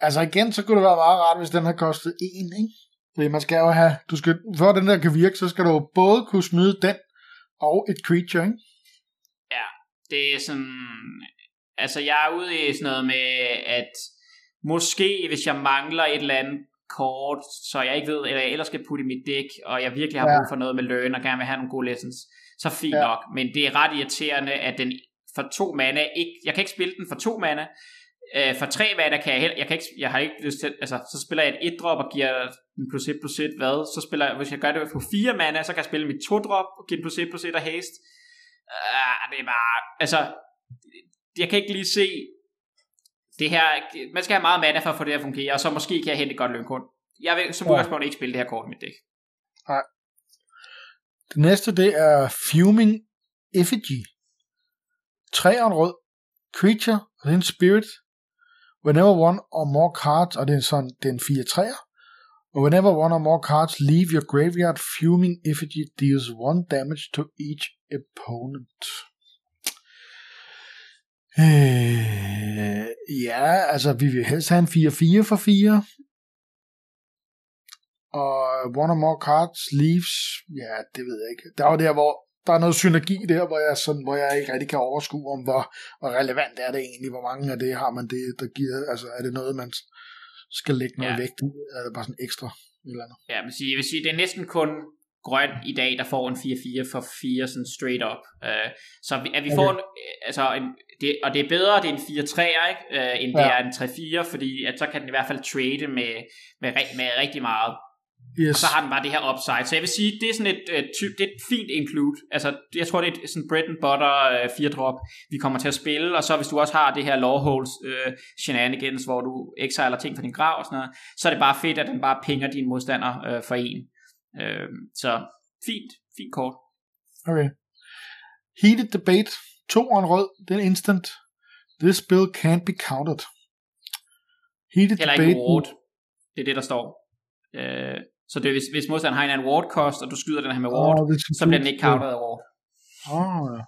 Altså igen, så kunne det være meget rart, hvis den har kostet 1, ikke? Fordi man skal jo have, du skal, for at den der kan virke, så skal du både kunne smide den og et creature, ikke? Ja, det er sådan, altså jeg er ude i sådan noget med, at måske hvis jeg mangler et eller andet kort, så jeg ikke ved, eller jeg ellers skal putte i mit dæk, og jeg virkelig har brug for noget med løn, og gerne vil have nogle gode lessons, så fint ja. nok. Men det er ret irriterende, at den for to mana, ikke, jeg kan ikke spille den for to mana, Øh, for tre mana kan jeg heller, jeg, kan ikke, jeg har ikke lyst til, altså så spiller jeg et 1 drop og giver plus 1 plus 1, hvad? Så spiller jeg, hvis jeg gør det på fire mana, så kan jeg spille mit 2 drop og give en plus 1 plus 1 og haste. Uh, det er bare, altså, jeg kan ikke lige se, det her, man skal have meget mana for at få det at fungere, og så måske kan jeg hente et godt lønkort. Jeg vil som udgangspunkt ikke spille det her kort i mit dæk. Nej. Det næste, det er Fuming Effigy. Tre rød. Creature, within spirit, Whenever one or more cards, og det er sådan, det er en 4 3 Whenever one or more cards leave your graveyard, Fuming Effigy deals one damage to each opponent. Øh, Ja, altså vi vil helst have en 4-4 for 4. Og one or more cards leaves, ja, det ved jeg ikke. Der er jo der, hvor der er noget synergi der, hvor jeg, sådan, hvor jeg ikke rigtig kan overskue om, hvor, hvor relevant er det egentlig, hvor mange af det har man det, der giver, altså er det noget, man skal lægge noget ja. vægt i, eller er det bare sådan ekstra eller andet? Ja, men jeg vil sige, det er næsten kun grøn i dag, der får en 4-4 for 4 sådan straight up. Uh, så at vi okay. får en, altså en, det, og det er bedre, det er en 4-3, ikke? Uh, end ja. det er en 3-4, fordi at så kan den i hvert fald trade med, med, med rigtig meget. Yes. Og så har den bare det her upside. Så jeg vil sige, det er sådan et, et, typ, det er et fint include. Altså, jeg tror, det er et sådan bread and butter uh, fire drop, vi kommer til at spille. Og så hvis du også har det her law holes uh, shenanigans, hvor du exiler ting fra din grav og sådan noget, så er det bare fedt, at den bare pinger dine modstander uh, for en. Uh, så fint, fint kort. Okay. Heated debate. To og en rød. Det er instant. This bill can't be counted. Heated Heller debate. Ikke Det er det, der står. Uh, så det er, hvis, hvis modstanderen har en anden ward cost, og du skyder den her med ward, oh, så bliver den ikke af ward. Oh, ja.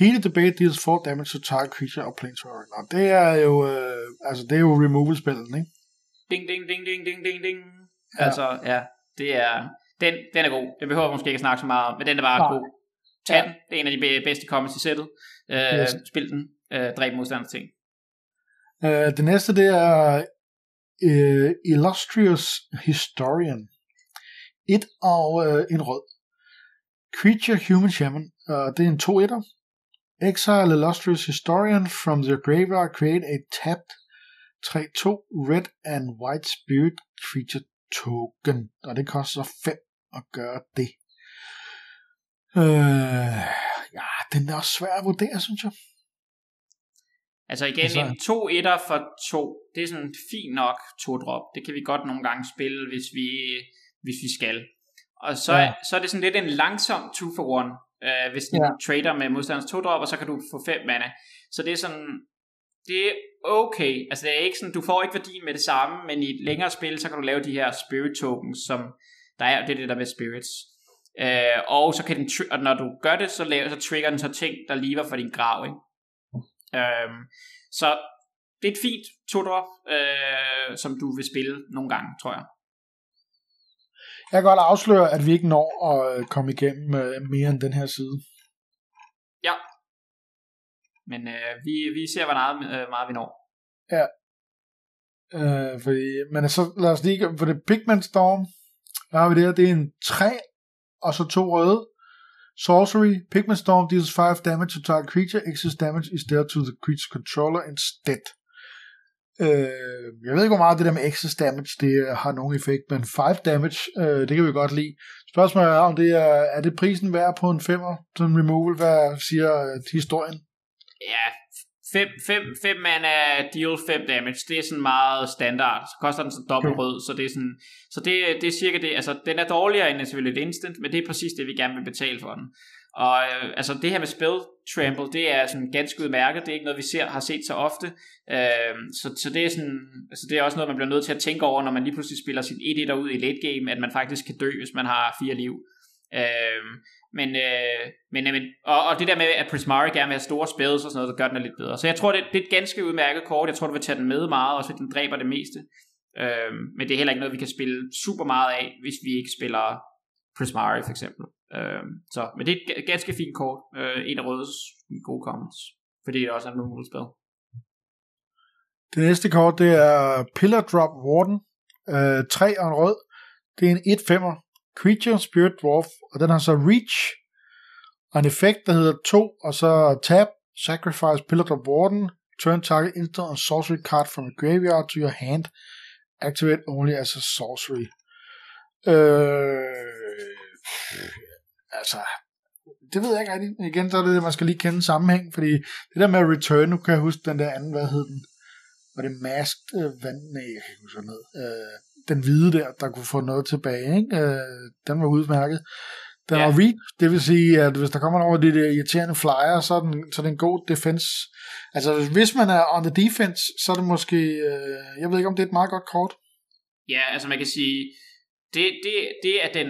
Hele debate deals 4 damage to target creature og planeswalker. Nå, det er jo, øh, altså det er jo removal-spillet, ikke? Ding, ding, ding, ding, ding, ding, ding. Ja. Altså, ja, det er, den, den er god. Det behøver jeg måske ikke at snakke så meget om, men den er bare Nej. god. Tag ja. den. Det er en af de bedste comments i sættet. Øh, yes. Spil den. Øh, dræb modstanders ting. Uh, det næste, det er uh, Illustrious Historian. Et og øh, en rød. Creature Human Shaman. Uh, det er en 2 1 Exile Illustrious Historian from the graveyard. Create a tapped 3-2 red and white spirit creature token. Og det koster 5 at gøre det. Øh, ja, den er også svær at vurdere, synes jeg. Altså igen, altså, en 2 etter for 2, det er sådan fint nok to drop. Det kan vi godt nogle gange spille, hvis vi hvis vi skal. Og så, ja. så er det sådan lidt en langsom 2 for 1, øh, hvis du ja. trader med modstanders 2 drop, og så kan du få 5 mana. Så det er sådan, det er okay. Altså det er ikke sådan, du får ikke værdi med det samme, men i et længere spil, så kan du lave de her spirit tokens, som der er, det er det der med spirits. Øh, og så kan den, og når du gør det, så, laver, så trigger den så ting, der lever for din grav, ikke? Øh, så det er et fint to drop, øh, som du vil spille nogle gange, tror jeg. Jeg kan godt afsløre, at vi ikke når at øh, komme igennem øh, mere end den her side. Ja. Men øh, vi, vi ser, hvor meget, øh, meget vi når. Ja. Øh, fordi, men så lad os lige, for det Pigment Storm, der har vi det her, det er en 3, og så to røde. Sorcery, Pigment Storm deals 5 damage to target creature, excess damage is dealt to the creature's controller instead. Øh, jeg ved ikke, hvor meget det der med excess damage, det har nogen effekt, men 5 damage, øh, det kan vi godt lide. Spørgsmålet er, om det er, er det prisen værd på en femmer, sådan removal, hvad siger øh, historien? Ja, 5, 5, 5 mana deal 5 damage, det er sådan meget standard. Så koster den så dobbelt rød, så det er sådan, så det, det er cirka det, altså den er dårligere end selvfølgelig instant, men det er præcis det, vi gerne vil betale for den. Og øh, altså det her med spell trample, det er sådan ganske udmærket. Det er ikke noget, vi ser, har set så ofte. Øh, så, så det er sådan, altså det er også noget, man bliver nødt til at tænke over, når man lige pludselig spiller sit 1 ud i late game, at man faktisk kan dø, hvis man har fire liv. Øh, men, øh, men, men og, og det der med, at Prismari gerne vil have store spells og sådan noget, så gør den lidt bedre. Så jeg tror, det, det er et ganske udmærket kort. Jeg tror, du vil tage den med meget, også fordi den dræber det meste. Øh, men det er heller ikke noget, vi kan spille super meget af, hvis vi ikke spiller Prismari for eksempel. Øh, så, men det er et ganske fint kort. Øh, en af rødes gode comments. Fordi det også er et spil. Det næste kort, det er Pillar Drop Warden. Øh, 3 og en rød. Det er en 1-5'er. Creature Spirit Dwarf. Og den har så Reach. Og en effekt, der hedder 2. Og så Tap. Sacrifice Pillar Drop Warden. Turn target instant on sorcery card from a graveyard to your hand. Activate only as a sorcery. Øh, altså, det ved jeg ikke rigtigt. Igen, så er det det, man skal lige kende sammenhæng, fordi det der med return, nu kan jeg huske den der anden, hvad hed den? Var det masked øh, vand? Nej, jeg kan ikke huske noget. Øh, den hvide der, der kunne få noget tilbage, ikke? Øh, den var udmærket. Den ja. var read, det vil sige, at hvis der kommer over de der irriterende flyer, så er, den, så er det en god defense. Altså, hvis man er on the defense, så er det måske, øh, jeg ved ikke, om det er et meget godt kort. Ja, altså man kan sige, det, det, det er den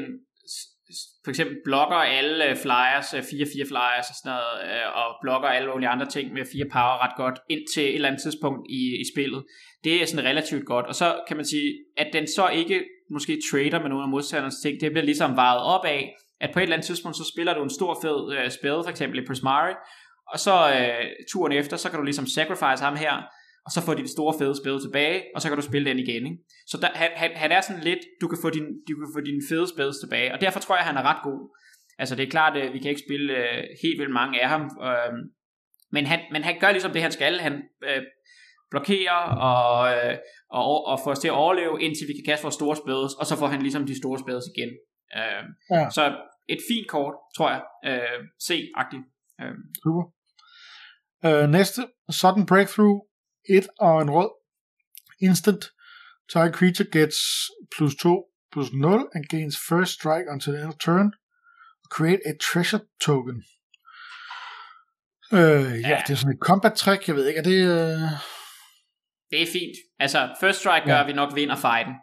for eksempel blokker alle øh, flyers, øh, 4-4 flyers og sådan noget, øh, og blokker alle mulige andre ting med fire power ret godt ind til et eller andet tidspunkt i, i spillet. Det er sådan relativt godt. Og så kan man sige, at den så ikke måske trader med nogle af modstandernes ting, det bliver ligesom varet op af, at på et eller andet tidspunkt, så spiller du en stor fed øh, for eksempel i Prismari, og så øh, turen efter, så kan du ligesom sacrifice ham her, og så får de store fede spil tilbage, og så kan du spille den igen. Ikke? Så der, han, han, han er sådan lidt, du kan få din, du kan få dine fede spil tilbage, og derfor tror jeg, han er ret god. Altså det er klart, at vi kan ikke spille øh, helt vildt mange af ham, øh, men, han, men han gør ligesom det, han skal. Han øh, blokerer og, øh, og, og får os til at overleve, indtil vi kan kaste vores store spils, og så får han ligesom de store spils igen. Øh, ja. Så et fint kort, tror jeg. Øh, C-agtigt. Øh. Super. Øh, næste, Sudden Breakthrough, et og en rød. Instant. Target creature gets plus 2 plus 0 and gains first strike until end of turn. Create a treasure token. Øh, ja, ja, det er sådan et combat trick, jeg ved ikke, er det... Øh... Det er fint. Altså, first strike gør, ja. vi nok vinder fighten.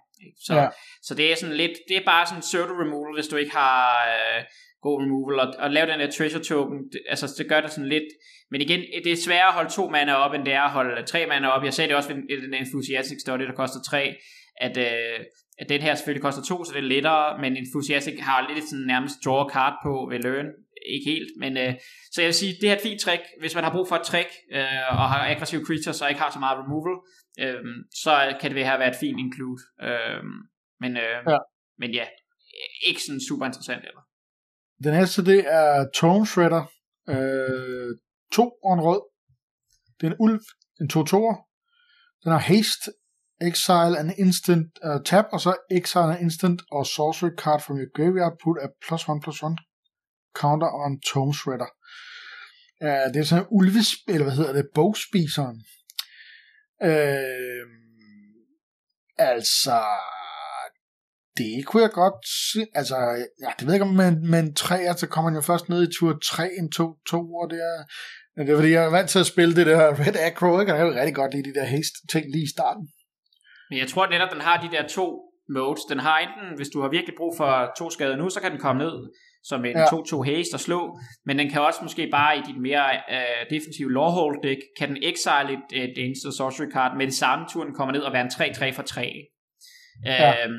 Så, ja. så det er sådan lidt, det er bare sådan pseudo removal, hvis du ikke har øh, god removal, og, og lave den der treasure token, det, altså det gør det sådan lidt, men igen, det er sværere at holde to mana op, end det er at holde tre mana op. Jeg sagde det også ved den enthusiastic study, der koster tre, at, øh, at den her selvfølgelig koster to, så det er lettere, men enthusiastic har lidt sådan nærmest draw card på ved learn, ikke helt, men øh, så jeg vil sige, det er et fint trick, hvis man har brug for et trick, øh, og har aggressive creatures, og ikke har så meget removal, øh, så kan det her være et fint include, øh, men, øh, ja. men ja, ikke sådan super interessant eller. Den næste, det er Tone Shredder, øh, to og en rød. Det er en ulv, en 2 2 Den har haste, exile an instant uh, tap, og så exile an instant og sorcery card from your graveyard, put a plus one plus one counter on Tome Shredder. Uh, det er sådan en ulvespil, eller hvad hedder det, bogspiseren. Uh, altså, det kunne jeg godt se. Altså, ja, det ved jeg ikke, men, men tre, så kommer man jo først ned i tur 3, en 2, 2, og det er, det er fordi, jeg er vant til at spille det der Red Acro, ikke? og jeg vil rigtig godt lide de der haste ting lige i starten. Men jeg tror netop, den har de der to modes. Den har enten, hvis du har virkelig brug for to skader nu, så kan den komme ned som en 2-2 ja. haste og slå, men den kan også måske bare i dit mere uh, defensive lawhold deck, kan den exile et, et instant sorcery card med det samme tur, den kommer ned og være en 3-3 for 3. Ja. Uh,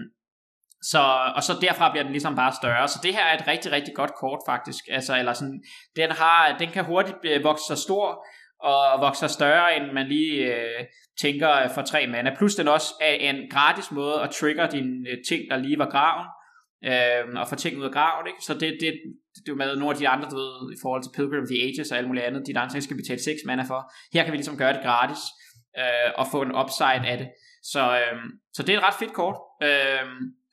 så, og så derfra bliver den ligesom bare større. Så det her er et rigtig, rigtig godt kort faktisk. Altså, eller sådan, den, har, den kan hurtigt øh, vokse sig stor, og vokse sig større, end man lige øh, tænker øh, for tre mana. Plus den også er en gratis måde at trigger dine øh, ting, der lige var graven, øh, og få ting ud af graven. Ikke? Så det, det, det, er er med nogle af de andre, du ved, i forhold til Pilgrim of the Ages og alt muligt andet, de andre ting skal betale 6 mana for. Her kan vi ligesom gøre det gratis, øh, og få en upside af det. Så, øh, så det er et ret fedt kort. Øh,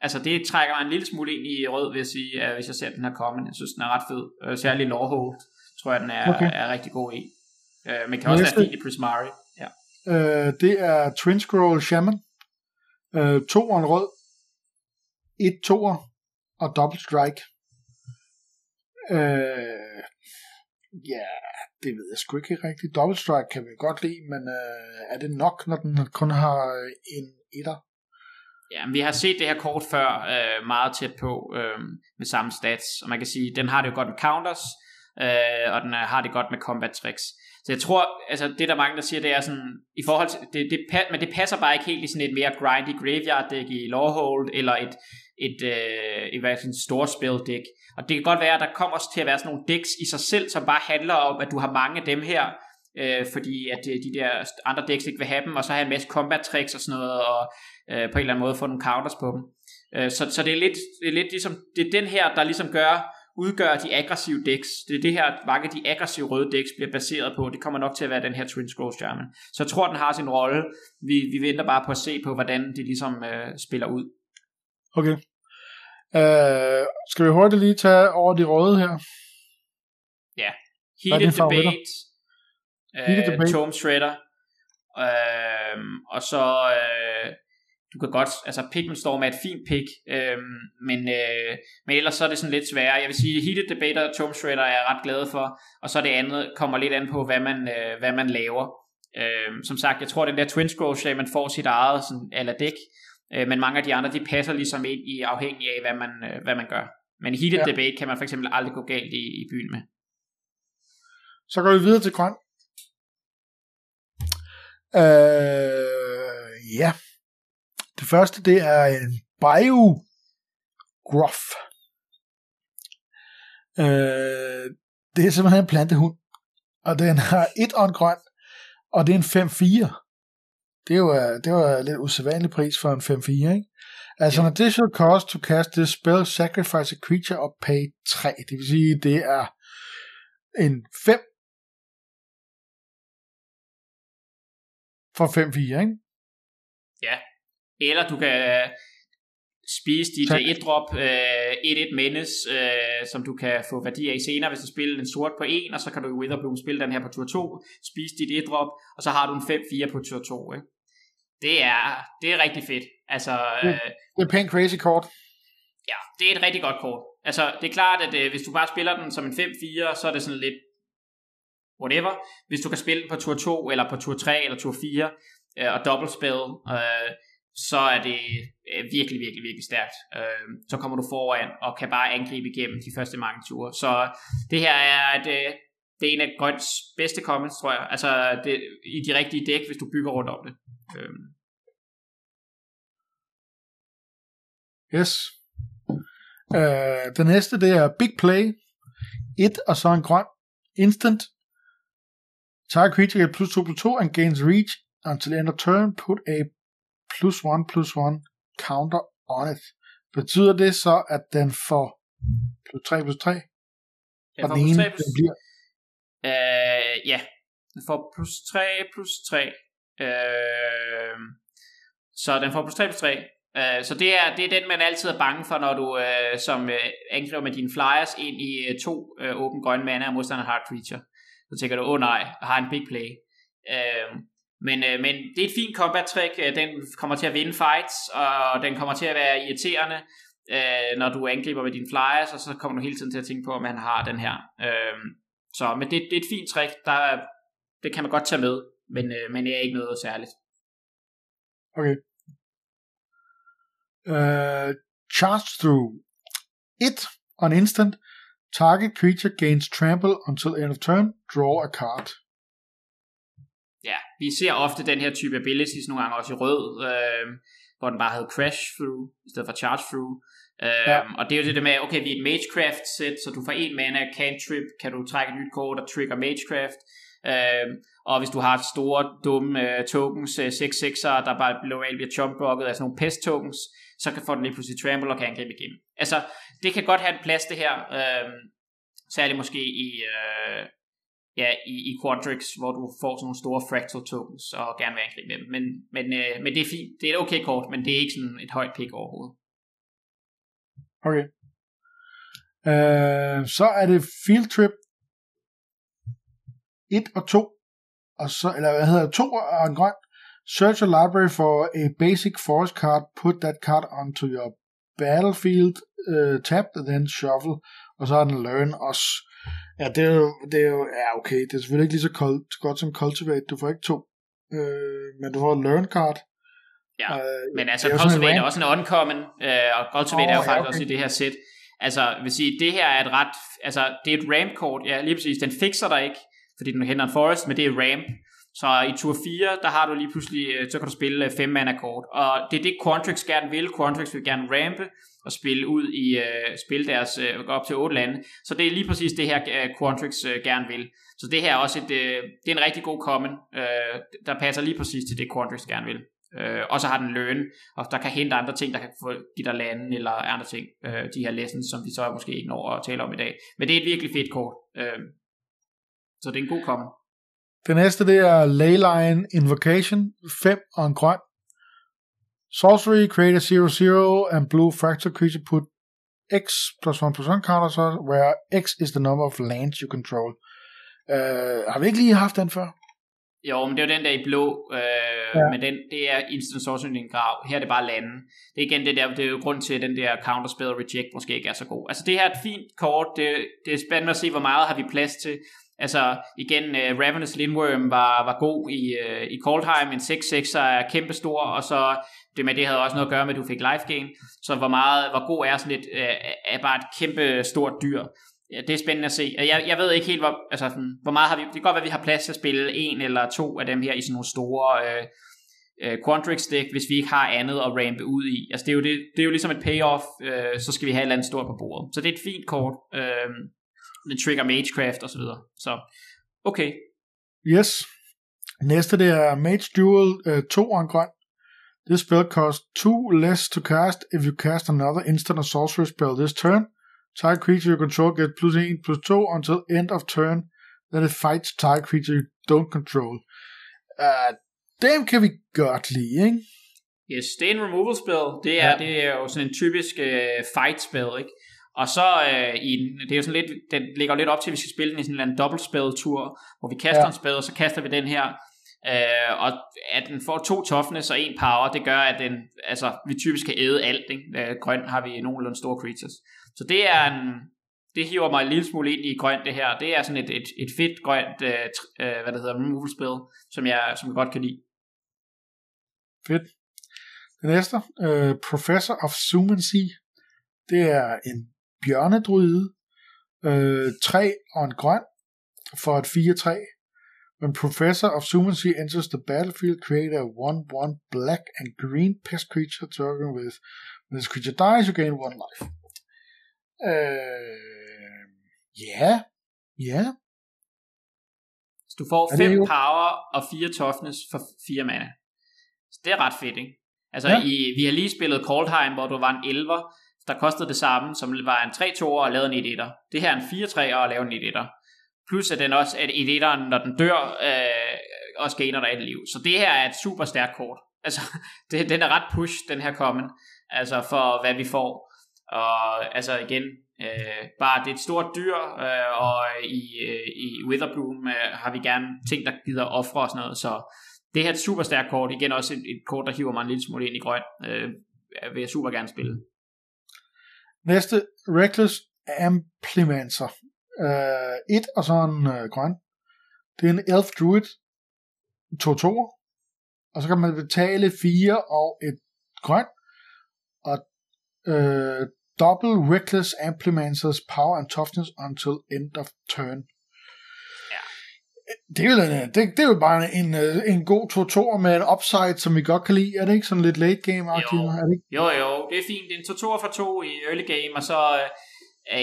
altså det trækker mig en lille smule ind i rød, vil jeg sige, uh, hvis jeg ser den her komme. Jeg synes, den er ret fed. Uh, særlig Lawhold, tror jeg, den er, okay. er rigtig god i. Uh, men kan også Næste, være fint i Prismari. Ja. Uh, det er Twin Scroll Shaman. Uh, to og en rød. Et toer og double strike. Uh, ja, det ved jeg sgu ikke rigtigt. Double strike kan vi godt lide, men uh, er det nok, når den kun har en etter? Ja, vi har set det her kort før øh, meget tæt på øh, med samme stats, og man kan sige, den har det jo godt med counters, øh, og den øh, har det godt med combat tricks. Så jeg tror, altså det der mange der siger, det er sådan, i forhold til, det, det, men det passer bare ikke helt i sådan et mere grindy graveyard deck i Lawhold, eller et, et, øh, et hvad, et stort spil deck. Og det kan godt være, at der kommer også til at være sådan nogle decks i sig selv, som bare handler om, at du har mange af dem her, øh, fordi at øh, de der andre decks ikke vil have dem, og så har en masse combat tricks og sådan noget, og øh, på en eller anden måde få nogle counters på dem. Øh, så, så det er lidt, det er lidt ligesom, det er den her, der ligesom gør, udgør de aggressive decks. Det er det her, mange af de aggressive røde decks bliver baseret på. Det kommer nok til at være den her Twin Scroll Shaman. Så jeg tror, den har sin rolle. Vi, vi venter bare på at se på, hvordan de ligesom øh, spiller ud. Okay. Uh, skal vi hurtigt lige tage over de røde her? Ja. Heated Debate. Uh, Heated Debate. Tome Shredder. Uh, og så uh, du kan godt, altså Pikmin står med et fint pick, øh, men, øh, men ellers så er det sådan lidt sværere. Jeg vil sige, Heated Debater og Tomb Shredder er jeg ret glad for, og så det andet kommer lidt an på, hvad man, øh, hvad man laver. Øh, som sagt, jeg tror, den der Twin Scroll man får sit eget sådan, eller dæk, øh, men mange af de andre, de passer ligesom ind i afhængig af, hvad man, øh, hvad man gør. Men heated Ja. ja. debate kan man for eksempel aldrig gå galt i, i byen med. Så går vi videre til grøn. Øh, ja. Det første, det er en Bio Gruff. Øh, det er simpelthen en plantehund. Og den har et on grøn, og det er en 5-4. Det er jo øh, det var en lidt usædvanlig pris for en 5-4, ikke? Altså Ja. an additional cost to cast this spell, sacrifice a creature og pay 3. Det vil sige, det er en 5 for 5-4, ikke? Ja. Eller du kan spise dit Tak. øh, et-drop, øh, 1-1 menace, øh, som du kan få værdi af senere, hvis du spiller en sort på 1, og så kan du i Witherbloom spille den her på tur 2, spise dit et-drop, og så har du en 5-4 på tur 2, ikke? Det er, det er rigtig fedt. Altså, øh, Det er pænt crazy kort. ja, det er et rigtig godt kort. Altså, det er klart, at øh, hvis du bare spiller den som en 5-4, så er det sådan lidt whatever. Hvis du kan spille den på tur 2, eller på tur 3, eller tur 4, øh, og double spell, øh, så er det øh, virkelig, virkelig, virkelig stærkt. Øh, så kommer du foran, og kan bare angribe igennem de første mange ture. Så det her er et, øh, det er en af Grøns bedste comments, tror jeg. Altså, det, i de rigtige dæk, hvis du bygger rundt om det. Øh, Yes. Øh, det næste, det er Big Play. Et og så en grøn. Instant. Target creature get plus 2 plus 2 and gains reach until end of turn. Put a plus 1 plus 1 counter on it. Betyder det så, at den får plus 3 plus 3? den Og den plus ene, 3 plus den bliver... Øh, ja, den får plus 3 plus 3. Øh, så den får plus 3 plus 3. Øh, så det er, det er den, man altid er bange for, når du øh, som øh, angriber med dine flyers ind i øh, to øh, åben grønne mana, og modstanderen har creature. Så tænker du, åh oh, nej, jeg har en big play. Øh, men, øh, men det er et fint combat trick. Øh, den kommer til at vinde fights, og den kommer til at være irriterende, øh, når du angriber med dine flyers, og så kommer du hele tiden til at tænke på, om han har den her. Øh, så men det, det er et fint trick, der, det kan man godt tage med, men, øh, men det er ikke noget særligt. Okay. Uh, charge through. It on instant. Target creature gains trample until end of turn. Draw a card. Vi ser ofte den her type abilities nogle gange også i rød, øh, hvor den bare havde crash through, i stedet for charge through. Øh, Ja. Og det er jo det der med, okay, vi er et magecraft sæt, så du får en mana cantrip, kan du trække et nyt kort og trigger magecraft. Øh, og hvis du har store, dumme øh, tokens, øh, 6-6'er, der bare normalt bliver chumpblocket af sådan nogle pest tokens, så kan få den lige pludselig trample og kan angribe igennem. Altså, det kan godt have en plads det her, øh, særligt måske i, øh, ja, i, i Quadrix, hvor du får sådan nogle store fractal tokens og gerne vil angribe med dem. Men, men, øh, men det er fint. Det er et okay kort, men det er ikke sådan et højt pick overhovedet. Okay. Øh, så er det Field Trip 1 og 2. Og så, eller hvad hedder det, 2 og en grøn. Search a library for a basic forest card. Put that card onto your battlefield. Øh, uh, tapped then shuffle. Og så er den learn også. Ja, det er jo, det er jo ja, okay. Det er selvfølgelig ikke lige så kold, godt som Cultivate. Du får ikke to. Uh, men du får learn card. Ja, Uh, Men altså, Cultivate er også en uncommon, øh, og Cultivate Åh, er jo ja, faktisk okay. også i det her sæt. Altså, vil sige, det her er et ret, altså, det er et ramp-kort, ja, lige præcis, den fikser dig ikke, fordi den henter en forest, men det er ramp. Så i tur 4, der har du lige pludselig, øh, så kan du spille øh, 5 mana kort, og det er det Quantrix gerne vil. Quantrix vil gerne rampe og spille ud i, øh, spille deres, øh, gå op til 8 lande. Så det er lige præcis det her, øh, Quantrix øh, gerne vil. Så det her er også et, øh, det er en rigtig god common, øh, der passer lige præcis til det, Quantrix gerne vil. Øh, og så har den løn, og der kan hente andre ting, der kan få, give dig lande eller andre ting. Øh, de her lessons, som vi så måske ikke når at tale om i dag. Men det er et virkelig fedt kort. Øh, så det er en god common. Det næste, det er Leyline Invocation, 5 og en grøn. Sorcery, create a 0-0 and blue fractal creature, put X plus 1 plus 1 counter, så where X is the number of lands you control. Uh, har vi ikke lige haft den før? Jo, men det er jo den der i blå, øh, Ja. ja. men den, det er instant sorcery i en grav. Her er det bare lande. Det er igen det der, det er jo grund til, at den der counterspell reject måske ikke er så god. Altså det her er et fint kort, det, det er spændende at se, hvor meget har vi plads til. Altså igen, uh, Ravenous Lindworm var, var god i, uh, i Coldheim, en 6-6 er kæmpestor, og så det med det havde også noget at gøre med, at du fik life gain. Så hvor meget, hvor god er sådan et, uh, øh, er bare et kæmpe stort dyr. Ja, det er spændende at se. Jeg, jeg ved ikke helt, hvor, altså, hvor meget har vi... Det kan godt være, at vi har plads til at spille en eller to af dem her i sådan nogle store uh, uh, deck, hvis vi ikke har andet at rampe ud i. Altså det er jo, det, det er jo ligesom et payoff, øh, så skal vi have et eller andet stort på bordet. Så det er et fint kort. Øh, den trigger Magecraft og så videre. Så, okay. Yes. Næste det er Mage Duel uh, 2 og en grøn. This spell costs 2 less to cast if you cast another instant or sorcery spell this turn. Target creature you control gets plus 1 plus 2 until end of turn. Then it fights target creature you don't control. Uh, dem kan vi godt lide, ikke? Yes, det er en removal spell. Det er, ja. det er jo sådan en typisk uh, fight spell, ikke? Og så uh, i det er jo sådan lidt, den ligger lidt op til, at vi skal spille den i sådan en eller anden dobbelt spell tur, hvor vi kaster ja. en spell, og så kaster vi den her. Uh, og at den får to toughness og en power, det gør, at den, altså, vi typisk kan æde alt. Ikke? Uh, grøn har vi nogenlunde store creatures. Så det er en, det hiver mig en lille smule ind i grønt det her. Det er sådan et, et, et fedt grønt, uh, uh, hvad det hedder, removal spell, som jeg, som jeg godt kan lide. Fedt. Den næste, uh, Professor of Sumancy, det er en bjørnedryde, uh, 3 og en grøn, for et 4-3. When Professor of Sumancy enters the battlefield, create a 1-1 black and green pest creature targeting with. When this creature dies, you gain one life. Øh, ja, ja. Så du får 5 power og 4 toughness for 4 mana. Så det er ret fedt, ikke? Altså, ja. i, vi har lige spillet Coldheim, hvor du var en 11'er, der kostede det samme, som var en 3 2 og lavede en 1 1 Det her er en 4 3 og lavede en 1 1 Plus at den også, at 1 1 når den dør, øh, også gainer dig et liv. Så det her er et super stærkt kort. Altså, det, den er ret push, den her kommen. Altså, for hvad vi får. Og altså igen, øh, bare det er et stort dyr, øh, og i, øh, i Witherbloom øh, har vi gerne ting, der gider ofre og sådan noget, så det her er et super stærkt kort, igen også et, et kort, der hiver mig en lille smule ind i grøn, øh, vil jeg super gerne spille. Næste, Reckless Amplimancer. Øh, et og så en øh, grøn. Det er en Elf Druid, to to og så kan man betale fire og et grøn, og øh, double reckless amplimancers power and toughness until end of turn. Det er, jo, det, det er jo bare en, en god 2-2 med en upside, som vi godt kan lide. Er det ikke sådan lidt late game-agtigt? Jo. Er det ikke? jo, jo, det er fint. Det er en 2-2 for 2 i early game, og så øh,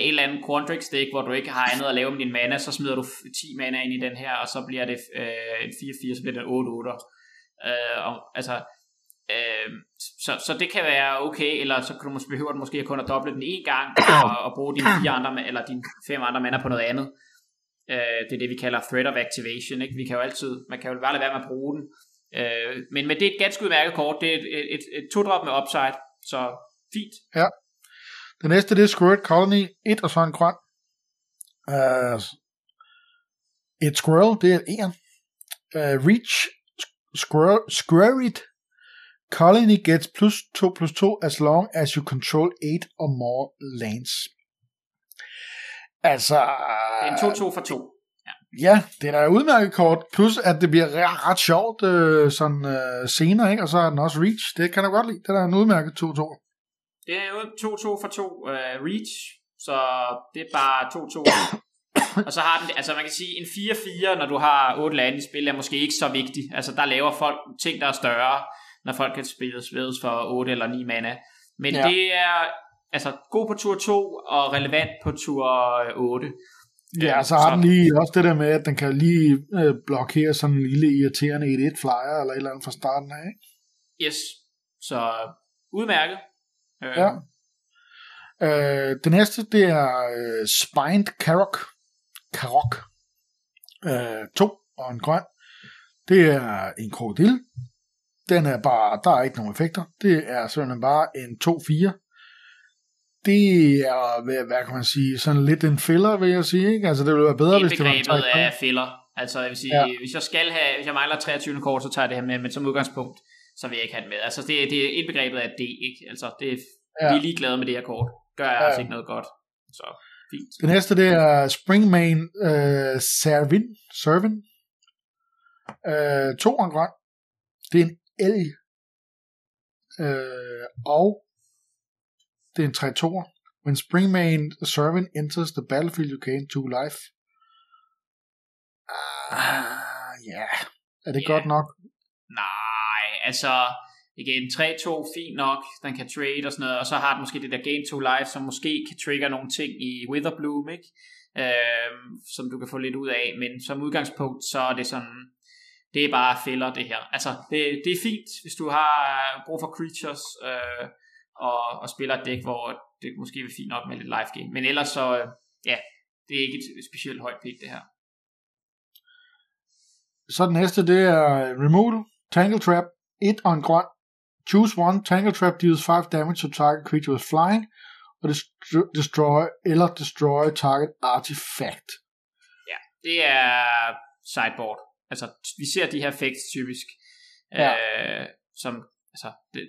en eller anden Quandrix deck, hvor du ikke har andet at lave med din mana, så smider du 10 mana ind i den her, og så bliver det øh, en 4-4, så bliver det 8-8. Øh, og, altså, Øh, så, så det kan være okay, eller så kan du måske behøver du måske kun at doble den en gang, og, og bruge dine fire andre, eller dine fem andre mander på noget andet. Øh, det er det, vi kalder threat of activation. Ikke? Vi kan jo altid, man kan jo bare lade være med at bruge den. Øh, men, men det er et ganske udmærket kort. Det er et, et, et, et to-drop med upside, så fint. Ja. Det næste, det er Squirt Colony 1 og så en grøn. Uh, et Squirrel, det er en. Uh, Reach Squirrel, Squirrel Colony gets plus 2 plus 2 as long as you control 8 or more lanes. Altså... Det er en 2-2 for 2. Ja. ja, det er udmærket kort, plus at det bliver ret, ret sjovt øh, sådan øh, senere, ikke? og så er den også reach. Det kan jeg godt lide. Det er en udmærket 2-2. Det er jo 2-2 for 2 uh, reach, så det er bare 2-2. og så har den, altså man kan sige, en 4-4, når du har 8 lande i spil, er måske ikke så vigtig. Altså der laver folk ting, der er større når folk kan spille svedes for 8 eller 9 mana. Men ja. det er altså god på tur 2 og relevant på tur 8. Ja, så har så, den lige også det der med, at den kan lige øh, blokere sådan en lille irriterende 1-1 flyer eller et eller andet fra starten af, ikke? Yes, så udmærket. Øh. Ja. Øh, det næste, det er øh, Spined Karok. Karok. Øh, to og en grøn. Det er en krokodil, den er bare, der er ikke nogen effekter. Det er simpelthen bare en 2-4. Det er, hvad kan man sige, sådan lidt en filler, vil jeg sige. Ikke? Altså, det ville være bedre, hvis det var en 3 af filler. Altså, jeg vil sige, ja. hvis jeg skal have, hvis jeg mangler 23 kort, så tager jeg det her med, men som udgangspunkt, så vil jeg ikke have det med. Altså, det, det er indbegrebet af D, ikke? Altså, det er, ja. vi er ligeglade med det her kort. Gør jeg ja. altså ikke noget godt. Så, Fint. Det næste, det er Springmain øh, Servin. Servin. Øh, to en grøn. Det er en elg. Øh, og det er en 3 2 When Springmain Servin enters the battlefield, you gain two life. Ah, ja. Yeah. Er det Ja. godt nok? Nej, altså igen, 3-2, fint nok, den kan trade og sådan noget, og så har den måske det der Gain to Life, som måske kan trigger nogle ting i Witherbloom, ikke? Øhm, som du kan få lidt ud af, men som udgangspunkt, så er det sådan, det er bare fælder det her. Altså, det, det er fint, hvis du har brug for creatures, øh, og, og spiller et dæk, hvor det måske er fint nok med lidt live game, men ellers så, øh, ja, det er ikke et specielt højt pick, det her. Så den næste, det er Removal, Tangle Trap, 1 og en grøn. Choose one, Tangle Trap deals 5 damage to target creature with flying, og dest- destroy eller destroy target artifact. Ja, det er sideboard. Altså, vi ser de her effects typisk, Ja. øh, som, altså, det,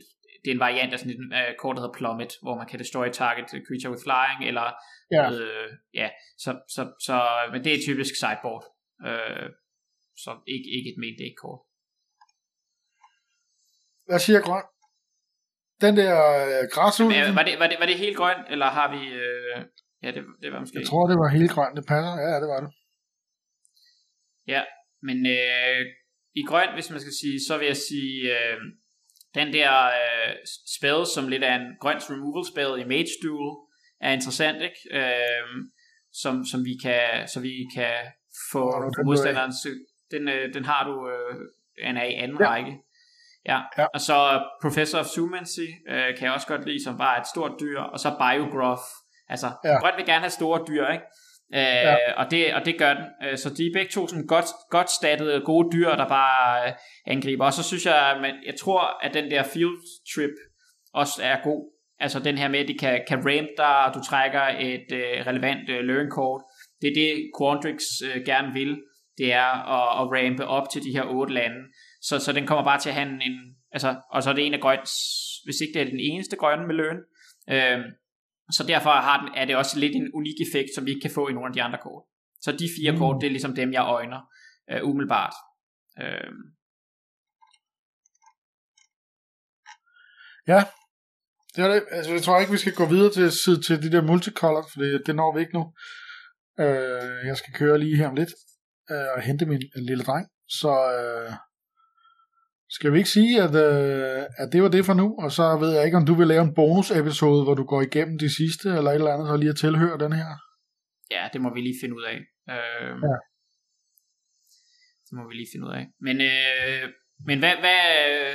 det er en variant af sådan en øh, kort, der hedder Plummet, hvor man kan destroy target creature with flying, eller, Ja. øh, ja, så, så, så, men det er typisk sideboard, øh, så ikke, ikke et main deck kort. Hvad siger grøn? Den der øh, græsul, øh, var, det, var, det, var det helt grønt, eller har vi, øh, ja, det, det var måske jeg tror, det var helt grøn, det passer. Ja, det var det. Ja, men øh, i grøn, hvis man skal sige, så vil jeg sige, øh, den der øh, spell, som lidt er en grønt removal spell i Mage Duel, er interessant, ikke? Øh, som, som vi kan, så vi kan få er den, modstanderen, den, øh, den har du, øh, den er i anden Ja. række. Ja. Ja. og så Professor of Sumancy øh, kan jeg også godt lide, som bare er et stort dyr, og så Biogroth. Altså, Ja. grønt vil gerne have store dyr, ikke? Øh, Ja. og, det, og det gør den. Øh, så de er begge to sådan godt, godt stattede, øh, gode dyr, der bare øh, angriber. Og så synes jeg, man, jeg tror, at den der field trip også er god. Altså den her med, at de kan, kan ramp dig, og du trækker et øh, relevant øh, learn kort. Det er det, Quandrix øh, gerne vil. Det er at, at rampe op til de her otte lande. Så, så den kommer bare til at have en, en altså, og så er det en af grøns, hvis ikke det er den eneste grønne med løn. Øh, så derfor har den, er det også lidt en unik effekt, som vi ikke kan få i nogle af de andre kort. Så de fire Mm. kort, det er ligesom dem, jeg øjner øh, umiddelbart. Øh, Det er det. Altså, jeg tror ikke, vi skal gå videre til, til, til de der multicolor, for det, det når vi ikke nu. Øh, jeg skal køre lige her om lidt øh, og hente min lille dreng. Så øh, skal vi ikke sige, at, øh, at det var det for nu, og så ved jeg ikke, om du vil lave en bonus-episode, hvor du går igennem de sidste, eller et eller andet, så lige at tilhøre den her. ja, det må vi lige finde ud af. Øh, Ja. Det må vi lige finde ud af. Men, øh, men hvad, hvad,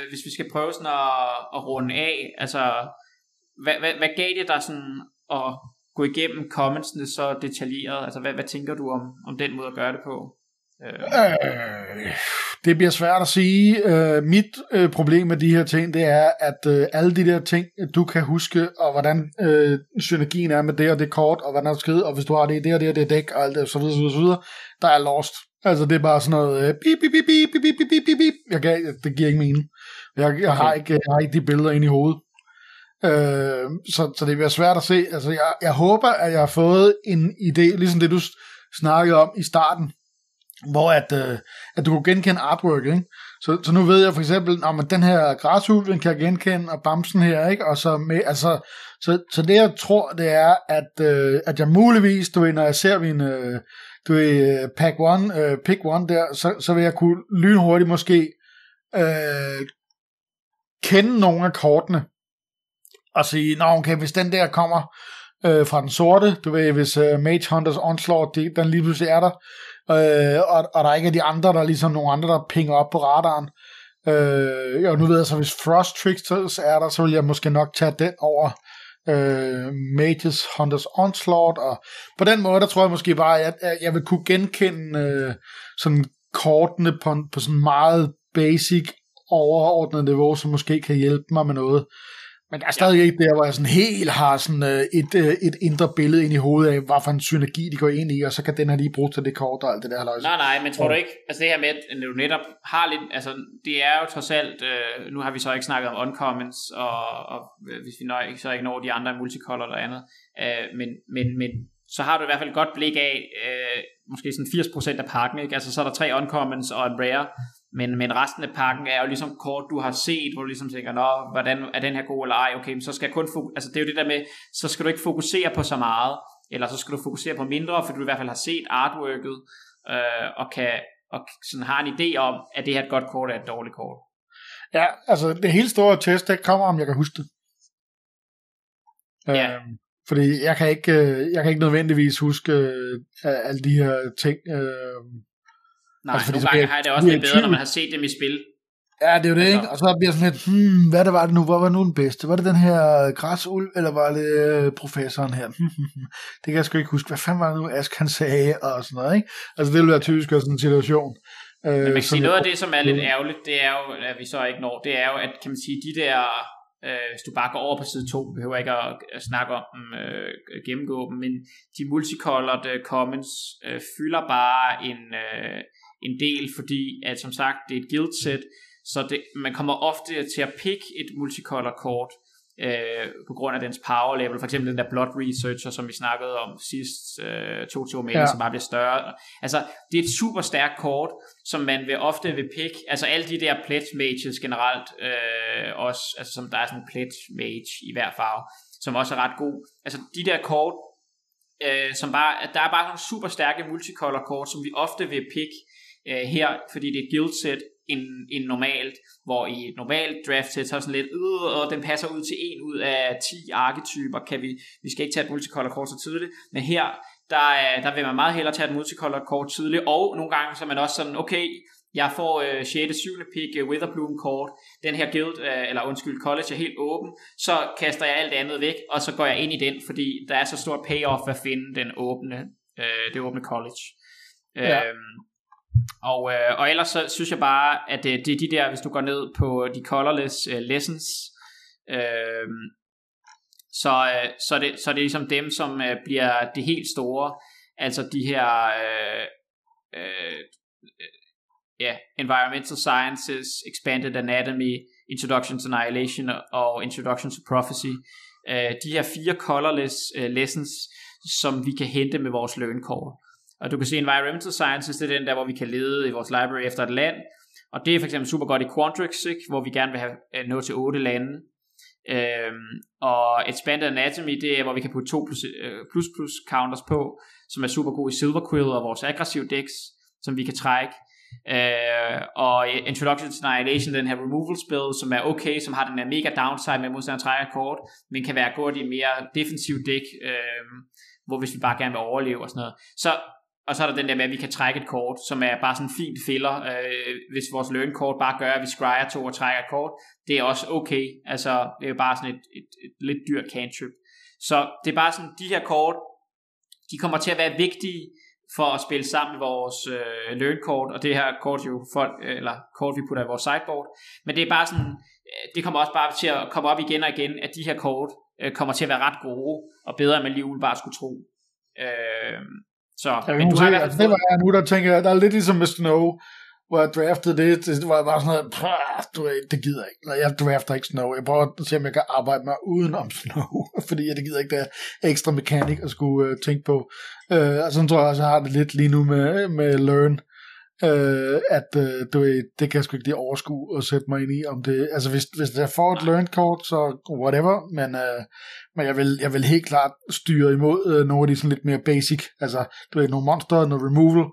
hvis vi skal prøve sådan at, at runde af, altså, hvad, hvad, hvad gav det dig sådan at gå igennem commentsene så detaljeret? Altså, hvad, hvad tænker du om, om den måde at gøre det på? Øh, Øh, det bliver svært at sige. Øh, mit øh, problem med de her ting, det er, at øh, alle de der ting, du kan huske, og hvordan øh, synergien er med det og det kort, og hvordan der er skrevet, og hvis du har det i det og det og det dæk, og alt det, så videre, så videre, så videre, der er lost. Altså, det er bare sådan noget, øh, bip, bip, bip, bip, bip, bip, bip, bip. Jeg kan, det giver ikke mening. Jeg, jeg, har ikke, jeg har ikke de billeder ind i hovedet. Øh, så, så det bliver svært at se. Altså, jeg, jeg håber, at jeg har fået en idé, ligesom det du snakkede om i starten, hvor at, øh, at du kunne genkende artwork, ikke? Så, så nu ved jeg for eksempel, om den her græshul, den kan jeg genkende, og bamsen her, ikke? Og så, med, altså, så, så det jeg tror, det er, at, øh, at jeg muligvis, du ved, når jeg ser min, øh, du ved, øh, pack one, øh, pick one der, så, så vil jeg kunne lynhurtigt måske øh, kende nogle af kortene, og sige, nå okay, hvis den der kommer øh, fra den sorte, du ved, hvis øh, Mage Hunters Onslaught, det, den lige pludselig er der, øh, og, og der ikke er de andre, der er ligesom nogle andre, der pinger op på radaren, øh, og nu ved jeg så, hvis Frost Tricksters er der, så vil jeg måske nok tage den over øh, Mages Hunters Onslaught, og på den måde, der tror jeg måske bare, at jeg, jeg vil kunne genkende øh, sådan kortene på, på sådan meget basic overordnet niveau, som måske kan hjælpe mig med noget. Men der er stadig ja. ikke der, hvor jeg sådan helt har sådan øh, et, øh, et indre billede ind i hovedet af, hvad for en synergi de går ind i, og så kan den her lige bruges til det kort og alt det der. Halløjse. Nej, nej, men tror du ikke, altså det her med, at du netop har lidt, altså det er jo trods alt, øh, nu har vi så ikke snakket om uncommons, og, og hvis vi nøj, så ikke når de andre multicolor eller andet, øh, men, men, men så har du i hvert fald et godt blik af, øh, måske sådan 80% af pakken, ikke? Altså så er der tre uncommons og en rare, men, men resten af pakken er jo ligesom kort, du har set, hvor du ligesom tænker, nå, hvordan er den her god eller ej, okay, men så skal jeg kun fokusere, altså det er jo det der med, så skal du ikke fokusere på så meget, eller så skal du fokusere på mindre, for du i hvert fald har set artworket, øh, og kan og sådan har en idé om, at det her er et godt kort er et dårligt kort. Ja, altså det helt store test, det kommer, om jeg kan huske det. Ja. Øhm, fordi jeg kan ikke, øh, jeg kan ikke nødvendigvis huske øh, alle de her ting. Øh, Nej, Altså, fordi nogle gange har jeg det også lidt bedre, når man har set dem i spil. ja, det er jo det, Altså- ikke? Og så bliver jeg sådan lidt, hmm, hvad det var det nu? Hvad var nu den bedste? Var det den her græsulv, eller var det øh, professoren her? det kan jeg sgu ikke huske. Hvad fanden var det nu, Ask han sagde, og sådan noget, ikke? Altså, det ville være typisk sådan en situation. Øh, Men man kan sige, noget af det, som er lidt Mm. ærgerligt, det er jo, at vi så ikke når, det er jo, at kan man sige, de der, øh, hvis du bare går over på side 2, vi behøver ikke at, at snakke om dem, øh, gennemgå dem, men de multicolored øh, comments øh, fylder bare en, øh, en del, fordi at som sagt, det er et guild set, så det, man kommer ofte til at pick et multicolor kort, øh, på grund af dens power level, for eksempel den der Blood Researcher, som vi snakkede om sidst, øh, to to Ja. ja. som bare bliver større. Altså, det er et super stærkt kort, som man vil ofte vil pick, altså alle de der pledge mages generelt, øh, også, altså som der er sådan en pledge mage i hver farve, som også er ret god. Altså, de der kort, øh, som bare, der er bare nogle super stærke multicolor kort, som vi ofte vil pick øh, her, fordi det er et guild set, end, end normalt, hvor i et normalt draft set, så er sådan lidt, øh, og den passer ud til en ud af 10 arketyper, kan vi, vi skal ikke tage et multicolor kort så tidligt, men her, der, er- der vil man meget hellere tage et multicolor kort tidligt, og nogle gange så er man også sådan, okay, jeg får øh, 6. 7. pick øh, Witherbloom kort, den her guild, øh, eller undskyld, college er helt åben, så kaster jeg alt andet væk, og så går jeg ind i den, fordi der er så stort payoff at finde den åbne, øh, det åbne college. Ja. Øhm, og, øh, og ellers så synes jeg bare, at det, det er de der, hvis du går ned på de colorless øh, lessons, øh, så, øh, så, er det, så er det ligesom dem, som øh, bliver det helt store, altså de her øh, øh, yeah, ja, Environmental Sciences, Expanded Anatomy, Introduction to Annihilation og Introduction to Prophecy. Øh, de her fire colorless øh, lessons, som vi kan hente med vores lønkort. Og du kan se Environmental Sciences, det er den der, hvor vi kan lede i vores library efter et land. Og det er for eksempel super godt i Quantrix, ikke? hvor vi gerne vil have øh, nå til otte lande. Øhm, og Expanded Anatomy, det er, hvor vi kan putte to plus, øh, plus plus counters på, som er super god i Silver Quill og vores aggressive decks, som vi kan trække. Øh, og Introduction to Annihilation, den her removal spell, som er okay, som har den her mega downside med at modstanderen trækker kort, men kan være godt i en mere defensiv deck, øh, hvor hvis vi bare gerne vil overleve og sådan noget. Så, og så er der den der med, at vi kan trække et kort, som er bare sådan en fin filler, øh, hvis vores learn kort bare gør, at vi scryer to og trækker et kort. Det er også okay. Altså, det er jo bare sådan et, et, et lidt dyrt cantrip. Så det er bare sådan, de her kort, de kommer til at være vigtige for at spille sammen med vores øh, learn-kort, og det her kort jo folk, øh, eller kort vi putter i vores sideboard, men det er bare sådan, øh, det kommer også bare til at komme op igen og igen, at de her kort øh, kommer til at være ret gode, og bedre end man lige umiddelbart skulle tro. Øh, så, Jeg men du har se, altså, det var jeg nu, der tænker jeg, der er lidt ligesom med Snow, hvor jeg draftede det, det var bare sådan noget, "Pah, du det gider jeg ikke. Nej, Jeg drafter ikke Snow. Jeg prøver at se, om jeg kan arbejde mig uden om Snow, fordi jeg det gider ikke, der er ekstra mekanik at skulle uh, tænke på. Uh, og sådan tror jeg også, jeg har det lidt lige nu med, med Learn, uh, at uh, du ved, det kan jeg sgu ikke lige overskue og sætte mig ind i, om det, altså hvis, hvis jeg får et Learn-kort, så whatever, men, uh, men jeg, vil, jeg vil helt klart styre imod uh, nogle af de sådan lidt mere basic, altså du ved, nogle monster, noget removal,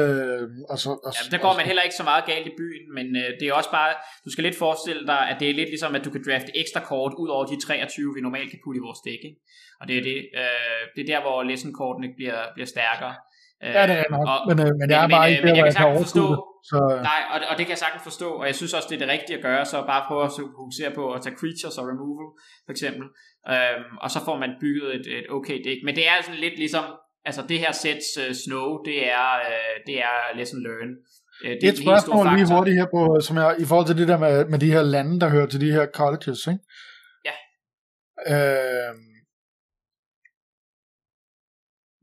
Øh, og så, og, Ja, der går man heller ikke så meget galt i byen, men øh, det er også bare, du skal lidt forestille dig, at det er lidt ligesom, at du kan drafte ekstra kort ud over de 23, vi normalt kan putte i vores dæk. Ikke? Og det er, det, øh, det er der, hvor lesson-kortene bliver, bliver stærkere. Øh, ja, det er nok, og- men, øh, men jeg er men, bare øh, ikke men der, kan jeg kan sagtens forstå- det. Så, øh, Nej, og, og det kan jeg sagtens forstå, og jeg synes også, det er det rigtige at gøre, så bare prøve at fokusere på at tage creatures og removal, for eksempel. Øhm, og så får man bygget et, et okay dæk. Men det er sådan lidt ligesom, altså det her sets uh, Snow, det er, uh, det er lesson learn. Uh, det det er et spørgsmål lige hurtigt her, på, som jeg, i forhold til det der med, med de her lande, der hører til de her colleges, ikke? Ja. Øh,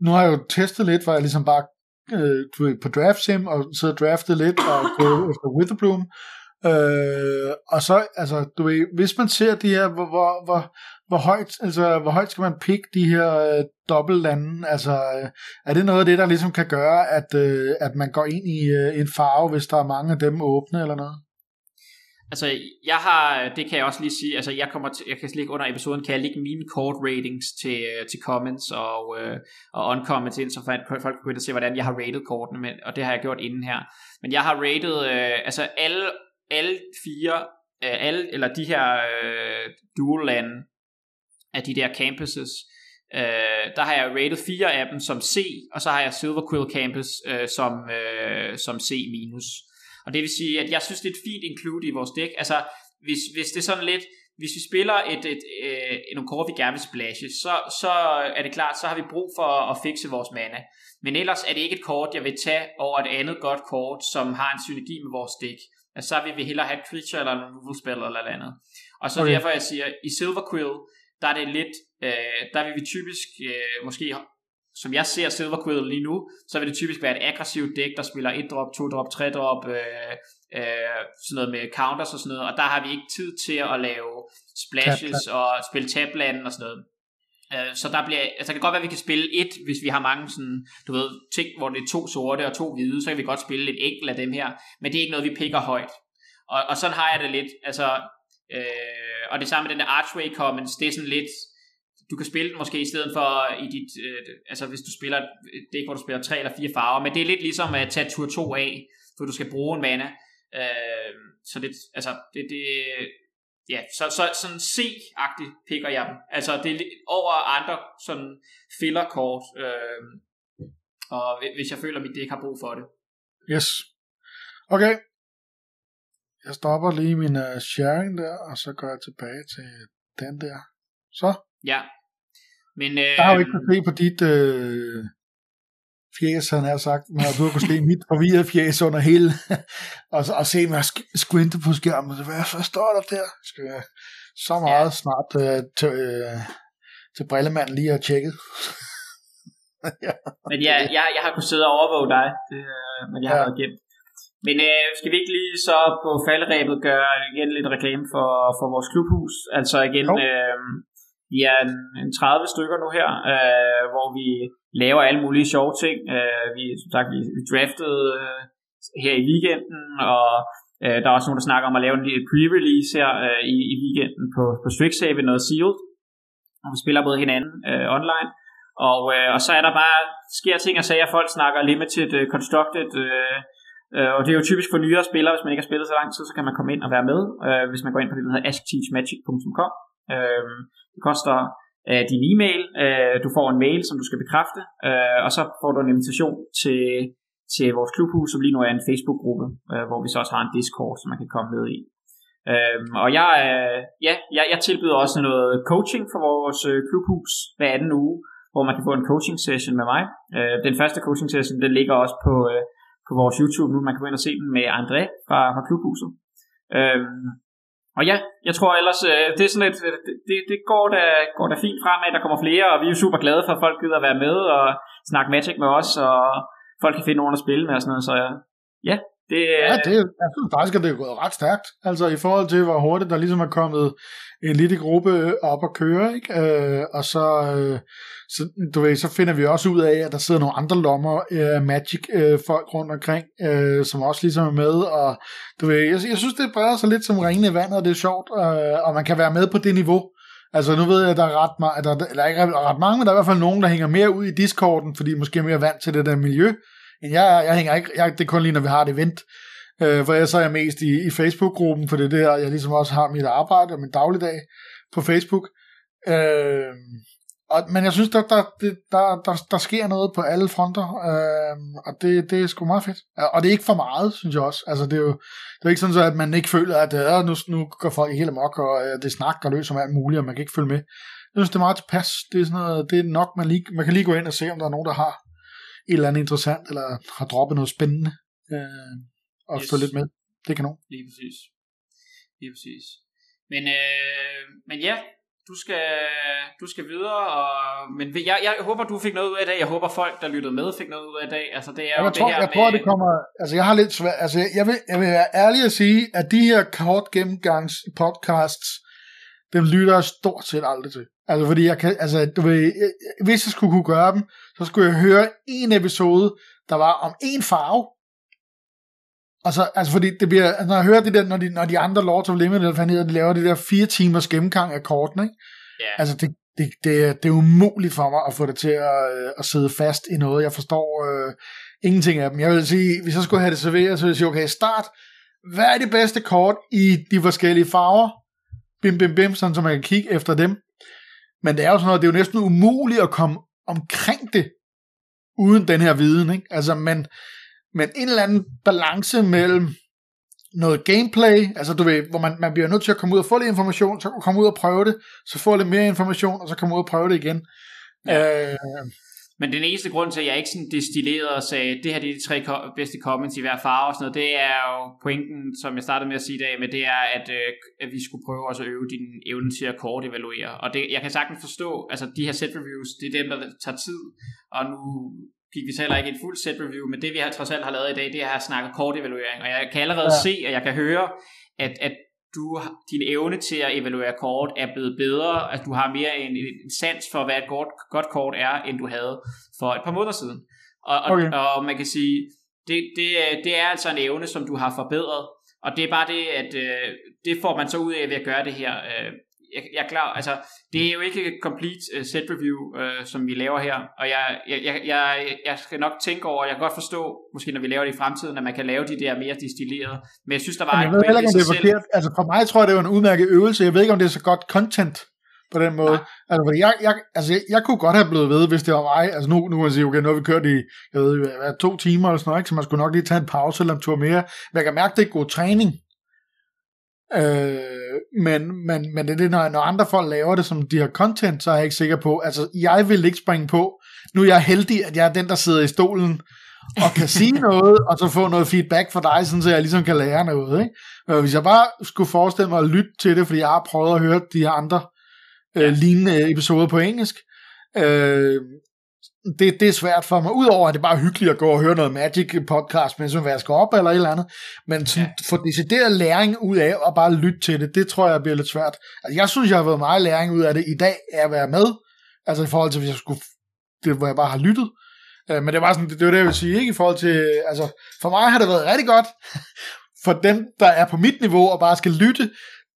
nu har jeg jo testet lidt, hvor jeg ligesom bare øh, på draft sim og og draftet lidt og gå efter Witherbloom. Øh, og så, altså, du ved, hvis man ser de her, hvor, hvor, hvor, hvor højt, altså, hvor højt skal man pikke de her øh, dobbeltlande? Altså, øh, er det noget af det, der ligesom kan gøre, at, øh, at man går ind i øh, en farve, hvis der er mange af dem åbne eller noget? Altså, jeg har, det kan jeg også lige sige, altså jeg kommer til, jeg kan ligge under episoden, kan jeg lægge mine court ratings til, øh, til comments og, øh, og uncomments ind, så folk kan gå ind og se, hvordan jeg har rated kortene, men, og det har jeg gjort inden her. Men jeg har rated, øh, altså alle, alle fire, øh, alle, eller de her øh, dual lande, af de der campuses, øh, der har jeg rated fire af dem som C, og så har jeg Silver Quill Campus øh, som, øh, som C minus. Og det vil sige, at jeg synes, det er et fint include i vores dæk. Altså, hvis, hvis det er sådan lidt, hvis vi spiller et, et, øh, nogle kort, vi gerne vil splashe, så, så er det klart, så har vi brug for at fikse vores mana. Men ellers er det ikke et kort, jeg vil tage over et andet godt kort, som har en synergi med vores dæk. Altså, så vil vi hellere have et creature eller en removal spell eller andet. Og så okay. derfor jeg siger, i Silver Quill, der er det lidt, øh, der vil vi typisk øh, måske som jeg ser Silver Quill lige nu, så vil det typisk være et aggressivt dæk, der spiller 1 drop, 2 drop, 3 drop, øh, øh, sådan noget med counters og sådan noget, og der har vi ikke tid til at lave splashes Tap, og spille tabland og sådan noget. Øh, så der bliver, altså det kan godt være, at vi kan spille et, hvis vi har mange sådan, du ved, ting, hvor det er to sorte og to hvide, så kan vi godt spille et enkelt af dem her, men det er ikke noget, vi picker højt. Og, og sådan har jeg det lidt, altså, øh, og det samme med den der Archway Commons, det er sådan lidt, du kan spille den måske i stedet for øh, i dit, øh, altså hvis du spiller det er hvor du spiller tre eller fire farver, men det er lidt ligesom at tage tur 2 af, for du skal bruge en mana. Øh, så det, altså, det, det, ja, så, så sådan C-agtigt picker jeg dem. Altså det er over andre sådan fillerkort, øh, og hvis jeg føler, at mit dæk har brug for det. Yes. Okay. Jeg stopper lige min uh, sharing der, og så går jeg tilbage til den der. Så. Ja. Men, øh, jeg har jo ikke kunnet se på dit øh, fjæs, han har sagt, men du har kunnet se mit forvirrede fjæs under hele, og, og se mig squinte på skærmen, hvad, hvad står der der? Skal jeg så meget ja. snart øh, til, øh, til brillemanden lige at tjekket. ja. Men ja, jeg, jeg har kunnet sidde og overvåge dig, det, øh, men jeg har ja. været gemt. Men øh, skal vi ikke lige så på falderæbet gøre igen lidt reklame for, for vores klubhus? Altså igen, øh, vi er en, en 30 stykker nu her, øh, hvor vi laver alle mulige sjove ting. Øh, vi, som sagt, vi, vi draftede øh, her i weekenden, og øh, der er også nogen, der snakker om at lave en lille pre-release her øh, i, i weekenden på, på Strixhaven og Sealed. Og vi spiller både hinanden øh, online. Og, øh, og så er der bare, sker ting og sager, folk snakker limited uh, constructed, øh, øh, og det er jo typisk for nyere spillere, hvis man ikke har spillet så lang tid, så kan man komme ind og være med, øh, hvis man går ind på det, der hedder askteachmagic.com. Øh, det koster øh, din e-mail. Øh, du får en mail, som du skal bekræfte, øh, og så får du en invitation til, til vores klubhus, som lige nu er en Facebook-gruppe, øh, hvor vi så også har en Discord, som man kan komme med i. Øhm, og jeg, øh, ja, jeg, jeg tilbyder også noget coaching for vores øh, klubhus hver anden uge, hvor man kan få en coaching session med mig. Øh, den første coaching session, den ligger også på, øh, på vores YouTube nu. Man kan gå ind og se den med André fra, fra klubhuset. Øhm, og ja, jeg tror ellers, øh, det er sådan lidt, øh, det, det går, da, går da fint fremad, der kommer flere, og vi er jo super glade for, at folk gider at være med og snakke Magic med os, og folk kan finde nogen at spille med og sådan noget, så ja, det, ja, det, jeg synes faktisk, at det er gået ret stærkt. Altså i forhold til, hvor hurtigt der ligesom er kommet en lille gruppe øh, op at køre, ikke? Øh, og så, øh, så, du ved, så finder vi også ud af, at der sidder nogle andre lommer øh, Magic-folk øh, rundt omkring, øh, som også ligesom er med, og du ved, jeg, jeg synes, det breder sig lidt som ringende i vandet, og det er sjovt, øh, og man kan være med på det niveau. Altså nu ved jeg, at der er ret, mange, der, eller ikke ret mange, men der er i hvert fald nogen, der hænger mere ud i Discorden, fordi måske er mere vant til det der miljø, men jeg. Jeg hænger ikke, jeg, det er kun lige, når vi har et event, øh, for jeg så er mest i, i Facebook-gruppen, for det er der, jeg ligesom også har mit arbejde og min dagligdag på Facebook. Øh, og, men jeg synes, der, der, der, der, der sker noget på alle fronter, øh, og det, det er sgu meget fedt. Og det er ikke for meget, synes jeg også. Altså, det er jo det er ikke sådan, så, at man ikke føler, at øh, nu, nu går folk helt amok, og øh, det snakker løs om alt muligt, og man kan ikke følge med. Jeg synes, det er meget tilpas. Det er, sådan noget, det er nok, man, lige, man kan lige gå ind og se, om der er nogen, der har et eller andet interessant, eller har droppet noget spændende, øh, og yes. få lidt med. Det kan nogen. Lige præcis. Lige præcis. Men, øh, men ja, du skal, du skal videre, og, men jeg, jeg håber, du fik noget ud af det. Jeg håber, folk, der lyttede med, fik noget ud af det. Altså, det er jeg tror, det her jeg tror, med, det kommer... Altså, jeg har lidt svært... Altså, jeg vil, jeg vil være ærlig at sige, at de her kort gennemgangs podcasts, dem lytter jeg stort set aldrig til. Altså, fordi jeg kan... Altså, du ved, hvis jeg skulle kunne gøre dem, så skulle jeg høre en episode, der var om en farve, og så, altså fordi det bliver, altså når jeg hører det der, når de, når de andre Lords of Limit, eller de laver det der fire timers gennemgang af kortene, ikke? Ja. Altså det, det, det, er- det er umuligt for mig at få det til at, øh, at sidde fast i noget. Jeg forstår øh, ingenting af dem. Jeg vil sige, hvis jeg skulle have det serveret, så ville jeg sige, okay, start. Hvad er det bedste kort i de forskellige farver? Bim, bim, bim, sådan så man kan kigge efter dem. Men det er jo sådan noget, det er jo næsten umuligt at komme omkring det, uden den her viden, ikke? Altså, men, men en eller anden balance mellem noget gameplay, altså du ved, hvor man, man bliver nødt til at komme ud og få lidt information, så komme ud og prøve det, så få lidt mere information, og så komme ud og prøve det igen. Ja. Øh, Men den eneste grund til, at jeg ikke sådan destilleret og sagde, det her det er de tre ko- bedste comments i hver farve og sådan noget, det er jo pointen, som jeg startede med at sige i dag, men det er, at, øh, at vi skulle prøve også at øve din evne til at kort evaluere. Og det, jeg kan sagtens forstå, altså de her set reviews, det er dem, der tager tid, og nu gik vi heller ikke i et fuldt set review, men det vi har, trods alt har lavet i dag, det er at snakke kort evaluering, og jeg kan allerede ja. se, og jeg kan høre, at, at du, din evne til at evaluere kort er blevet bedre, at du har mere en, en sans for, hvad et godt, godt kort er, end du havde for et par måneder siden. Og, og, Okay. og man kan sige, det, det, er- det er altså en evne, som du har forbedret, og det er bare det, at øh, det får man så ud af ved at gøre det her. Øh, jeg, jeg er klar, altså, det er jo ikke et complete uh, set review, uh, som vi laver her, og jeg, jeg, jeg, jeg, jeg skal nok tænke over, jeg kan godt forstå, måske når vi laver det i fremtiden, at man kan lave de der mere distillerede, men jeg synes, der var jeg en ved heller ikke, om det er forkert. Altså for mig tror jeg, det var en udmærket øvelse. Jeg ved ikke, om det er så godt content på den måde. Nej. Altså, fordi jeg, jeg, altså jeg, jeg kunne godt have blevet ved, hvis det var mig. Altså nu, nu kan man sige, okay, nu har vi kørt i jeg ved, hvad, to timer eller sådan noget, ikke? så man skulle nok lige tage en pause eller en tur mere. Men jeg kan mærke, det er god træning. Øh, men, men, men det er det, når, når andre folk laver det som de har content, så er jeg ikke sikker på. Altså, jeg vil ikke springe på. Nu er jeg heldig, at jeg er den, der sidder i stolen og kan sige noget, og så få noget feedback fra dig, sådan så jeg ligesom kan lære noget. Ikke? Øh, Hvis jeg bare skulle forestille mig at lytte til det, fordi jeg har prøvet at høre de her andre øh, lignende episoder på engelsk, øh, det, det er svært for mig. Udover at det bare er hyggeligt at gå og høre noget Magic podcast, mens man vasker op eller et eller andet. Men sådan, ja. få decideret læring ud af at bare lytte til det, det tror jeg bliver lidt svært. Altså, jeg synes, jeg har været meget læring ud af det i dag, af at være med. Altså i forhold til, hvis jeg skulle, det, hvor jeg bare har lyttet. Øh, men det var sådan, det, det var det, jeg vil sige, ikke? I forhold til, altså, for mig har det været rigtig godt. For dem, der er på mit niveau og bare skal lytte,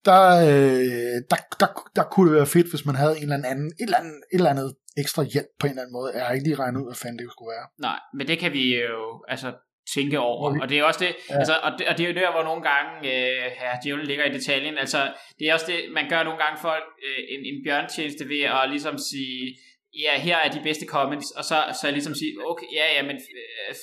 der, øh, der, der, der kunne det være fedt, hvis man havde en eller anden, et eller andet, et eller andet ekstra hjælp på en eller anden måde. Jeg har ikke lige regnet ud, hvad fanden det skulle være. Nej, men det kan vi jo altså tænke over. Okay. Og det er også det, Ja. altså, og, det, og det er jo der, hvor nogle gange, øh, ja, djævlen ligger i detaljen, altså, det er også det, man gør nogle gange folk øh, en, en bjørntjeneste ved at ligesom sige, ja, her er de bedste comments, og så, så ligesom sige, okay, ja, ja, men øh,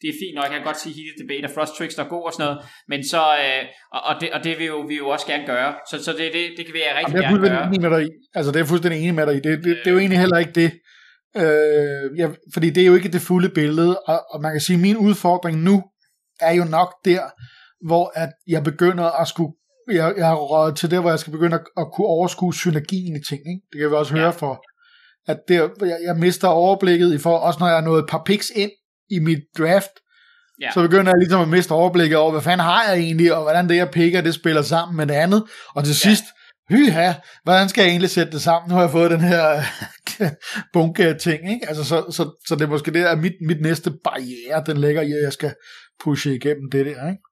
det er fint nok, jeg kan godt sige hele debate, og Frost Tricks der er god og sådan noget, men så, øh, og, og, det, og det vil jo, vi jo også gerne gøre, så, så det, det, det kan vi rigtig Jamen, det er gerne gøre. enig med dig. Altså, det er jeg fuldstændig enig med dig i. Det, det, det er jo egentlig heller ikke det. Øh, ja, fordi det er jo ikke det fulde billede, og, og man kan sige, at min udfordring nu er jo nok der, hvor at jeg begynder at skulle jeg, jeg har røget til der, hvor jeg skal begynde at, at kunne overskue synergien i ting. Ikke? Det kan vi også høre Ja. for, at der, jeg, jeg mister overblikket, i for, også når jeg er nået et par picks ind i mit draft, Ja. så begynder jeg ligesom at miste overblikket over, hvad fanden har jeg egentlig, og hvordan det, jeg picker, det spiller sammen med det andet. Og til Ja. sidst, hyha, hvordan skal jeg egentlig sætte det sammen? Nu har jeg fået den her bunke af ting, ikke? Altså, så, så, så det er måske det, at mit, mit næste barriere, den ligger i, at jeg skal pushe igennem det der, ikke?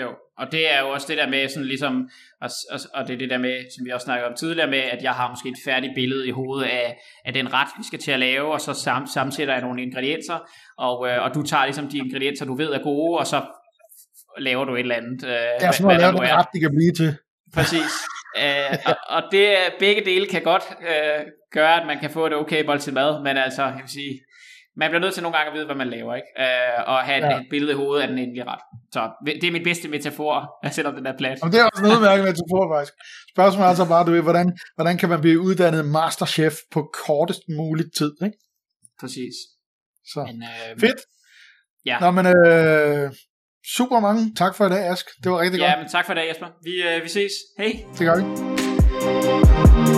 Jo, og det er jo også det der med sådan ligesom, og, og, og det er det der med, som vi også snakkede om tidligere med, at jeg har måske et færdigt billede i hovedet af, af den ret, vi skal til at lave, og så sam, sammensætter jeg nogle ingredienser, og, øh, og du tager ligesom de ingredienser, du ved er gode, og så laver du et eller andet. Øh, Det er sådan noget, at lave den ret, de kan blive til. Præcis. Øh, og, og det, begge dele kan godt øh, gøre, at man kan få et okay til mad, men altså, jeg vil sige, man bliver nødt til nogle gange at vide, hvad man laver, ikke? Øh, og have et, Ja. et billede i hovedet af den endelige ret. Så det er mit bedste metafor, selvom den er plat. Og det er også en udmærket metafor, faktisk. Spørgsmålet er altså bare, du ved, hvordan, hvordan kan man blive uddannet masterchef på kortest muligt tid, ikke? Præcis. Så. Men, øh, Fedt. Ja. Nå, men øh, super mange tak for i dag, Ask. Det var rigtig Ja, godt. men tak for i dag, Jesper. Vi, øh, vi ses. Hej. Det gør vi.